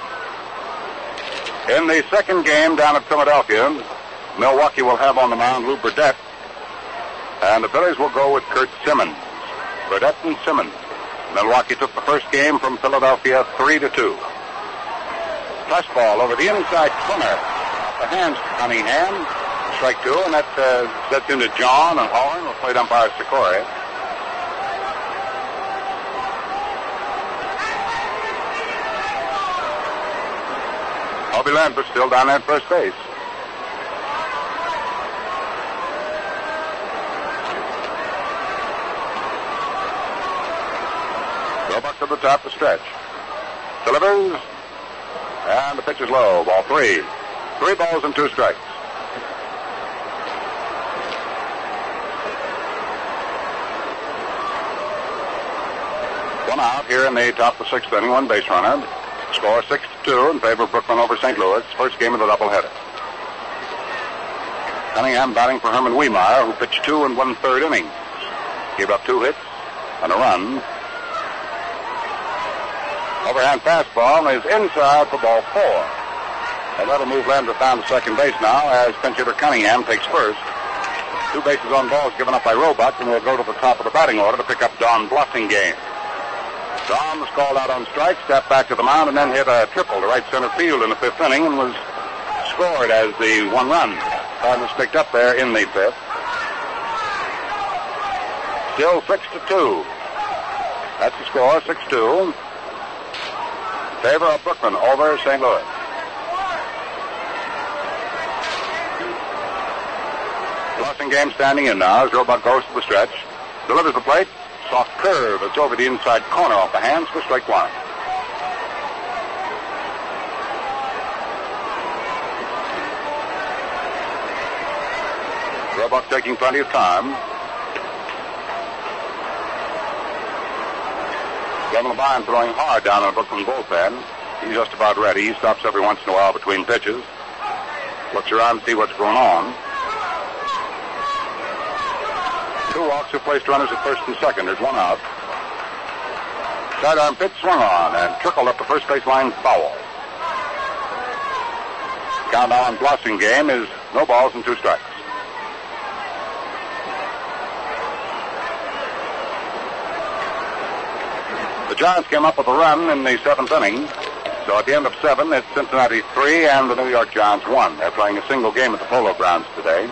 In the second game down at Philadelphia, Milwaukee will have on the mound Lew Burdette, And the Phillies will go with Curt Simmons. Burdette and Simmons. Milwaukee took the first game from Philadelphia 3 to 2. Fastball over the inside corner. The hands Cunningham. Strike two, and that uh, sets into John and Holland will plate umpire Secory. Bobby Lambert still down at first base. Roebuck to the top, the stretch. Delivers. And the pitch is low. Ball three. Three balls and two strikes. One out here in the top of the sixth inning, one base runner. Score 6 to 2 in favor of Brooklyn over St. Louis. First game of the doubleheader. Cunningham batting for Herman Wehmeier, who pitched two and one third innings. Gave up two hits and a run. Overhand fastball is inside for ball four. And that'll move Landrith down to second base now as pinch hitter Cunningham takes first. Two bases on balls given up by Roebuck, and we'll go to the top of the batting order to pick up Don Blasingame. Don was called out on strike, stepped back to the mound, and then hit a triple to right center field in the fifth inning and was scored as the one run. Cardinals picked up there in the fifth. Still six to two. That's the score, six two. Favor of Brooklyn over St. Louis. Blasingame standing in now as Roebuck goes to the stretch. Delivers the plate. Soft curve. It's over the inside corner off the hands for strike one. Roebuck taking plenty of time. Clem Labine throwing hard down in the Brooklyn bullpen. He's just about ready. He stops every once in a while between pitches. Looks around to see what's going on. Two walks have placed runners at first and second. There's one out. Sidearm pitch swung on and trickled up the first base line foul. Count on Blasingame is no balls and two strikes. The Giants came up with a run in the seventh inning. So at the end of seven, it's Cincinnati three and the New York Giants one. They're playing a single game at the Polo Grounds today.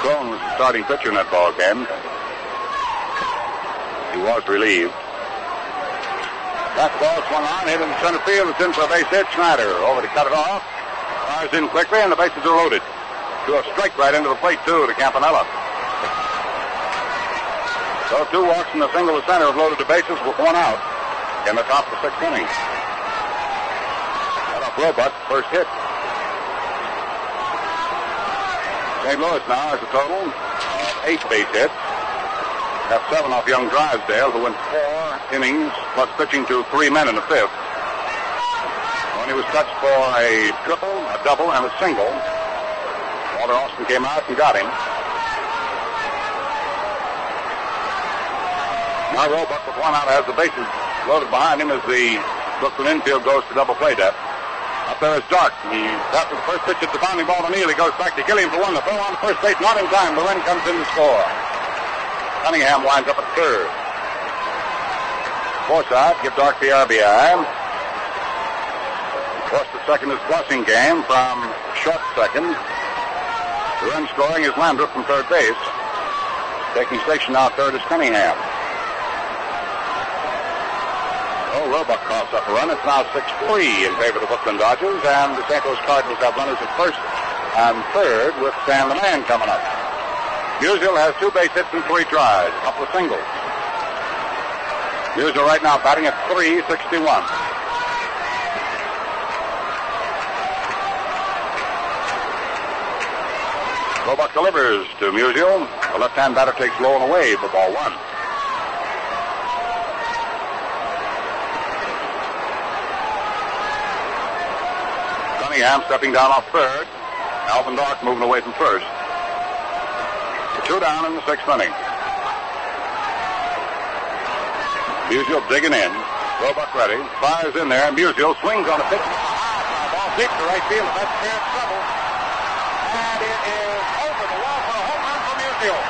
Sloan was the starting pitcher in that ball game. He was relieved. That ball swung on, hit in center field. It's in for a base hit. Snider over to cut it off. Fires in quickly, and the bases are loaded. To a strike right into the plate, too, to Campanella. So two walks and a single to center have loaded the bases with one out in the top of the sixth inning. Got off Roebuck, first hit. St. Louis now has a total eight base hits. Have seven off young Drysdale, who went four innings, plus pitching to three men in the fifth. When he was touched for a triple, a double, and a single, Walter Alston came out and got him. Now Roebuck with one out has the bases loaded behind him as the Brooklyn infield goes to double play depth. There is Dark. He after the first pitch at the bounding ball to Neal. He goes back to Gilliam for one. The throw on first base, not in time. The run comes in to score. Cunningham winds up at third. Forsythe give Dark the RBI. Of course, the second is crossing game from short second. The run scoring is Landrith from third base. Taking station out third is Cunningham. Oh, Roebuck coughs up a run. It's now 6-3 in favor of the Brooklyn Dodgers, and the St. Louis Cardinals have runners at first and third with Stan the Man coming up. Musial has two base hits and three tries, a couple of singles. Musial right now batting at 361. Roebuck delivers to Musial. The left-hand batter takes low and away for ball one. Cunningham stepping down off third. Alvin Dark moving away from first. Two down in the sixth inning. Musial digging in. Roebuck ready. Fires in there. Musial swings on a pitch. Ball deep to right field. That's fair trouble. And it is over the wall for a home run for Musial.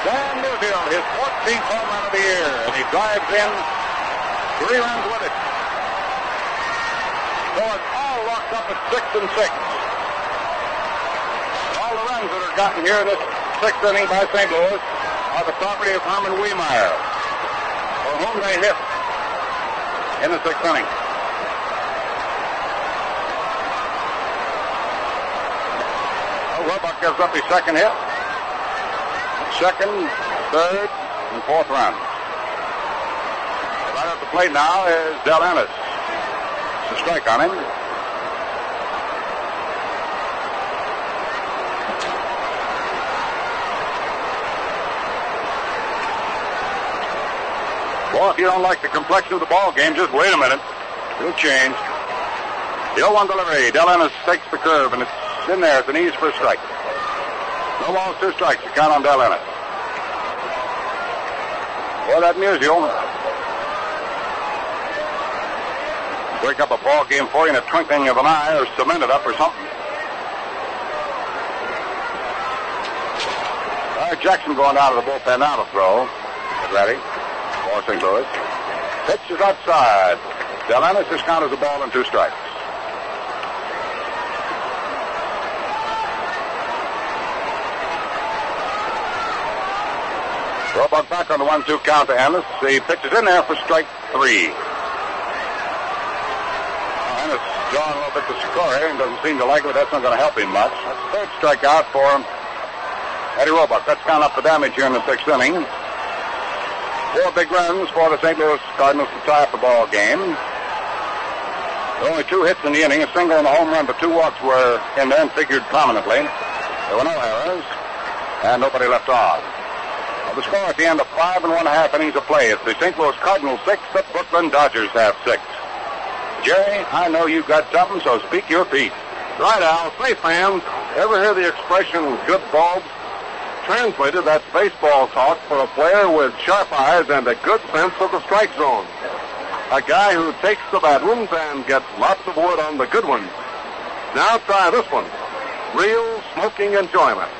Dan Musial, his 14th home run of the year, and he drives in three runs with it. So it's all locked up at six and six. All the runs that are gotten here in this sixth inning by St. Louis are the property of Herman Wehmeier, for whom they hit in the sixth inning. Roebuck gives up his second hit. Second, third, and fourth round. Right at the plate now is Del Ennis. It's a strike on him. Well, if you don't like the complexion of the ball game, just wait a minute. It'll change. The 0 1 delivery. Del Ennis takes the curve, and it's in there. It's an ease for a strike. No balls, two strikes. You count on Del Ennis. Boy, that Musial. Break up a ball game for you in a twinkling of an eye or cement it up or something. All right, Jackson going down to the bullpen now to throw. Get ready. For St. Louis. Pitch is outside. Del Ennis is counted as a ball and two strikes. Roebuck back on the one-two count to Ennis. The pitch is in there for strike three. Ennis drawing a little bit to score here and doesn't seem to like it, but that's not going to help him much. That's the third strikeout for him. Eddie Roebuck. That's gone up the damage here in the sixth inning. Four big runs for the St. Louis Cardinals to tie up the ball game. There only two hits in the inning, a single and a home run, but two walks were in there and figured prominently. There were no errors, and nobody left on. The score at the end of five and one half innings of play is the St. Louis Cardinals six, the Brooklyn Dodgers have six. Jerry, I know you've got something, so speak your piece. Right, Al. Say, fans, ever hear the expression good bulbs translated, that's baseball talk for a player with sharp eyes and a good sense of the strike zone. A guy who takes the bad ones and gets lots of wood on the good ones. Now try this one. Real smoking enjoyment.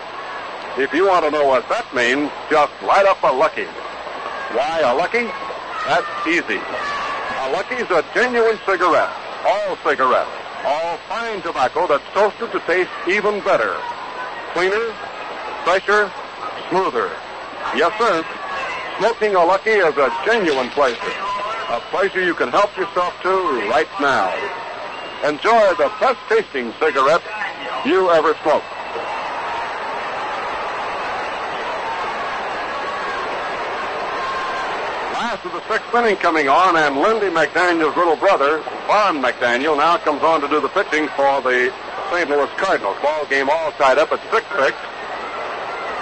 If you want to know what that means, just light up a Lucky. Why a Lucky? That's easy. A Lucky's a genuine cigarette. All cigarettes. All fine tobacco that's toasted to taste even better. Cleaner, fresher, smoother. Yes, sir. Smoking a Lucky is a genuine pleasure. A pleasure you can help yourself to right now. Enjoy the best tasting cigarette you ever smoked. Last of the sixth inning coming on, and Lindy McDaniel's little brother, Von McDaniel, now comes on to do the pitching for the St. Louis Cardinals. Ball game all tied up at 6-6.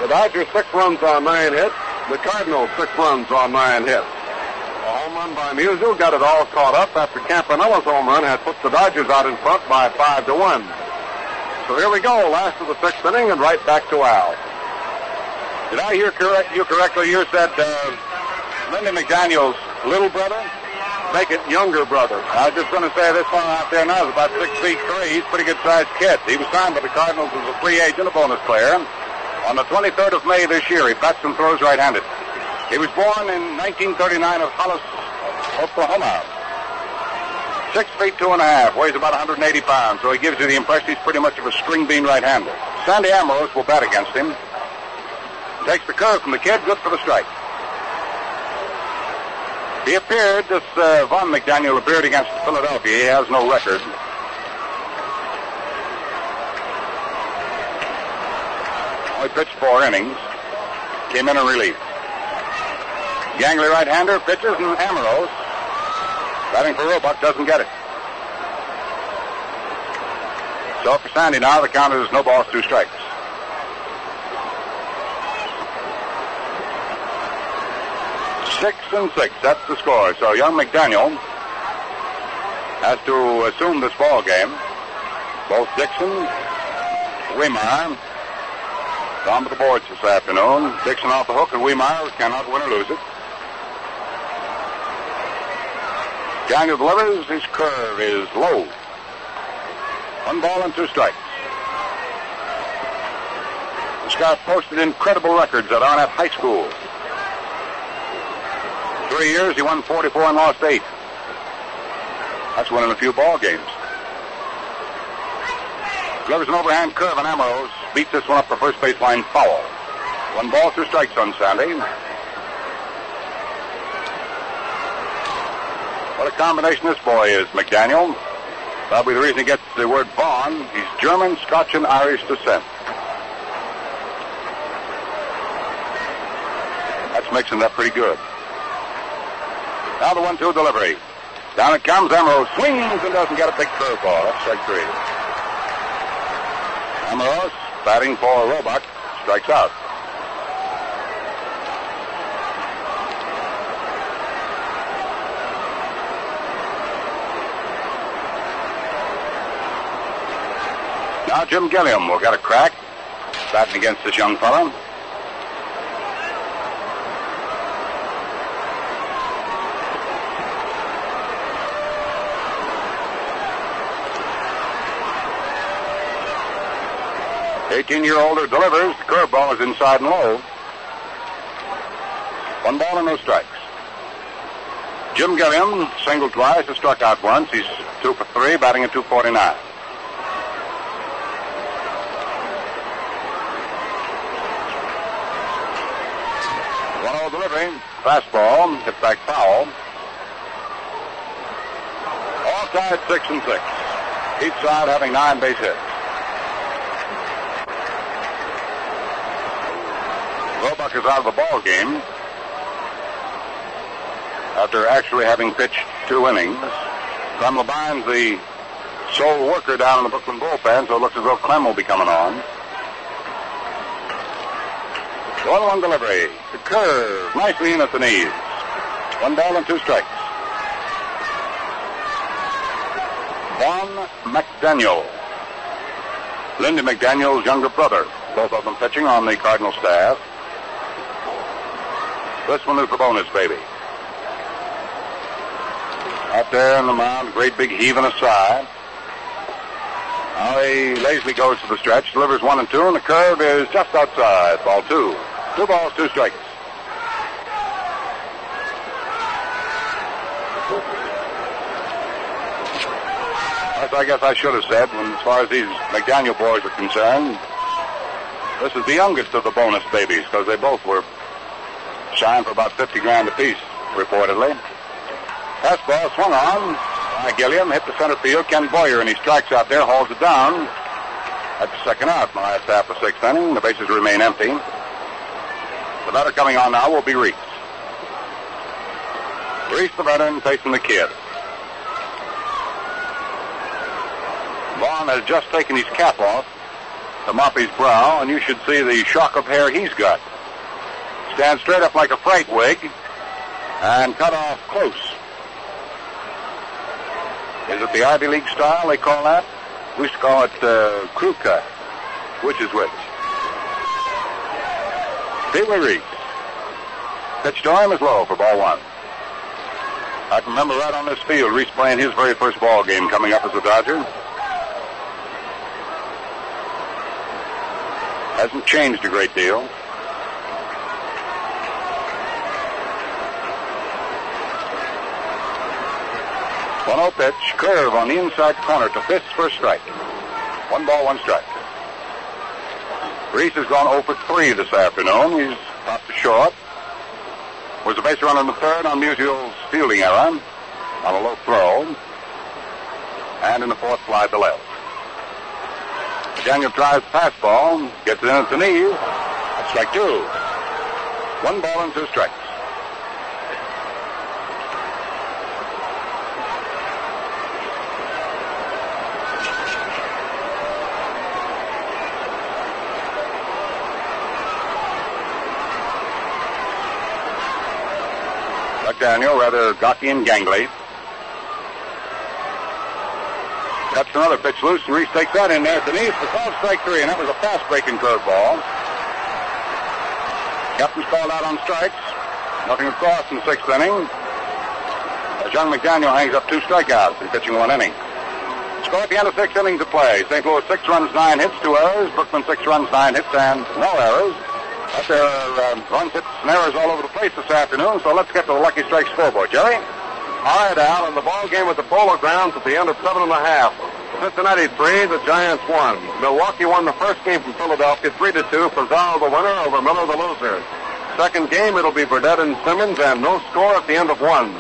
The Dodgers six runs on nine hits. The Cardinals six runs on nine hits. A home run by Musial got it all caught up after Campanella's home run had put the Dodgers out in front by five to one. So here we go, last of the sixth inning, and right back to Al. Did I hear correct, you correctly? You said uh, Lindy McDaniel's little brother? Make it younger brother. I was just going to say this one out there now is about six feet three. He's a pretty good sized kid. He was signed by the Cardinals as a free agent, a bonus player. On the 23rd of May this year, he bats and throws right-handed. He was born in 1939 at Hollis, Oklahoma. Six feet two and a half, weighs about 180 pounds, so he gives you the impression he's pretty much of a string bean right-hander. Sandy Amoros will bat against him. Takes the curve from the kid, good for the strike. He appeared, this uh, Von McDaniel appeared against Philadelphia. He has no record. Only pitched four innings. Came in in relief. Gangly right-hander pitches and Amoros batting for Roebuck doesn't get it. So for Sandy now, the count is no balls, two strikes. Six and six, that's the score. So young McDaniel has to assume this ball game. Both Dickson, Wehmeier, down to the boards this afternoon. Dickson off the hook, and Wehmeier cannot win or lose it. Daniel delivers. His curve is low. One ball and two strikes. Guy posted incredible records at Arnett High School. Three years, he won 44 and lost eight. That's winning a few ball games. Delivers an overhand curve on Amoros. Beats this one up the first baseline foul. One ball, two strikes on Sandy. What a combination this boy is, McDaniel. Be the reason he gets the word Von. He's German, Scotch, and Irish descent. That's mixing up pretty good. Now the one-two delivery. Down it comes. Amoros swings and doesn't get a big curveball. That's strike three. Amoros batting for Roebuck strikes out. Now Jim Gilliam will get a crack batting against this young fellow. Eighteen-year-older delivers. The curveball is inside and low. One ball and no strikes. Jim Gilliam singled twice, has struck out once. He's two for three, batting at 249. One-zero delivery. Fastball. Hit back foul. All tied six and six. Each side having nine base hits. Roebuck is out of the ball game after actually having pitched two innings. Clem Labine's the sole worker down in the Brooklyn bullpen, so it looks as though Clem will be coming on. One one delivery. The curve. Nicely in at the knees. One ball and two strikes. Von McDaniel. Lindy McDaniel's younger brother. both of them pitching on the Cardinal staff. This one is the bonus baby. Out there on the mound, great big heaving aside. Now he lazily goes to the stretch, delivers one and two, and the curve is just outside. Ball two. Two balls, two strikes. As I guess I should have said, when, as far as these McDaniel boys are concerned, this is the youngest of the bonus babies because they both were signed for about 50 grand apiece, reportedly. Fastball swung on by Gilliam, hit the center field. Ken Boyer, and he strikes out there, hauls it down. That's the second out in the last half of sixth inning. The bases remain empty. The batter coming on now will be Reese. Reese, the veteran, facing the kid. Von has just taken his cap off to mop his brow, and you should see the shock of hair he's got. Stands straight up like a freight wig and cut off close. Is it the Ivy League style they call that? We used to call it uh, crew cut. Which is which? Pee Reese. Pitch to him is low for ball one. I can remember right on this field, Reese playing his very first ball game coming up as a Dodger. Hasn't changed a great deal. One zero pitch, curve on the inside corner to Fisk for a strike. One ball, one strike. Reese has gone 0 for 3 this afternoon. He's top to short. Was a base runner in the third on Musial's fielding error on a low throw. And in the fourth, fly to left. Daniel tries fastball, gets it in at the knee. Strike two. One ball and two strikes. Buck Daniel, rather gawky and gangly. Cuts another pitch loose, and Reese takes that in there at the knees for strike three, and that was a fast breaking curveball. Captain's called out on strikes. Nothing across in the sixth inning. As Von McDaniel hangs up two strikeouts in pitching one inning. Score at the end of six innings of play. St. Louis six runs, nine hits, two errors. Brooklyn six runs, nine hits, and no errors. There are um, runs, hits, and errors all over the place this afternoon, so let's get to the Lucky Strike scoreboard. Jerry? All right, Al, and the ball game at the Polo Grounds at the end of seven and a half. Cincinnati three, the Giants one. Milwaukee won the first game from Philadelphia three to two. Pizarro the winner over Miller the loser. Second game it'll be Burdette and Simmons, and no score at the end of one.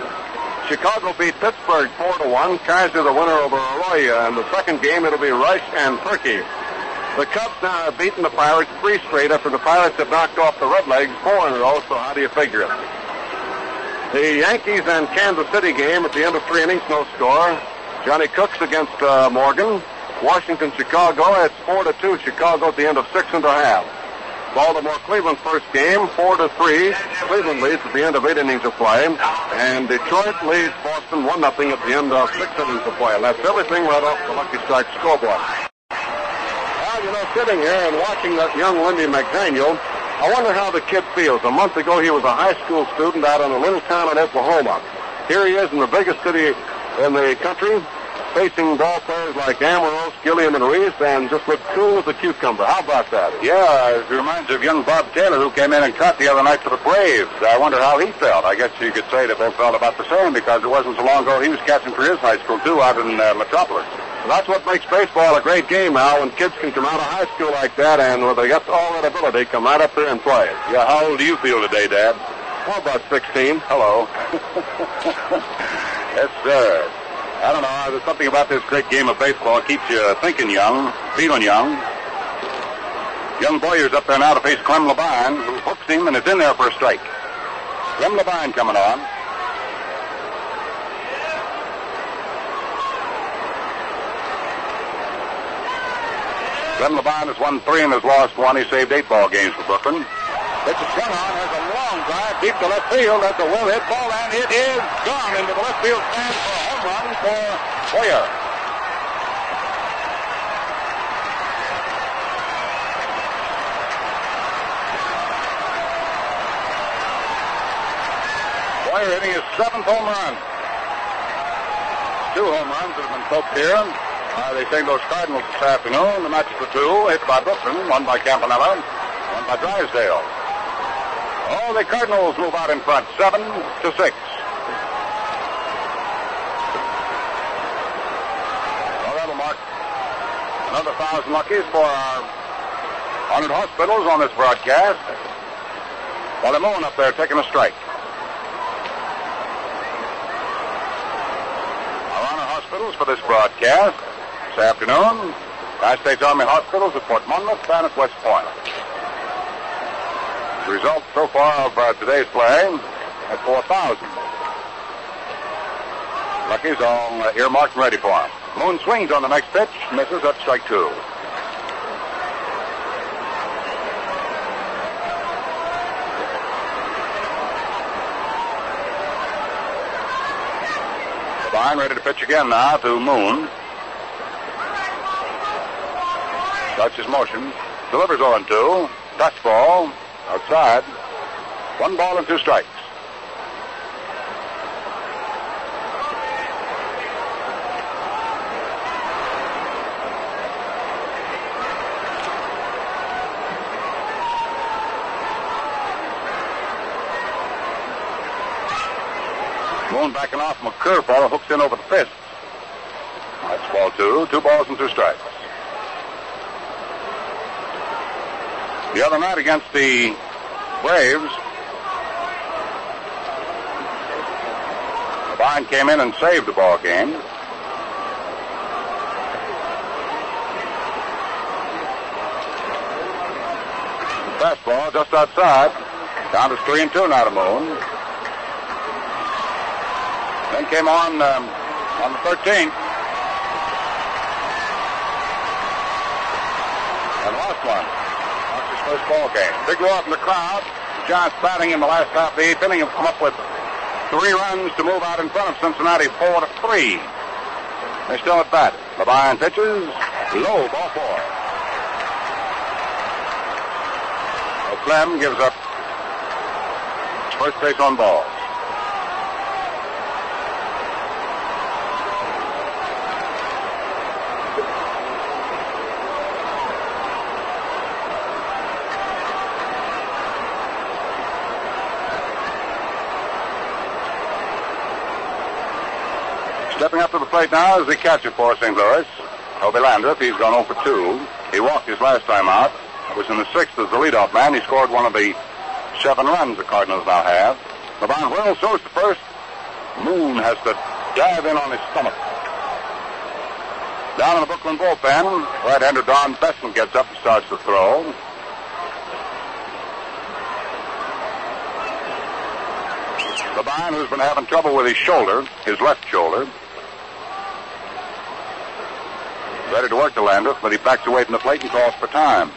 Chicago beat Pittsburgh four to one. Kaiser the winner over Arroyo. And the second game it'll be Rush and Purkey. The Cubs now have beaten the Pirates three straight after the Pirates have knocked off the Redlegs four in a row. So how do you figure it? The Yankees and Kansas City game at the end of three innings, no score. Johnny Kucks against uh, Morgan. Washington, Chicago. It's four to two. Chicago at the end of six and a half. Baltimore, Cleveland first game, four to three. Cleveland leads at the end of eight innings of play, and Detroit leads Boston one nothing at the end of six innings of play. And that's everything right off the Lucky Strike scoreboard. Sitting here and watching that young Lindy McDaniel, I wonder how the kid feels. A month ago, he was a high school student out in a little town in Oklahoma. Here he is in the biggest city in the country, facing ball players like Amoros, Gilliam, and Reese, and just looked cool as a cucumber. How about that? Yeah, it reminds of young Bob Taylor who came in and cut the other night for the Braves. I wonder how he felt. I guess you could say they felt about the same because it wasn't so long ago he was catching for his high school too out in uh, Metropolis. Well, that's what makes baseball a great game, Al, when kids can come out of high school like that and with they got all that ability, come right up there and play. Yeah, how old do you feel today, Dad? Well, about 16. Hello. yes, sir. I don't know. Uh, there's something about this great game of baseball keeps you thinking young, feeling young. Young Boyer's up there now to face Clem Labine, who hooks him and is in there for a strike. Clem Labine coming on. Clem Labine has won three and has lost one. He saved eight ball games for Brooklyn. It's Richard on. has a long drive deep to left field. That's a well-hit ball, and it is gone into the left field stand for a home run for Boyer. Boyer hitting his seventh home run. Two home runs that have been poked here by the St. Louis Cardinals this afternoon. The match for two, hit by Brooklyn, one by Campanella, one by Drysdale. Oh, the Cardinals move out in front, seven to six. Well, that'll mark another thousand luckies for our honored hospitals on this broadcast. Wally Moon up there taking a strike. Our honor hospitals for this broadcast afternoon. United States Army hospitals at Fort Monmouth and at West Point. The result so far of uh, today's play at 4,000. Lucky's all uh, earmarked and ready for him. Moon swings on the next pitch, misses at strike two. Fine, ready to pitch again now to Moon. Starts motion. Delivers on 2. Touch ball. Outside. One ball and two strikes. Moon backing off from a curveball, hooks in over the fist. That's ball two. Two balls and two strikes. The other night against the Braves, Labine came in and saved the ball game. Fastball just outside. Down to three and two now to Moon. Then came on um, on the 13th. And lost one. First ball game. Big up in the crowd. The Giants batting in the last half of the eighth inning have come up with three runs to move out in front of Cincinnati, four to three. They're still at bat. The Labine pitches. Low, ball four. So Clem gives up first base on ball. Stepping up to the plate now is the catcher for St. Louis, Hobie Landrith. He's gone 0 for 2. He walked his last time out. Was in the sixth as the leadoff man. He scored one of the seven runs the Cardinals now have. LeBron Will throws to first. Moon has to dive in on his stomach. Down in the Brooklyn bullpen, right-hander Don Bessent gets up and starts to throw. Labine, who's been having trouble with his shoulder, his left shoulder, ready to work the Landrith, but he backs away from the plate and calls for time.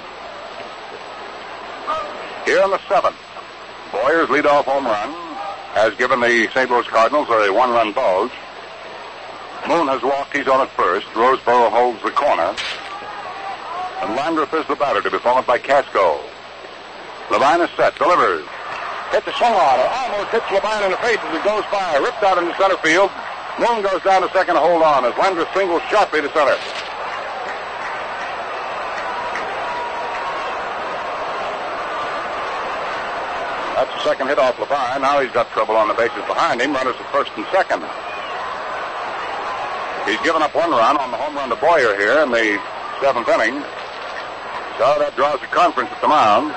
Here in the seventh, Boyer's leadoff home run has given the St. Louis Cardinals a one-run bulge. Moon has walked. He's on at first. Roseboro holds the corner. And Landrith is the batter to be followed by Kasko. Labine is set. Delivers. Hits a swung on it. Almost hits Labine in the face as it goes by. Ripped out into center field. Moon goes down to second to hold on as Landrith singles sharply to center. That's the second hit off Labine. Now he's got trouble on the bases behind him. Runners at first and second. He's given up one run on the home run to Boyer here in the seventh inning. So that draws the conference at the mound.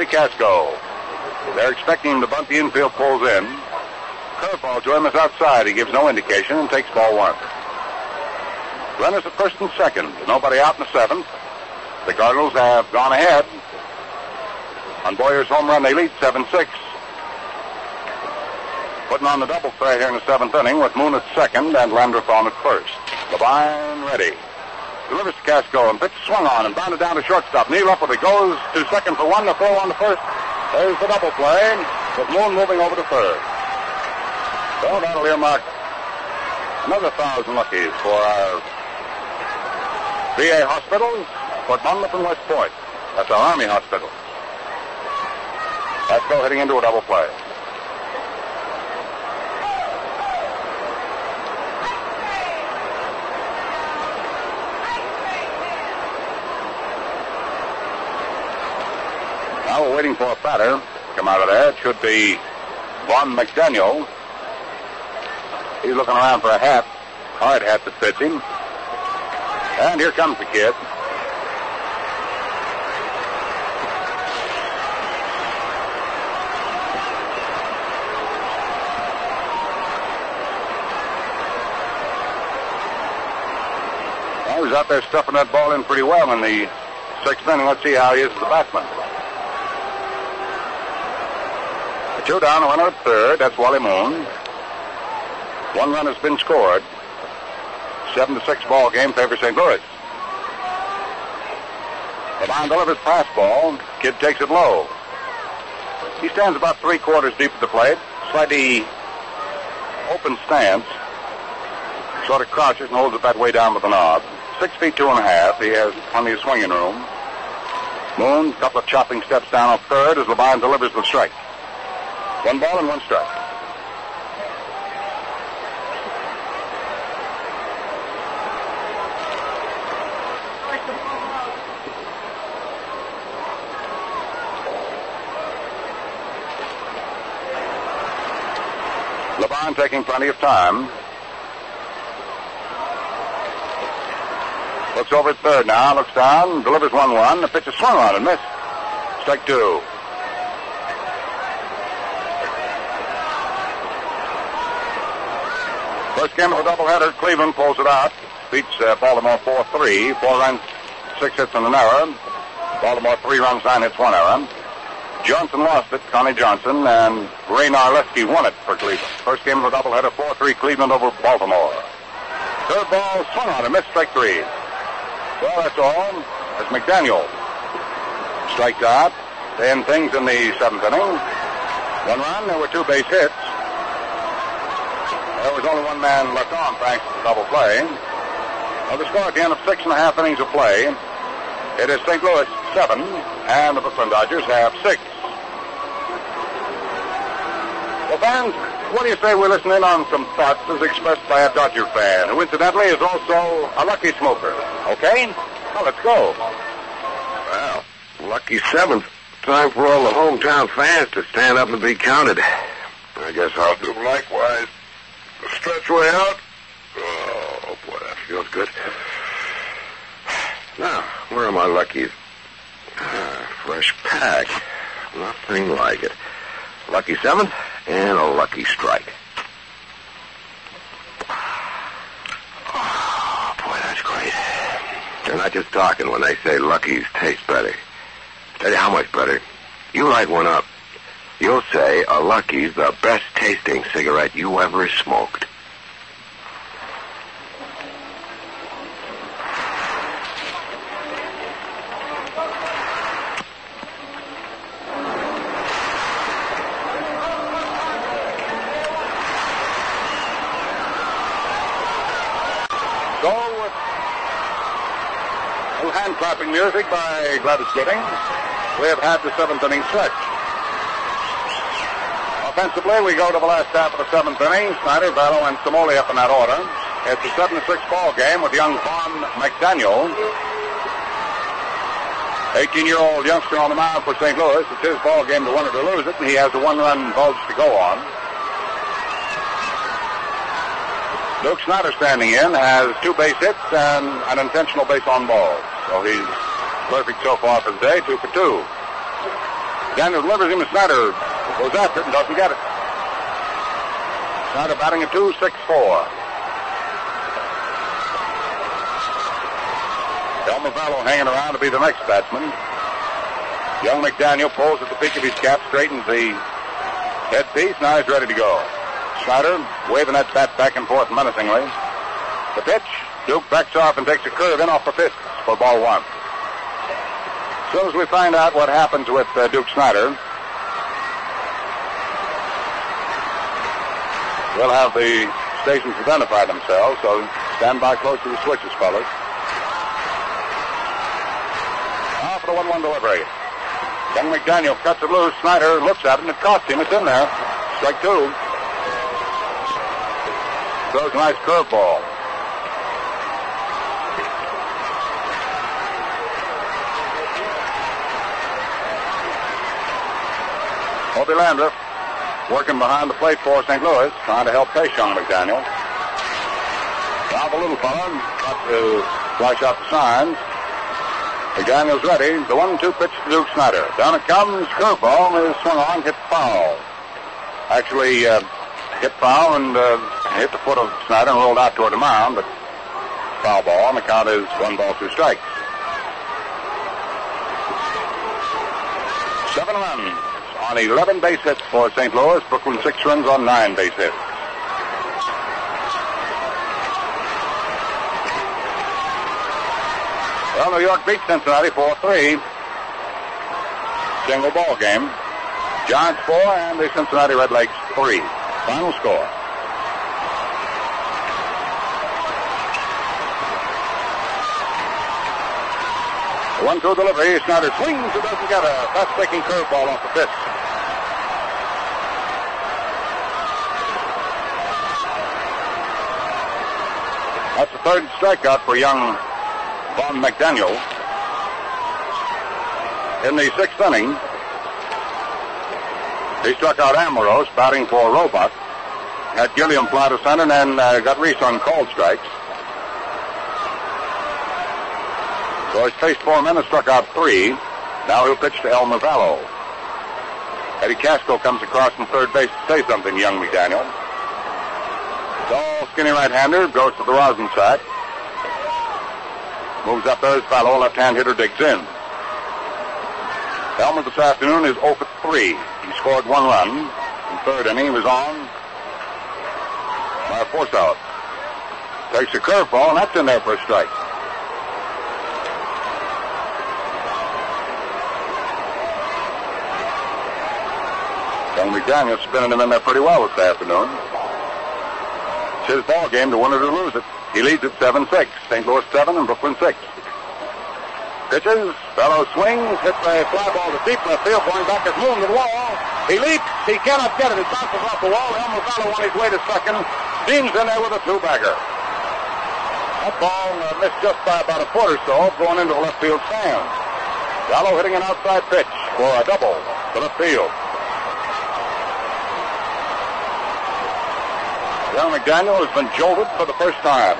Who Kasko. They're expecting him to bunt the infield pulls in. Curveball to him is outside. He gives no indication and takes ball one. Runners at first and second. Nobody out in the seventh. The Cardinals have gone ahead. On Boyer's home run, they lead 7-6. Putting on the double play here in the seventh inning with Moon at second and Landrith on at first. Labine ready. Delivers to Kasko and pitch swung on and bounded down to shortstop. Knee up with it goes to second for one. The throw on the first. There's the double play with Moon moving over to third. So that'll earmark another thousand luckies for our VA hospitals, Fort Monmouth and West Point. That's our Army hospital. Kasko heading into a double play. Now we're waiting for a batter to come out of there. It should be Von McDaniel. He's looking around for a hat, hard hat that fits him. And here comes the kid. He's out there stuffing that ball in pretty well in the sixth inning. Let's see how he is as a batsman. A two down, runner at third. That's Wally Moon. One run has been scored. Seven to six ball game favors St. Louis. Labine delivers pass ball. Kid takes it low. He stands about three quarters deep at the plate. Slightly open stance. Sort of crouches and holds it that way down with the knob. Six feet two and a half. He has plenty of swinging room. Moon, couple of chopping steps down off third as Labine delivers the strike. One ball and one strike. Labine taking plenty of time. Looks over at third now, looks down, delivers 1 1. The pitch is swung on and missed. Strike two. First game of the doubleheader, Cleveland pulls it out. Beats uh, Baltimore 4 3. Four runs, six hits and an error. Baltimore three runs, nine hits, one error. Johnson lost it, Connie Johnson, and Ray Narleski won it for Cleveland. First game of the doubleheader, 4 3 Cleveland over Baltimore. Third ball swung on a missed strike three. Well, that's all. That's McDaniel strikes out to end things in the seventh inning. One run, there were two base hits. There was only one man left on thanks to the double play. Well, the score at the end of six and a half innings of play, it is St. Louis seven, and the Brooklyn Dodgers have six. Well, fans, what do you say we listen in on some thoughts as expressed by a Dodger fan, who incidentally is also a lucky smoker? Okay? Well, let's go. Well, lucky seventh. Time for all the hometown fans to stand up and be counted. I guess I'll do likewise. Stretch way out. Oh, boy, that feels good. Now, where are my luckies? Ah, fresh pack. Nothing like it. Lucky seventh and a lucky strike. Oh, boy, that's great. They're not just talking when they say luckies taste better. Tell you how much better. You light one up. You'll say a Lucky's the best tasting cigarette you ever smoked. Hand clapping music by Gladys Gooding. We have had the seventh inning stretch. Offensively, we go to the last half of the seventh inning. Snider, Valo, and Cimoli up in that order. It's a 7 to 6 ball game with young Von McDaniel. 18 year old youngster on the mound for St. Louis. It's his ball game to win it or lose it, and he has a one run bulge to go on. Duke Snider standing in has two base hits and an intentional base on ball. So he's perfect so far for the day, two for two. Daniel delivers him to Snider, goes after it and doesn't get it. Snider batting a 2-6-4. Elmer Valo hanging around to be the next batsman. Young McDaniel pulls at the peak of his cap, straightens the headpiece. Now he's ready to go. Snider, waving that bat back and forth menacingly. The pitch, Duke backs off and takes a curve in off the fifth for ball one. As soon as we find out what happens with uh, Duke Snider, we'll have the stations identify themselves, so stand by close to the switches, fellas. Now for the 1 1 delivery. Young McDaniel cuts it loose. Snider looks at it, and it costs him. It's in there. Strike two. Throws a nice curveball. Hobie Landrith working behind the plate for St. Louis, trying to help young McDaniel. Now the little fella got to flash out the signs. McDaniel's ready. The one-two pitch to Duke Snider. Down it comes. Curveball is swung on, hit foul. Actually, uh, hit foul and uh, hit the foot of Snider and rolled out toward the mound, but foul ball, and the count is one ball, two strikes. Seven runs on 11 base hits for St. Louis. Brooklyn six runs on nine base hits. Well, New York beat Cincinnati 4-3. Single ball game. Giants 4 and the Cincinnati Redlegs 3. Final score. One two delivery. Snider swings. It doesn't get a fast breaking curveball off the pitch. That's the third strikeout for young Von McDaniel. In the sixth inning, he struck out Amoros, batting for Roebuck. Had Gilliam fly to center and then uh, got Reese on called strikes. So he's faced four men and struck out three. Now he'll pitch to Elmer Valo. Eddie Kasko comes across from third base to say something young McDaniel. Tall, skinny right-hander goes to the rosin sack. Moves up there as Valo, left-hand hitter, digs in. Elmer this afternoon is 0 for 3. He scored one run. In third inning, he was on by a force out. Takes a curveball, and that's in there for a strike. Young McDaniel's spinning him in there pretty well this afternoon. His ball game to win it or lose it. He leads at 7-6. St. Louis 7 and Brooklyn 6. Pitches. Fellow swings. Hits a fly ball to deep left field. Going back his moon to the wall. He leaps. He cannot get it. It bounces off the wall. Elmer Valo on his way to second. Dean's in there with a two-bagger. That ball uh, missed just by about a foot or so, going into the left field stand. Valo hitting an outside pitch for a double to left field. Young McDaniel has been jolted for the first time.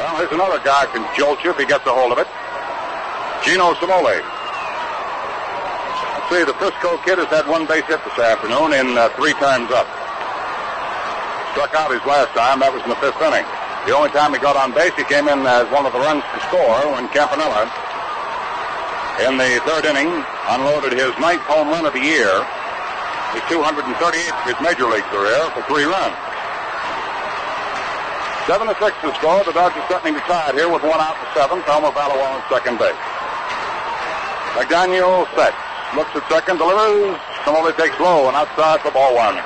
Well, here's another guy who can jolt you if he gets a hold of it. Gino Cimoli. Let's see, the Frisco kid has had one base hit this afternoon in uh, three times up. Struck out his last time. That was in the fifth inning. The only time he got on base, he came in as one of the runs to score when Campanella in the third inning, unloaded his ninth home run of the year, his 238th of his major league career for three runs. Seven to six to score. The Dodgers threatening to tie it here with one out in the seventh. Elmer Valo on second base. McDaniel sets, looks at second, delivers. Cimoli takes low and outside for ball one.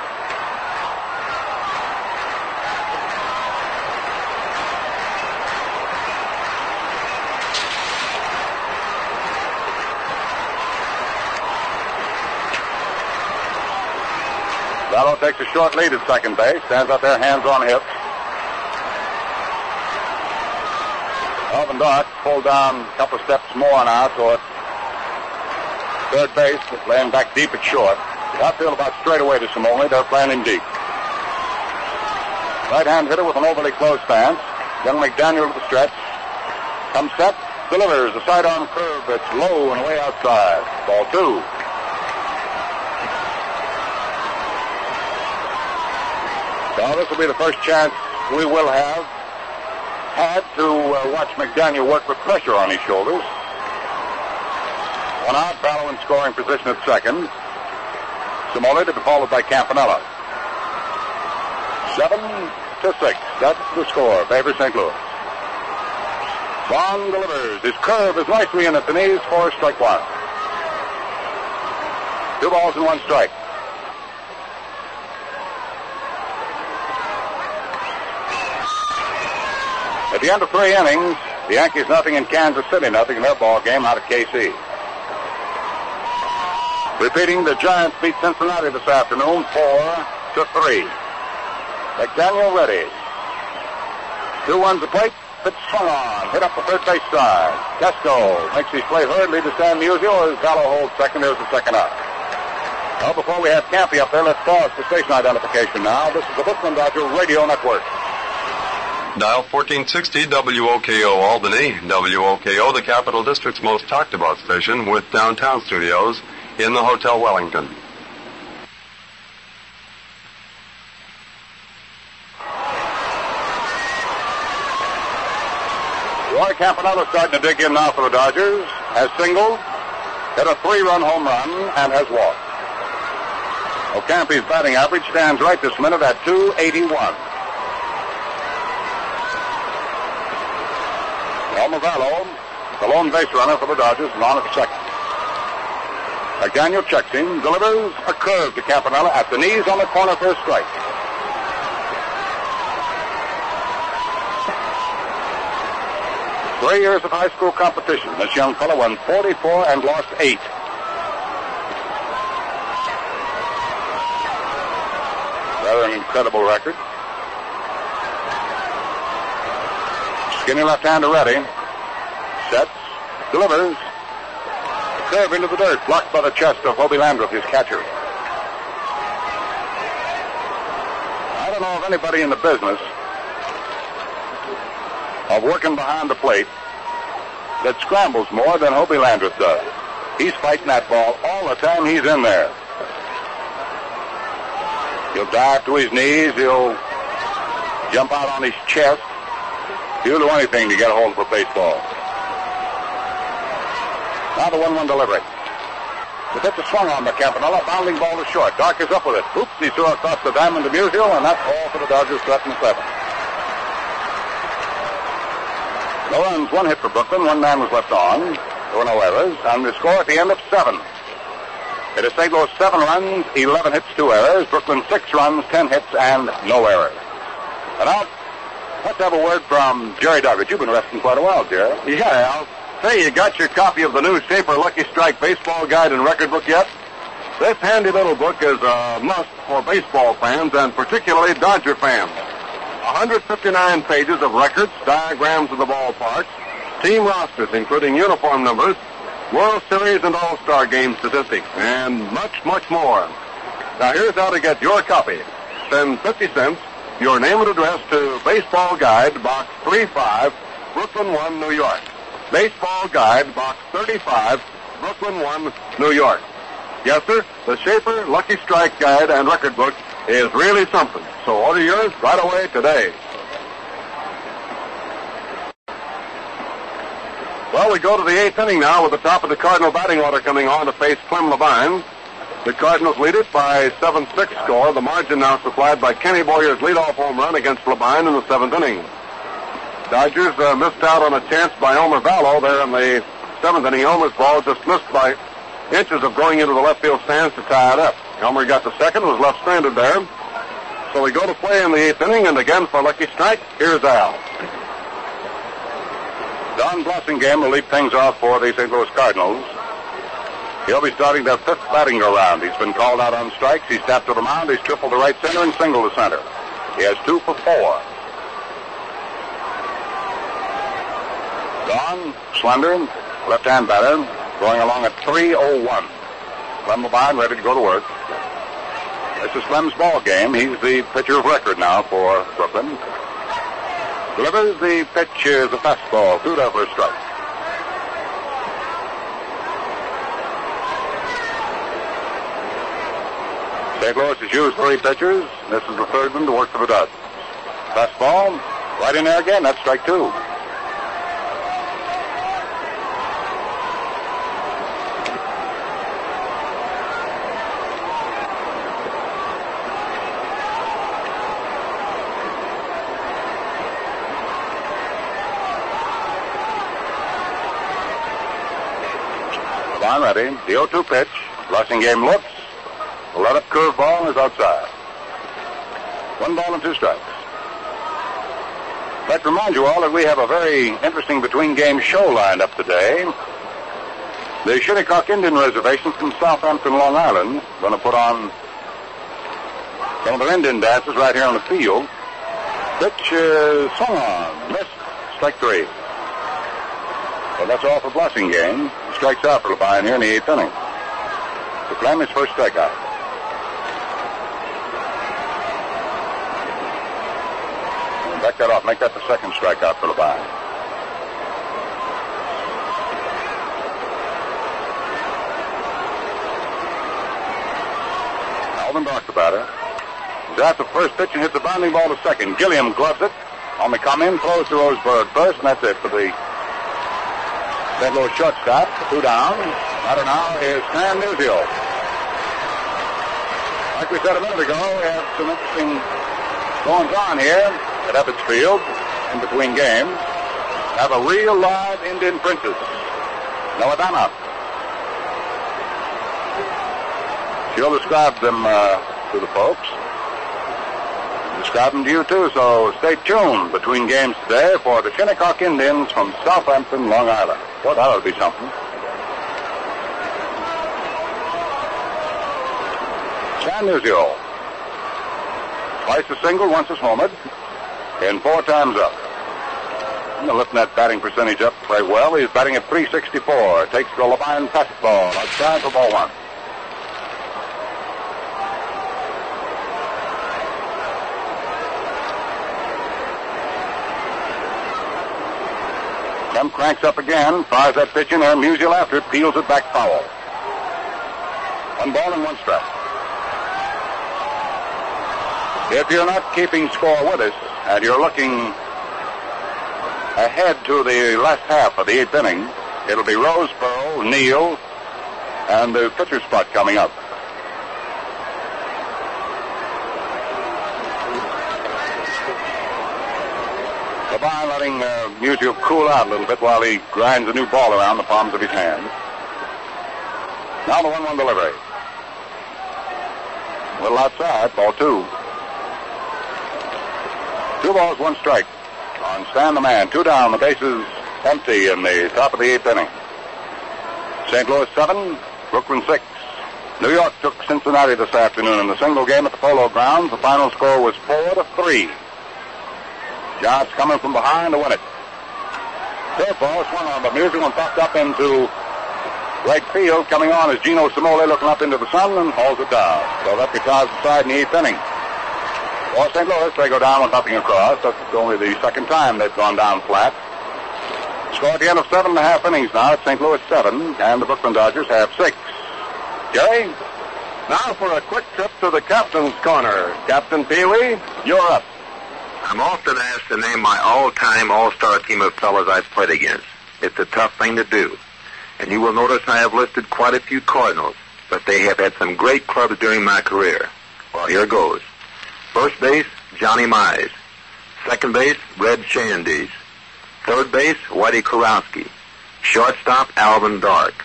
Takes a short lead at second base, stands up there, hands on hips. Alvin Dark pulled down a couple steps more now toward third base, laying back deep at short. The outfield about straight away to Cimoli. They're playing him deep. Right-hand hitter with an overly close stance. Young McDaniel to the stretch. Comes set, delivers a sidearm curve that's low and away outside. Ball two. Well, this will be the first chance we will have had to uh, watch McDaniel work with pressure on his shoulders. One out, Valo in scoring position at second. Cimoli to be followed by Campanella. Seven to six. That's the score. Favor St. Louis. Von delivers. His curve is nicely in at the knees for strike one. Two balls and one strike. At the end of three innings, the Yankees nothing in Kansas City nothing in their ball game out of KC. Repeating, the Giants beat Cincinnati this afternoon four to three. McDaniel ready. Two ones to plate. Pitch swung on. Hit up the third base side. Kasko makes his play hurriedly to Stan Musial as Valo holds second. There's the second out. Well, before we have Campy up there, let's pause for station identification now. This is the Brooklyn Dodger Radio Network. Dial 1460 WOKO Albany. WOKO, the Capital District's most talked about station with downtown studios in the Hotel Wellington. Roy Campanella starting to dig in now for the Dodgers. Has singled, hit a three-run home run, and has walked. O'Campy's batting average stands right this minute at 281. Elmer Valo, the lone base runner for the Dodgers, is on at second. McDaniel checks him, delivers a curve to Campanella at the knees on the corner for a strike. Three years of high school competition. This young fellow won 44 and lost eight. Rather an incredible record. Skinny left-hander ready. Sets. Delivers. Curve into the dirt. Blocked by the chest of Hobie Landrith, his catcher. I don't know of anybody in the business of working behind the plate that scrambles more than Hobie Landrith does. He's fighting that ball all the time he's in there. He'll dive to his knees. He'll jump out on his chest. He'll do anything to get a hold of a baseball. Now the 1-1 delivery. The pitch is swung on by Campanella. Bounding ball to short. Dark is up with it. Oops, he threw across the diamond to Musial, and that's all for the Dodgers, threatening seven. No runs, one hit for Brooklyn. One man was left on. There were no errors. And the score at the end of seven. It is St. Louis seven runs, 11 hits, two errors. Brooklyn six runs, 10 hits, and no errors. And now, let's have a word from Jerry Doggett. You've been resting quite a while, Jerry. Yeah, Al. Say, you got your copy of the new Schaefer Lucky Strike baseball guide and record book yet? This handy little book is a must for baseball fans and particularly Dodger fans. 159 pages of records, diagrams of the ballparks, team rosters including uniform numbers, World Series and All-Star game statistics, and much, much more. Now here's how to get your copy. Send 50 cents, your name and address to Baseball Guide, Box 35, Brooklyn 1, New York. Baseball Guide, Box 35, Brooklyn 1, New York. Yes, sir, the Schaefer Lucky Strike Guide and Record Book is really something. So order yours right away today. Well, we go to the eighth inning now with the top of the Cardinal batting order coming on to face Clem Labine. The Cardinals lead it by 7-6 score. The margin now supplied by Kenny Boyer's leadoff home run against Labine in the seventh inning. Dodgers uh, missed out on a chance by Elmer Valo there in the seventh inning. Elmer's ball just missed by inches of going into the left field stands to tie it up. Elmer got the second, was left stranded there. So we go to play in the eighth inning, and again for Lucky Strike, here's Al. Don Blasingame will lead things off for the St. Louis Cardinals. He'll be starting their fifth batting go round. He's been called out on strikes. He's tapped to the mound. He's tripled to right center and singled to center. He has two for four. Don, slender, left-hand batter, going along at 3.01. Clem Labine ready to go to work. This is Clem's ball game. He's the pitcher of record now for Brooklyn. Delivers the pitch is a fastball, through there for strike. St. Louis has used three pitchers. This is the third one to work for the Dodgers. Fastball, right in there again. That's strike two. ready. The 0 2 pitch. Rushing game looks. The let up curveball is outside. One ball and two strikes. I'd remind you all that we have a very interesting between-game show lined up today. The Shinnecock Indian Reservation from Southampton, Long Island, going to put on some of their Indian dances right here on the field. Pitch is uh, swung on, missed, strike three. Well, that's all for Blasingame. Strikes out for Labine here in the eighth inning. The claim his first strikeout. Back that off. Make that the second strikeout for the Labine. Alvin Brock, the batter. At the first pitch and hits the bounding ball to second. Gilliam gloves it. On the come in, throws to Roseboro at first, and that's it for the St. Shortstop. Two down. Batter now is Stan Musial. Like we said a minute ago, we have some interesting goings on here at Ebbets Field in between games. Have a real live Indian princess, Noah Dana. She'll describe them uh, to the folks. Describe them to you too, so stay tuned between games today for the Shinnecock Indians from Southampton, Long Island. Well, that'll be something. Stan Musial. Twice a single, once a homered, and four times up. Lifting that batting percentage up quite well. He's batting at 364. Takes the Labine fastball outside for ball one. Kemp cranks up again, fires that pitch in there. Musial after it, peels it back foul. One ball and one strike. If you're not keeping score with us and you're looking ahead to the last half of the eighth inning, it'll be Roseboro, Neal, and the pitcher spot coming up. Labine letting uh, Musial cool out a little bit while he grinds a new ball around the palms of his hands. Now the 1-1 delivery. A little outside, ball two. Two balls, one strike on Stan the Man. Two down, the bases empty in the top of the eighth inning. St. Louis seven, Brooklyn six. New York took Cincinnati this afternoon in the single game at the Polo Grounds. The final score was four to three. John's coming from behind to win it. Third ball swung on, but Musial and popped up into right field. Coming on is Gino Cimoli looking up into the sun and hauls it down. So that retires the side in the eighth inning. For St. Louis, they go down with nothing across. That's only the second time they've gone down flat. Score at the end of seven and a half innings now. St. Louis seven, and the Brooklyn Dodgers have six. Jerry? Now for a quick trip to the captain's corner. Captain Pee Wee, you're up. I'm often asked to name my all-time all-star team of fellas I've played against. It's a tough thing to do. And you will notice I have listed quite a few Cardinals, but they have had some great clubs during my career. Well, here goes. First base, Johnny Mize. Second base, Red Schoendienst. Third base, Whitey Kurowski. Shortstop, Alvin Dark.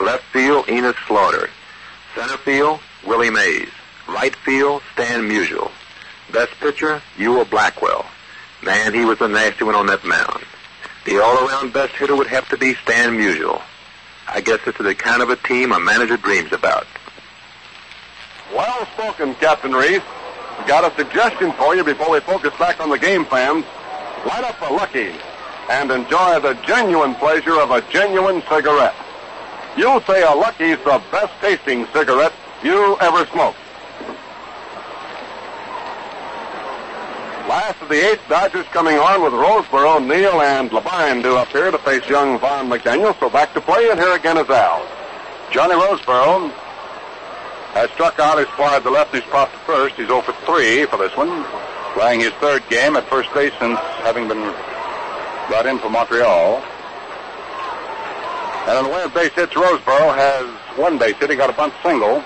Left field, Enos Slaughter. Center field, Willie Mays. Right field, Stan Musial. Best pitcher, Ewell Blackwell. Man, he was a nasty one on that mound. The all-around best hitter would have to be Stan Musial. I guess this is the kind of a team a manager dreams about. Well spoken, Captain Reese. Got a suggestion for you before we focus back on the game, fans. Light up a Lucky and enjoy the genuine pleasure of a genuine cigarette. You'll say a Lucky's the best tasting cigarette you ever smoked. Last of the eighth, Dodgers coming on with Roseboro, Neal, and Labine due up here to face young Von McDaniel. So back to play, and here again is Al. Johnny Roseboro has struck out his fly the left. He's popped to first. He's 0 for 3 for this one. Playing his third game at first base since having been brought in from Montreal. And on the way of base hits, Roseboro has one base hit. He got a bunt single.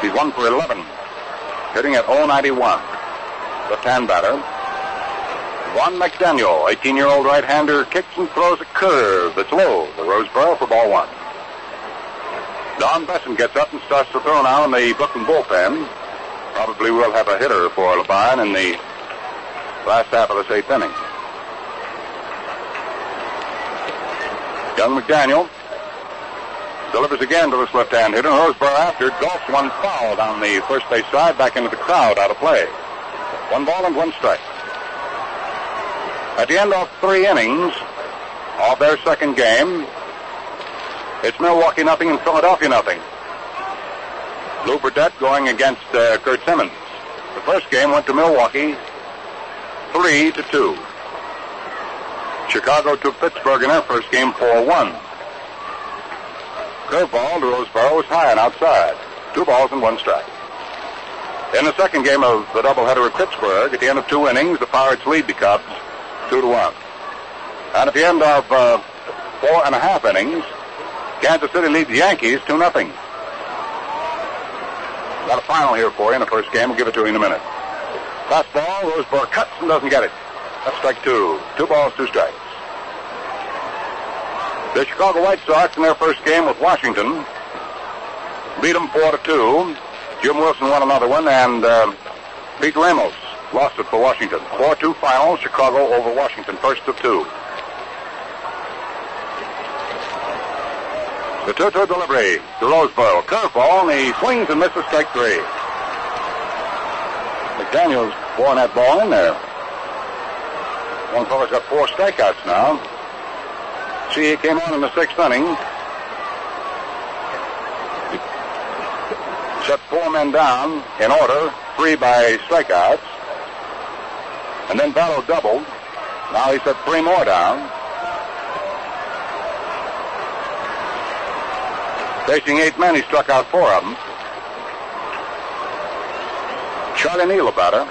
He's one for 11. Hitting at 091. Left-hand batter. Von McDaniel, 18-year-old right-hander, kicks and throws a curve that's low to Roseboro for ball one. Don Bessent gets up and starts to throw now in the Brooklyn bullpen. Probably will have a hitter for Labine in the last half of this eighth inning. Young McDaniel delivers again to this left-hand hitter. Roseboro after golfs one foul down the first base side, back into the crowd, out of play. One ball and one strike. At the end of three innings of their second game, it's Milwaukee nothing and Philadelphia nothing. Lew Burdette going against uh, Curt Simmons. The first game went to Milwaukee, three to two. Chicago took Pittsburgh in their first game 4-1. Curveball to Roseboro was high and outside. Two balls and one strike. In the second game of the doubleheader at Pittsburgh, at the end of two innings, the Pirates lead the Cubs two to one. And at the end of uh, four and a half innings, Kansas City leads the Yankees two nothing. Got a final here for you in the first game. We'll give it to you in a minute. Fastball, Roseboro cuts and doesn't get it. That's strike two. Two balls, two strikes. The Chicago White Sox in their first game with Washington beat them four to two. Jim Wilson won another one, and uh, Pete Ramos lost it for Washington. 4-2 final, Chicago over Washington, first of two. The 2-2 delivery to Roseboro. Curveball, and he swings and misses strike three. McDaniel's blowing that ball in there. One fella's got four strikeouts now. See, he came on in the sixth inning. Set four men down in order, three by strikeouts. And then Valo doubled. Now he set three more down. Facing eight men, he struck out four of them. Charlie Neal, a batter.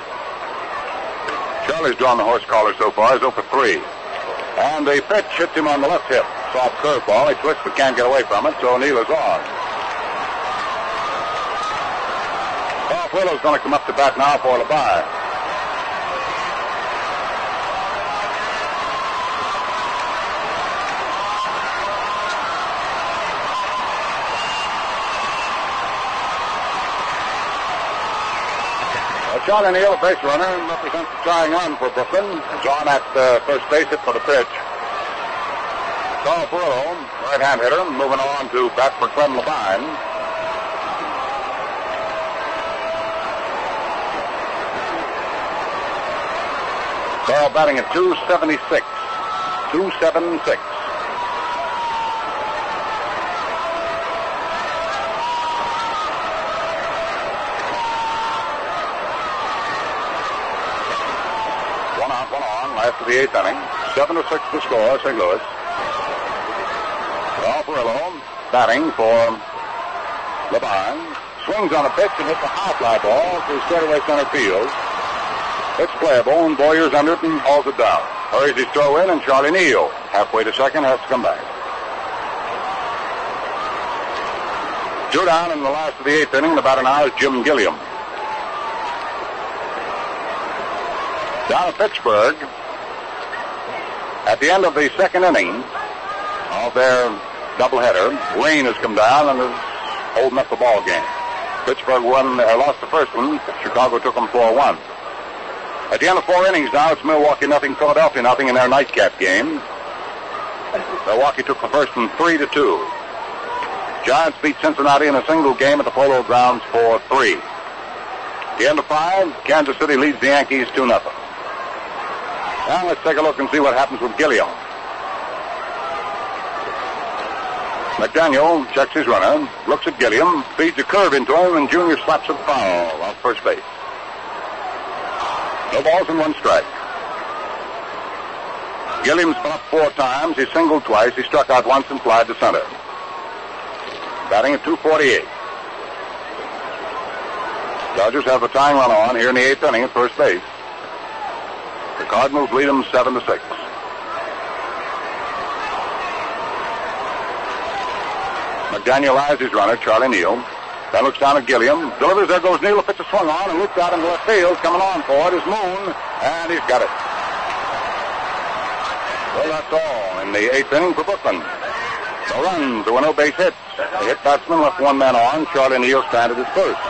Charlie's drawn the horse collar so far. He's over three. And the pitch hits him on the left hip. Soft curveball. He twists but can't get away from it, so Neal is on. Ralph Willow's going to come up to bat now for Labine. Charlie a base runner, and represents the tying run for Brooklyn. John at uh, first base hit for the pitch. Carl Furillo, right-hand hitter, moving on to bat for Clem Labine. Carl batting at 276. 276. One out, one on, last of the eighth inning. Seven to six to score, St. Louis. Carl Furillo batting for Labine. Swings on a pitch and hits a high fly ball to straightaway center field. It's playable, and Boyer's under it and hauls it down. Hurries his throw in, and Charlie Neal, halfway to second, has to come back. Two down in the last of the eighth inning. About an hour is Jim Gilliam. Down at Pittsburgh, at the end of the second inning of their doubleheader, rain has come down and is holding up the ball game. Pittsburgh won, uh, lost the first one. Chicago took them 4-1. At the end of four innings now, it's Milwaukee nothing, Philadelphia nothing in their nightcap game. Milwaukee took the first one three to two. Giants beat Cincinnati in a single game at the Polo Grounds for three. At the end of five, Kansas City leads the Yankees two nothing. Now let's take a look and see what happens with Gilliam. McDaniel checks his runner, looks at Gilliam, feeds a curve into him, and Junior slaps it foul off first base. No balls and one strike. Gilliam's up four times. He singled twice. He struck out once and flied to center. Batting at 248. Dodgers have the tying run on here in the eighth inning at first base. The Cardinals lead them seven to six. McDaniel eyes his runner, Charlie Neal. Then looks down at Gilliam. Delivers. There goes Neal. A pitch is swung on and looped out into left field. Coming on for it is Moon. And he's got it. Well, that's all in the eighth inning for Brooklyn. No runs, there were no base hits. The hit batsman left one man on. Charlie Neal stranded at first.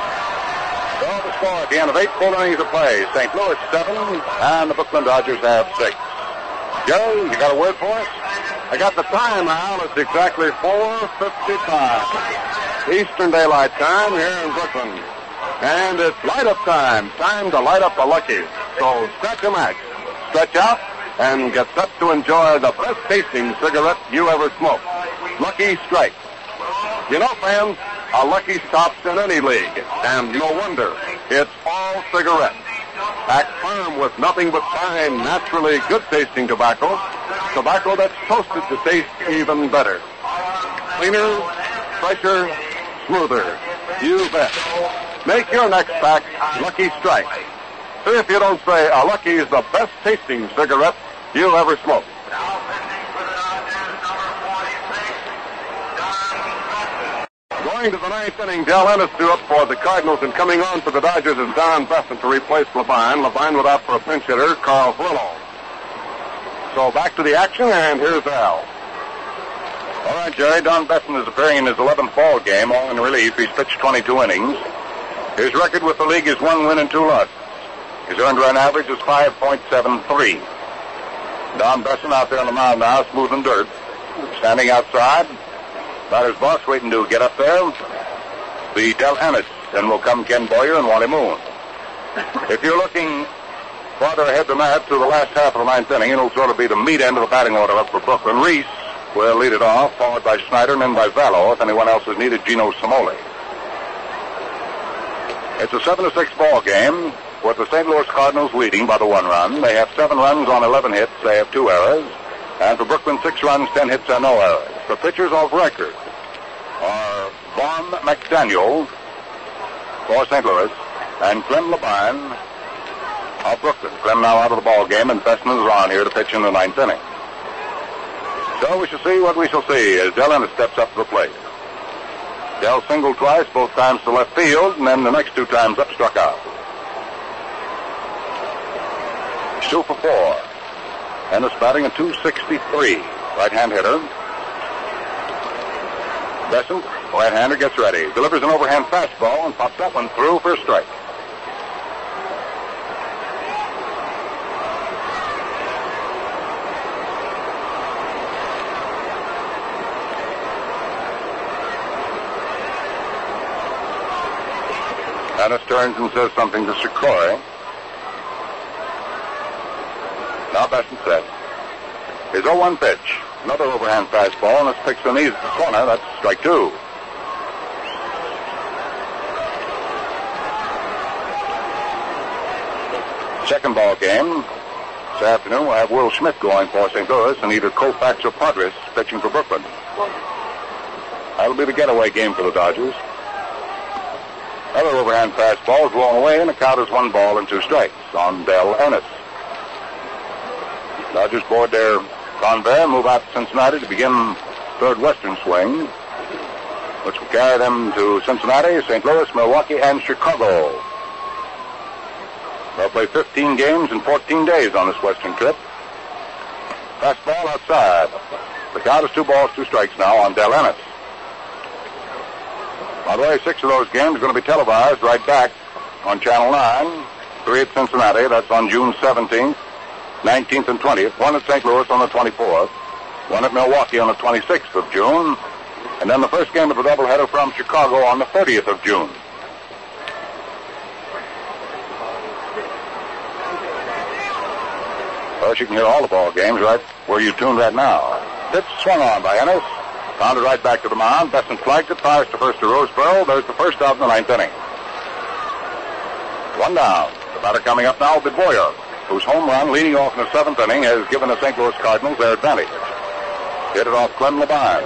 Score at the end of eight full innings of play. St. Louis seven, and the Brooklyn Dodgers have six. Joe, you got a word for us? I got the time, Al. It's exactly 4.55. Eastern Daylight Time here in Brooklyn. And it's light up time. Time to light up the Luckies. So scratch a match, stretch out, and get set to enjoy the best tasting cigarette you ever smoked. Lucky Strike. You know, fans, a Lucky stops in any league. And no wonder. It's all cigarettes. Packed firm with nothing but fine, naturally good tasting tobacco. Tobacco that's toasted to taste even better. Cleaner, fresher, smoother. You bet. Make your next pack Lucky Strike. See if you don't say a Lucky is the best tasting cigarette you ever smoked. Going to the ninth inning, Del Ennis due up for the Cardinals, and coming on for the Dodgers is Don Bessent to replace Labine. Labine without for a pinch hitter, Carl Furillo. So back to the action, and here's Al. All right, Jerry. Don Bessent is appearing in his 11th ball game, all in relief. He's pitched 22 innings. His record with the league is one win and two losses. His earned run average is 5.73. Don Bessent out there on the mound now, smoothing dirt. Standing outside, batter's box waiting to get up there. The Del Ennis. Then will come Ken Boyer and Wally Moon. If you're looking farther ahead than that to the last half of the ninth inning, it'll sort of be the meat end of the batting order up for Brooklyn. Reese will lead it off, followed by Snider and then by Valo. If anyone else is needed, Gino Cimoli. It's a 7 to 6 ball game with the St. Louis Cardinals leading by the one run. They have seven runs on 11 hits. They have two errors. And for Brooklyn, six runs, 10 hits, and no errors. The pitchers of record are Von McDaniel for St. Louis and Clem Labine of Brooklyn. Clem now out of the ball game, and Bessent is on here to pitch in the ninth inning. So we shall see what we shall see as Del Ennis steps up to the plate. Del singled twice, both times to left field, and then the next two times up struck out. Two for four. and Ennis batting a 263. Right-hand hitter. Bessent, right-hander, gets ready. Delivers an overhand fastball and pops that one through for a strike. Ennis turns and says something to Secory. Now Bessent said. His 0-1 pitch. Another overhand fastball, and it's pitched in the corner. That's strike two. Second ball game. This afternoon we'll have Will Schmidt going for St. Louis and either Koufax or Podres pitching for Brooklyn. That'll be the getaway game for the Dodgers. Another overhand fastball is blown away, and the count is one ball and two strikes on Del Ennis. Dodgers board their and move out to Cincinnati to begin third western swing, which will carry them to Cincinnati, St. Louis, Milwaukee, and Chicago. They'll play 15 games in 14 days on this western trip. Fastball outside. The count is two balls, two strikes now on Del Ennis. By the way, six of those games are going to be televised right back on Channel 9. Three at Cincinnati, that's on June 17th. 19th and 20th, one at St. Louis on the 24th, one at Milwaukee on the 26th of June, and then the first game of the doubleheader from Chicago on the 30th of June. Of course, you can hear all the ball games right where you tuned right now. Pitch swung on by Ennis. Pounded right back to the mound. Bessent flagged it, fires to first to Roseboro. There's the first out in the ninth inning. One down. The batter coming up now will be Boyer whose home run leading off in the seventh inning has given the St. Louis Cardinals their advantage. Hit it off Clem Labine.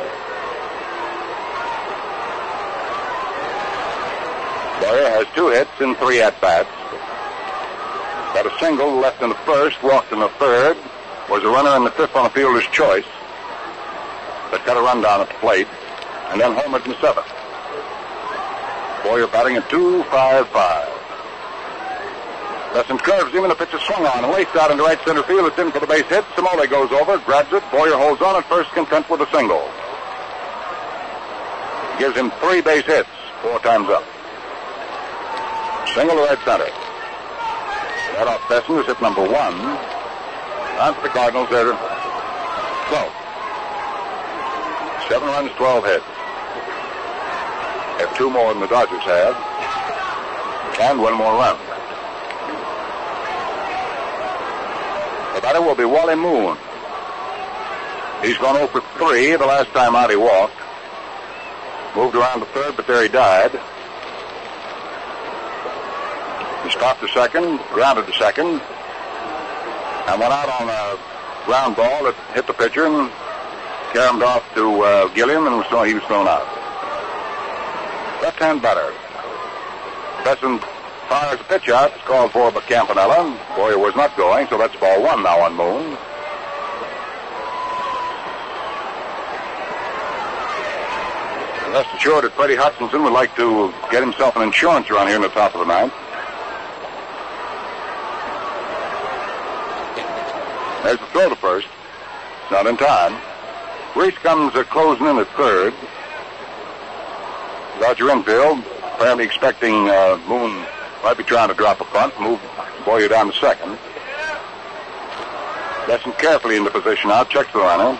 Boyer has two hits in three at-bats. Got a single left in the first, walked in the third, was a runner in the fifth on a fielder's choice, but got a run down at the plate, and then homered in the seventh. Boyer batting at 2 5 5. There's some curves. Even the pitch is swung on and laced out into right center field. It's in for the base hit. Cimoli goes over, grabs it. Boyer holds on at first, content with a single. Gives him three base hits, four times up. Single to right center. That off Bessent is hit number one. That's the Cardinals, they're 12. Seven runs, 12 hits. They have two more than the Dodgers have. And one more run. Batter will be Wally Moon. He's gone over 3 the last time out he walked. Moved around to third, but there he died. He stopped to second, grounded to second, and went out on a ground ball that hit the pitcher and carried off to uh, Gilliam, and he was thrown out. Left-hand batter. Bessent fires a pitch out. It's called for by Campanella. Boyer was not going, so that's ball one now on Moon. Rest assured that Freddie Hutchinson would like to get himself an insurance run here in the top of the ninth. There's the throw to first. Not in time. Reese comes uh, closing in at third. Dodger infield, apparently expecting uh, Moon might be trying to drop a punt, move Boyer down to second. Bessent carefully into position now, checks the runner.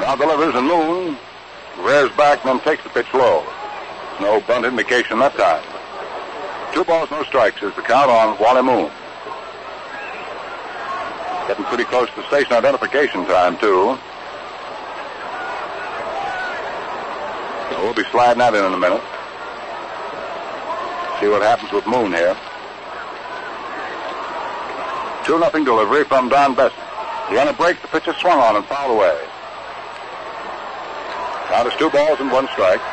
Now delivers and Moon rears back and then takes the pitch low. No bunt indication that time. Two balls, no strikes is the count on Wally Moon. Getting pretty close to station identification time, too. So we'll be sliding that in in a minute. See what happens with Moon here. 2 nothing delivery from Don Bessent. The runner breaks, the pitch is swung on and fouled away. Count is two balls and one strike.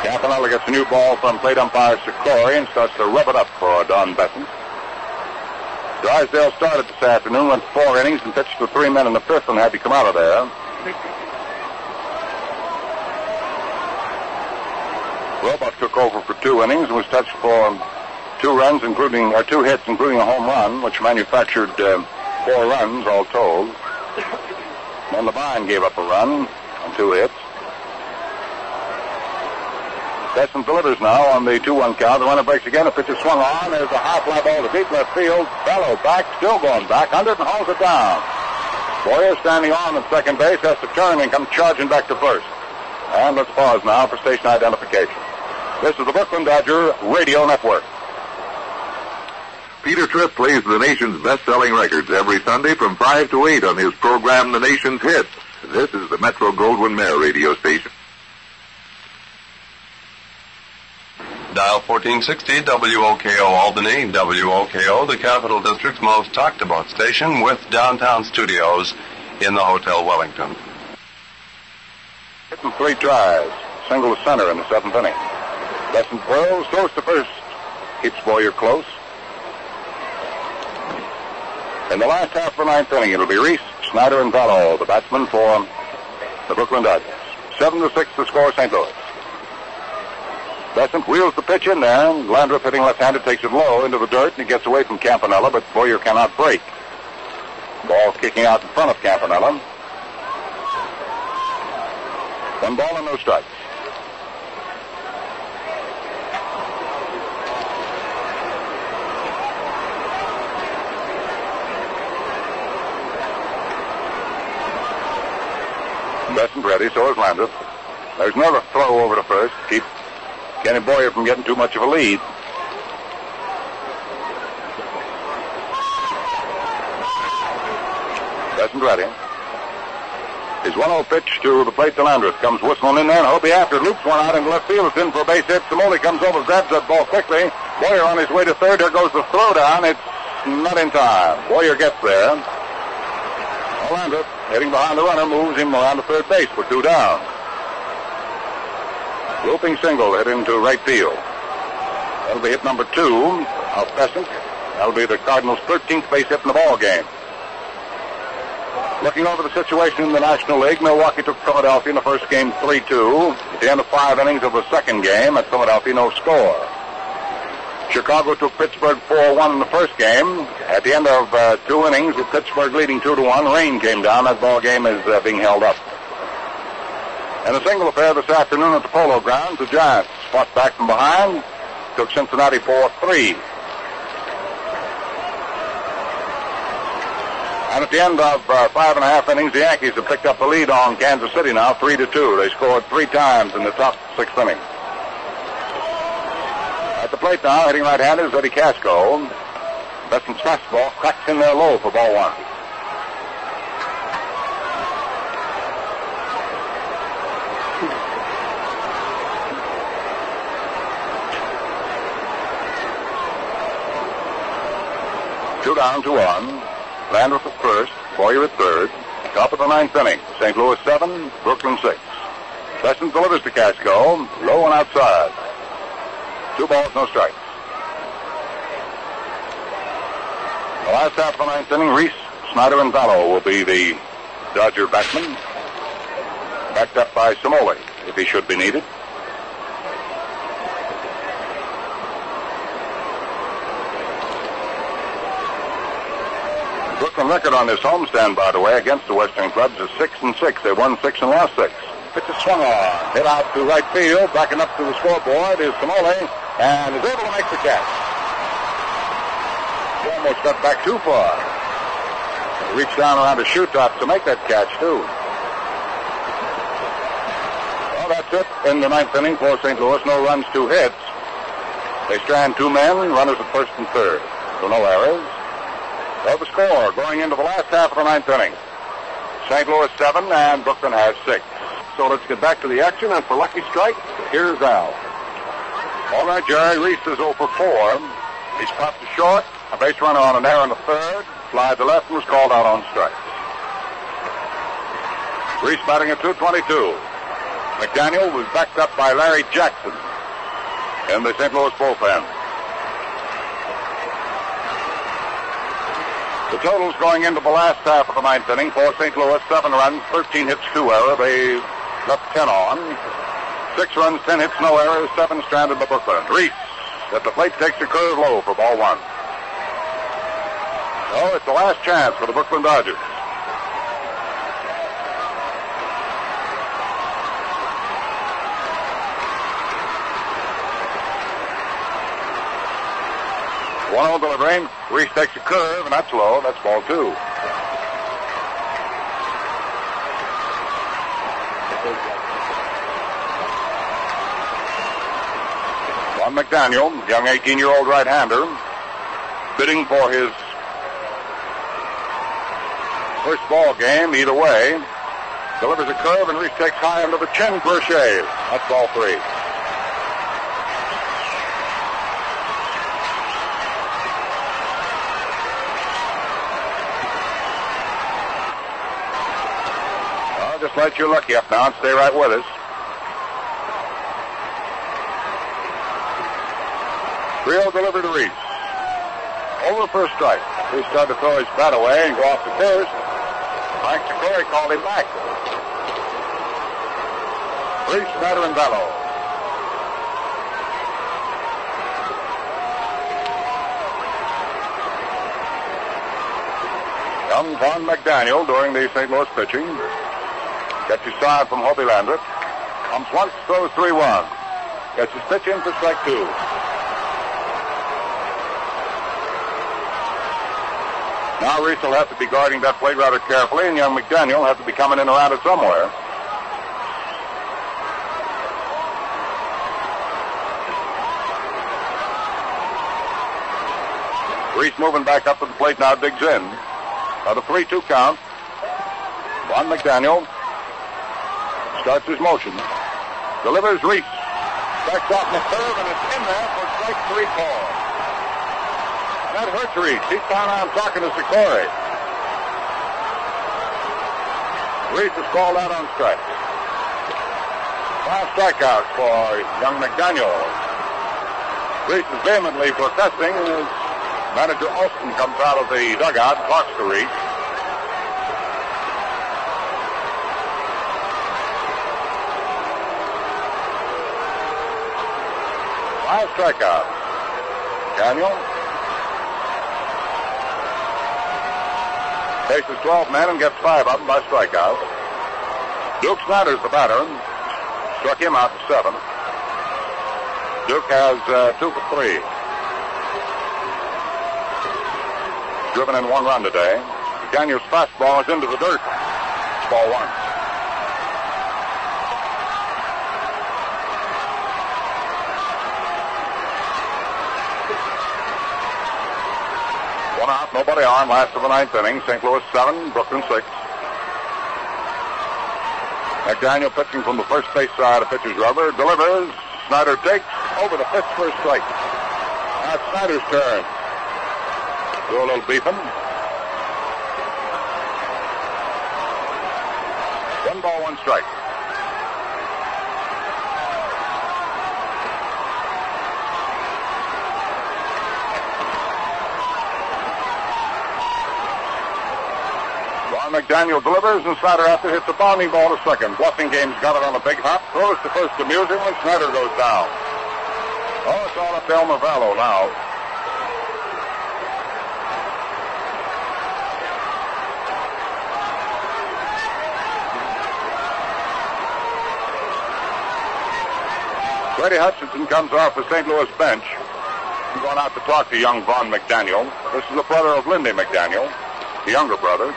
Campanella gets a new ball from plate umpire Secory and starts to rub it up for Don Bessent. Drysdale started this afternoon, went four innings and pitched for three men in the fifth and had to come out of there. Roebuck took over for two innings and was touched for two runs, including or two hits, including a home run, which manufactured uh, four runs all told. Then Labine gave up a run and two hits. Bessent delivers now on the 2-1 count. The runner breaks again. The pitch is swung on. There's a high fly ball to deep left field. Valo back, still going back. Under and hauls it down. Boyer standing on at second base has to turn and come charging back to first. And let's pause now for station identification. This is the Brooklyn Dodger Radio Network. Peter Tripp plays the nation's best-selling records every Sunday from 5 to 8 on his program, The Nation's Hits. This is the Metro Goldwyn Mayer radio station. Dial 1460 WOKO Albany, WOKO, the Capital District's most talked about station with downtown studios in the Hotel Wellington. Hitting three tries. Single to center in the seventh inning. Bessent throws, throws to first. Keeps Boyer close. In the last half of the ninth inning, it'll be Reese, Snider, and Valo, the batsmen for the Brooklyn Dodgers. Seven to six to score St. Louis. Bessent wheels the pitch in there. Landrith hitting left-handed takes it low into the dirt and he gets away from Campanella, but Boyer cannot break. Ball kicking out in front of Campanella. One ball and no strikes. Bessent ready, so is Landrith. There's another throw over to first. Keep Kenny Boyer from getting too much of a lead. Bessent ready. His 1-0 pitch to the plate to Landrith. Comes whistling in there, and Hobie after loops one out in left field. It's in for a base hit. Cimoli comes over, grabs that ball quickly. Boyer on his way to third. There goes the throw down. It's not in time. Boyer gets there. Landrith hitting behind the runner moves him around to third base for two down. Looping single hit into right field. That'll be hit number two of Bessent. That'll be the Cardinals' 13th base hit in the ball game. Looking over the situation in the National League, Milwaukee took Philadelphia in the first game 3-2. At the end of five innings of the second game at Philadelphia, no score. Chicago took Pittsburgh 4-1 in the first game. At the end of uh, two innings, with Pittsburgh leading 2-1, rain came down. That ball game is uh, being held up. In a single affair this afternoon at the Polo Grounds, the Giants fought back from behind, took Cincinnati 4-3. And at the end of uh, five and a half innings, the Yankees have picked up the lead on Kansas City now, three to two. They scored three times in the top sixth inning. At the plate now, hitting right-handed is Eddie Kasko. Bessent's fastball cracks in there low for ball one. Two down, two on. Landrith at first, Boyer at third. Top of the ninth inning. St. Louis seven, Brooklyn six. Bessent delivers to Kasko, low and outside. Two balls, no strikes. The last half of the ninth inning, Reese, Snider, and Valo will be the Dodger batsmen. Backed up by Cimoli, if he should be needed. The Brooklyn record on this homestand, by the way, against the Western clubs is six and six. They won six and lost six. Pitch is swung on. Hit out to right field. Backing up to the scoreboard is Cimoli, and is able to make the catch. He almost got back too far. He reached down around the shoe top to make that catch, too. Well, that's it in the ninth inning for St. Louis. No runs, two hits. They strand two men, runners at first and third. So no errors. Well, the score going into the last half of the ninth inning. St. Louis seven and Brooklyn has six. So let's get back to the action. And for Lucky Strike, here's Al. All right, Jerry. Reese is 0 for 4. He's popped to short. A base runner on an error in the third. Fly to left and was called out on strikes. Reese batting at 222. McDaniel was backed up by Larry Jackson in the St. Louis bullpen. The totals going into the last half of the ninth inning for St. Louis, seven runs, 13 hits, two error. They left 10 on. Six runs, 10 hits, no errors, seven stranded by Brooklyn. Reese at the plate takes a curve low for ball one. So it's the last chance for the Brooklyn Dodgers. One on delivering. Reese takes a curve, and that's low. That's ball two. Von McDaniel, young 18-year-old right-hander, bidding for his first ball game either way. Delivers a curve, and Reese takes high under the chin for. That's ball three. Uh, just light your lucky up now and stay right with us. Rio delivered to Reese. Over first strike. Reese started to throw his bat away and go off the first. Mike Corey called him back. Reese, Snider, and Valo. Young Von McDaniel during the St. Louis pitching. Gets his side from Hobie Landrith. Comes once, throws 3 1. Gets his pitch in for strike two. Now Reese will have to be guarding that plate rather carefully, and young McDaniel will have to be coming in around it somewhere. Reese moving back up to the plate now, digs in. Now the 3 2 count. Von McDaniel starts his motion. Delivers Reese. Backs off the curve, and it's in there for strike three call. Ed found He's I'm talking to Secory. Reese is called out on strike. Five strikeouts for young McDaniel. Reese is vehemently protesting as manager Alston comes out of the dugout, talks to Reach. Five strikeouts. Daniel Faces 12 men and gets five of them by strikeouts. Duke Snider's the batter. and Struck him out to seven. Duke has uh, two for three. Driven in one run today. Daniel's fastball is into the dirt. Ball one. One nobody on. Last of the ninth inning. St. Louis seven, Brooklyn six. McDaniel pitching from the first base side of pitcher's rubber. Delivers. Snider takes over the pitch a strike. Now Snider's turn. Do a little beefing. One ball, one strike. Von McDaniel delivers, and Snider after hits a bounding ball to second. Blasingame got it on a big hop, throws to first amusingly. Snider goes down. Oh, it's all up to Elmer Valo now. Freddie Hutchinson comes off the St. Louis bench. He's going out to talk to young Von McDaniel. This is the brother of Lindy McDaniel, the younger brother.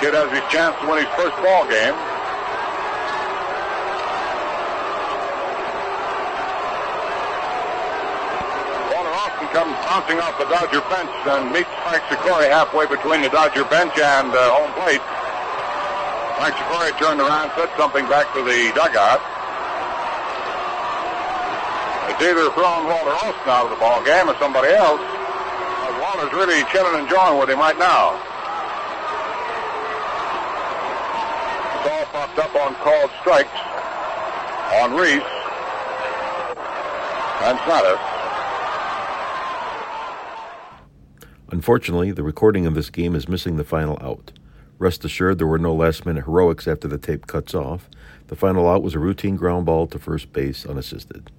Kid has his chance to win his first ball game. Walter Alston comes bouncing off the Dodger bench and meets Frank Secory halfway between the Dodger bench and uh, home plate. Frank Secory turned around, said something back to the dugout. It's either throwing Walter Alston out of the ball game or somebody else. But Walter's really chilling and enjoying with him right now. It's all popped up on called strikes on Reese and. Unfortunately, the recording of this game is missing the final out. Rest assured, there were no last minute heroics after the tape cuts off. The final out was a routine ground ball to first base unassisted.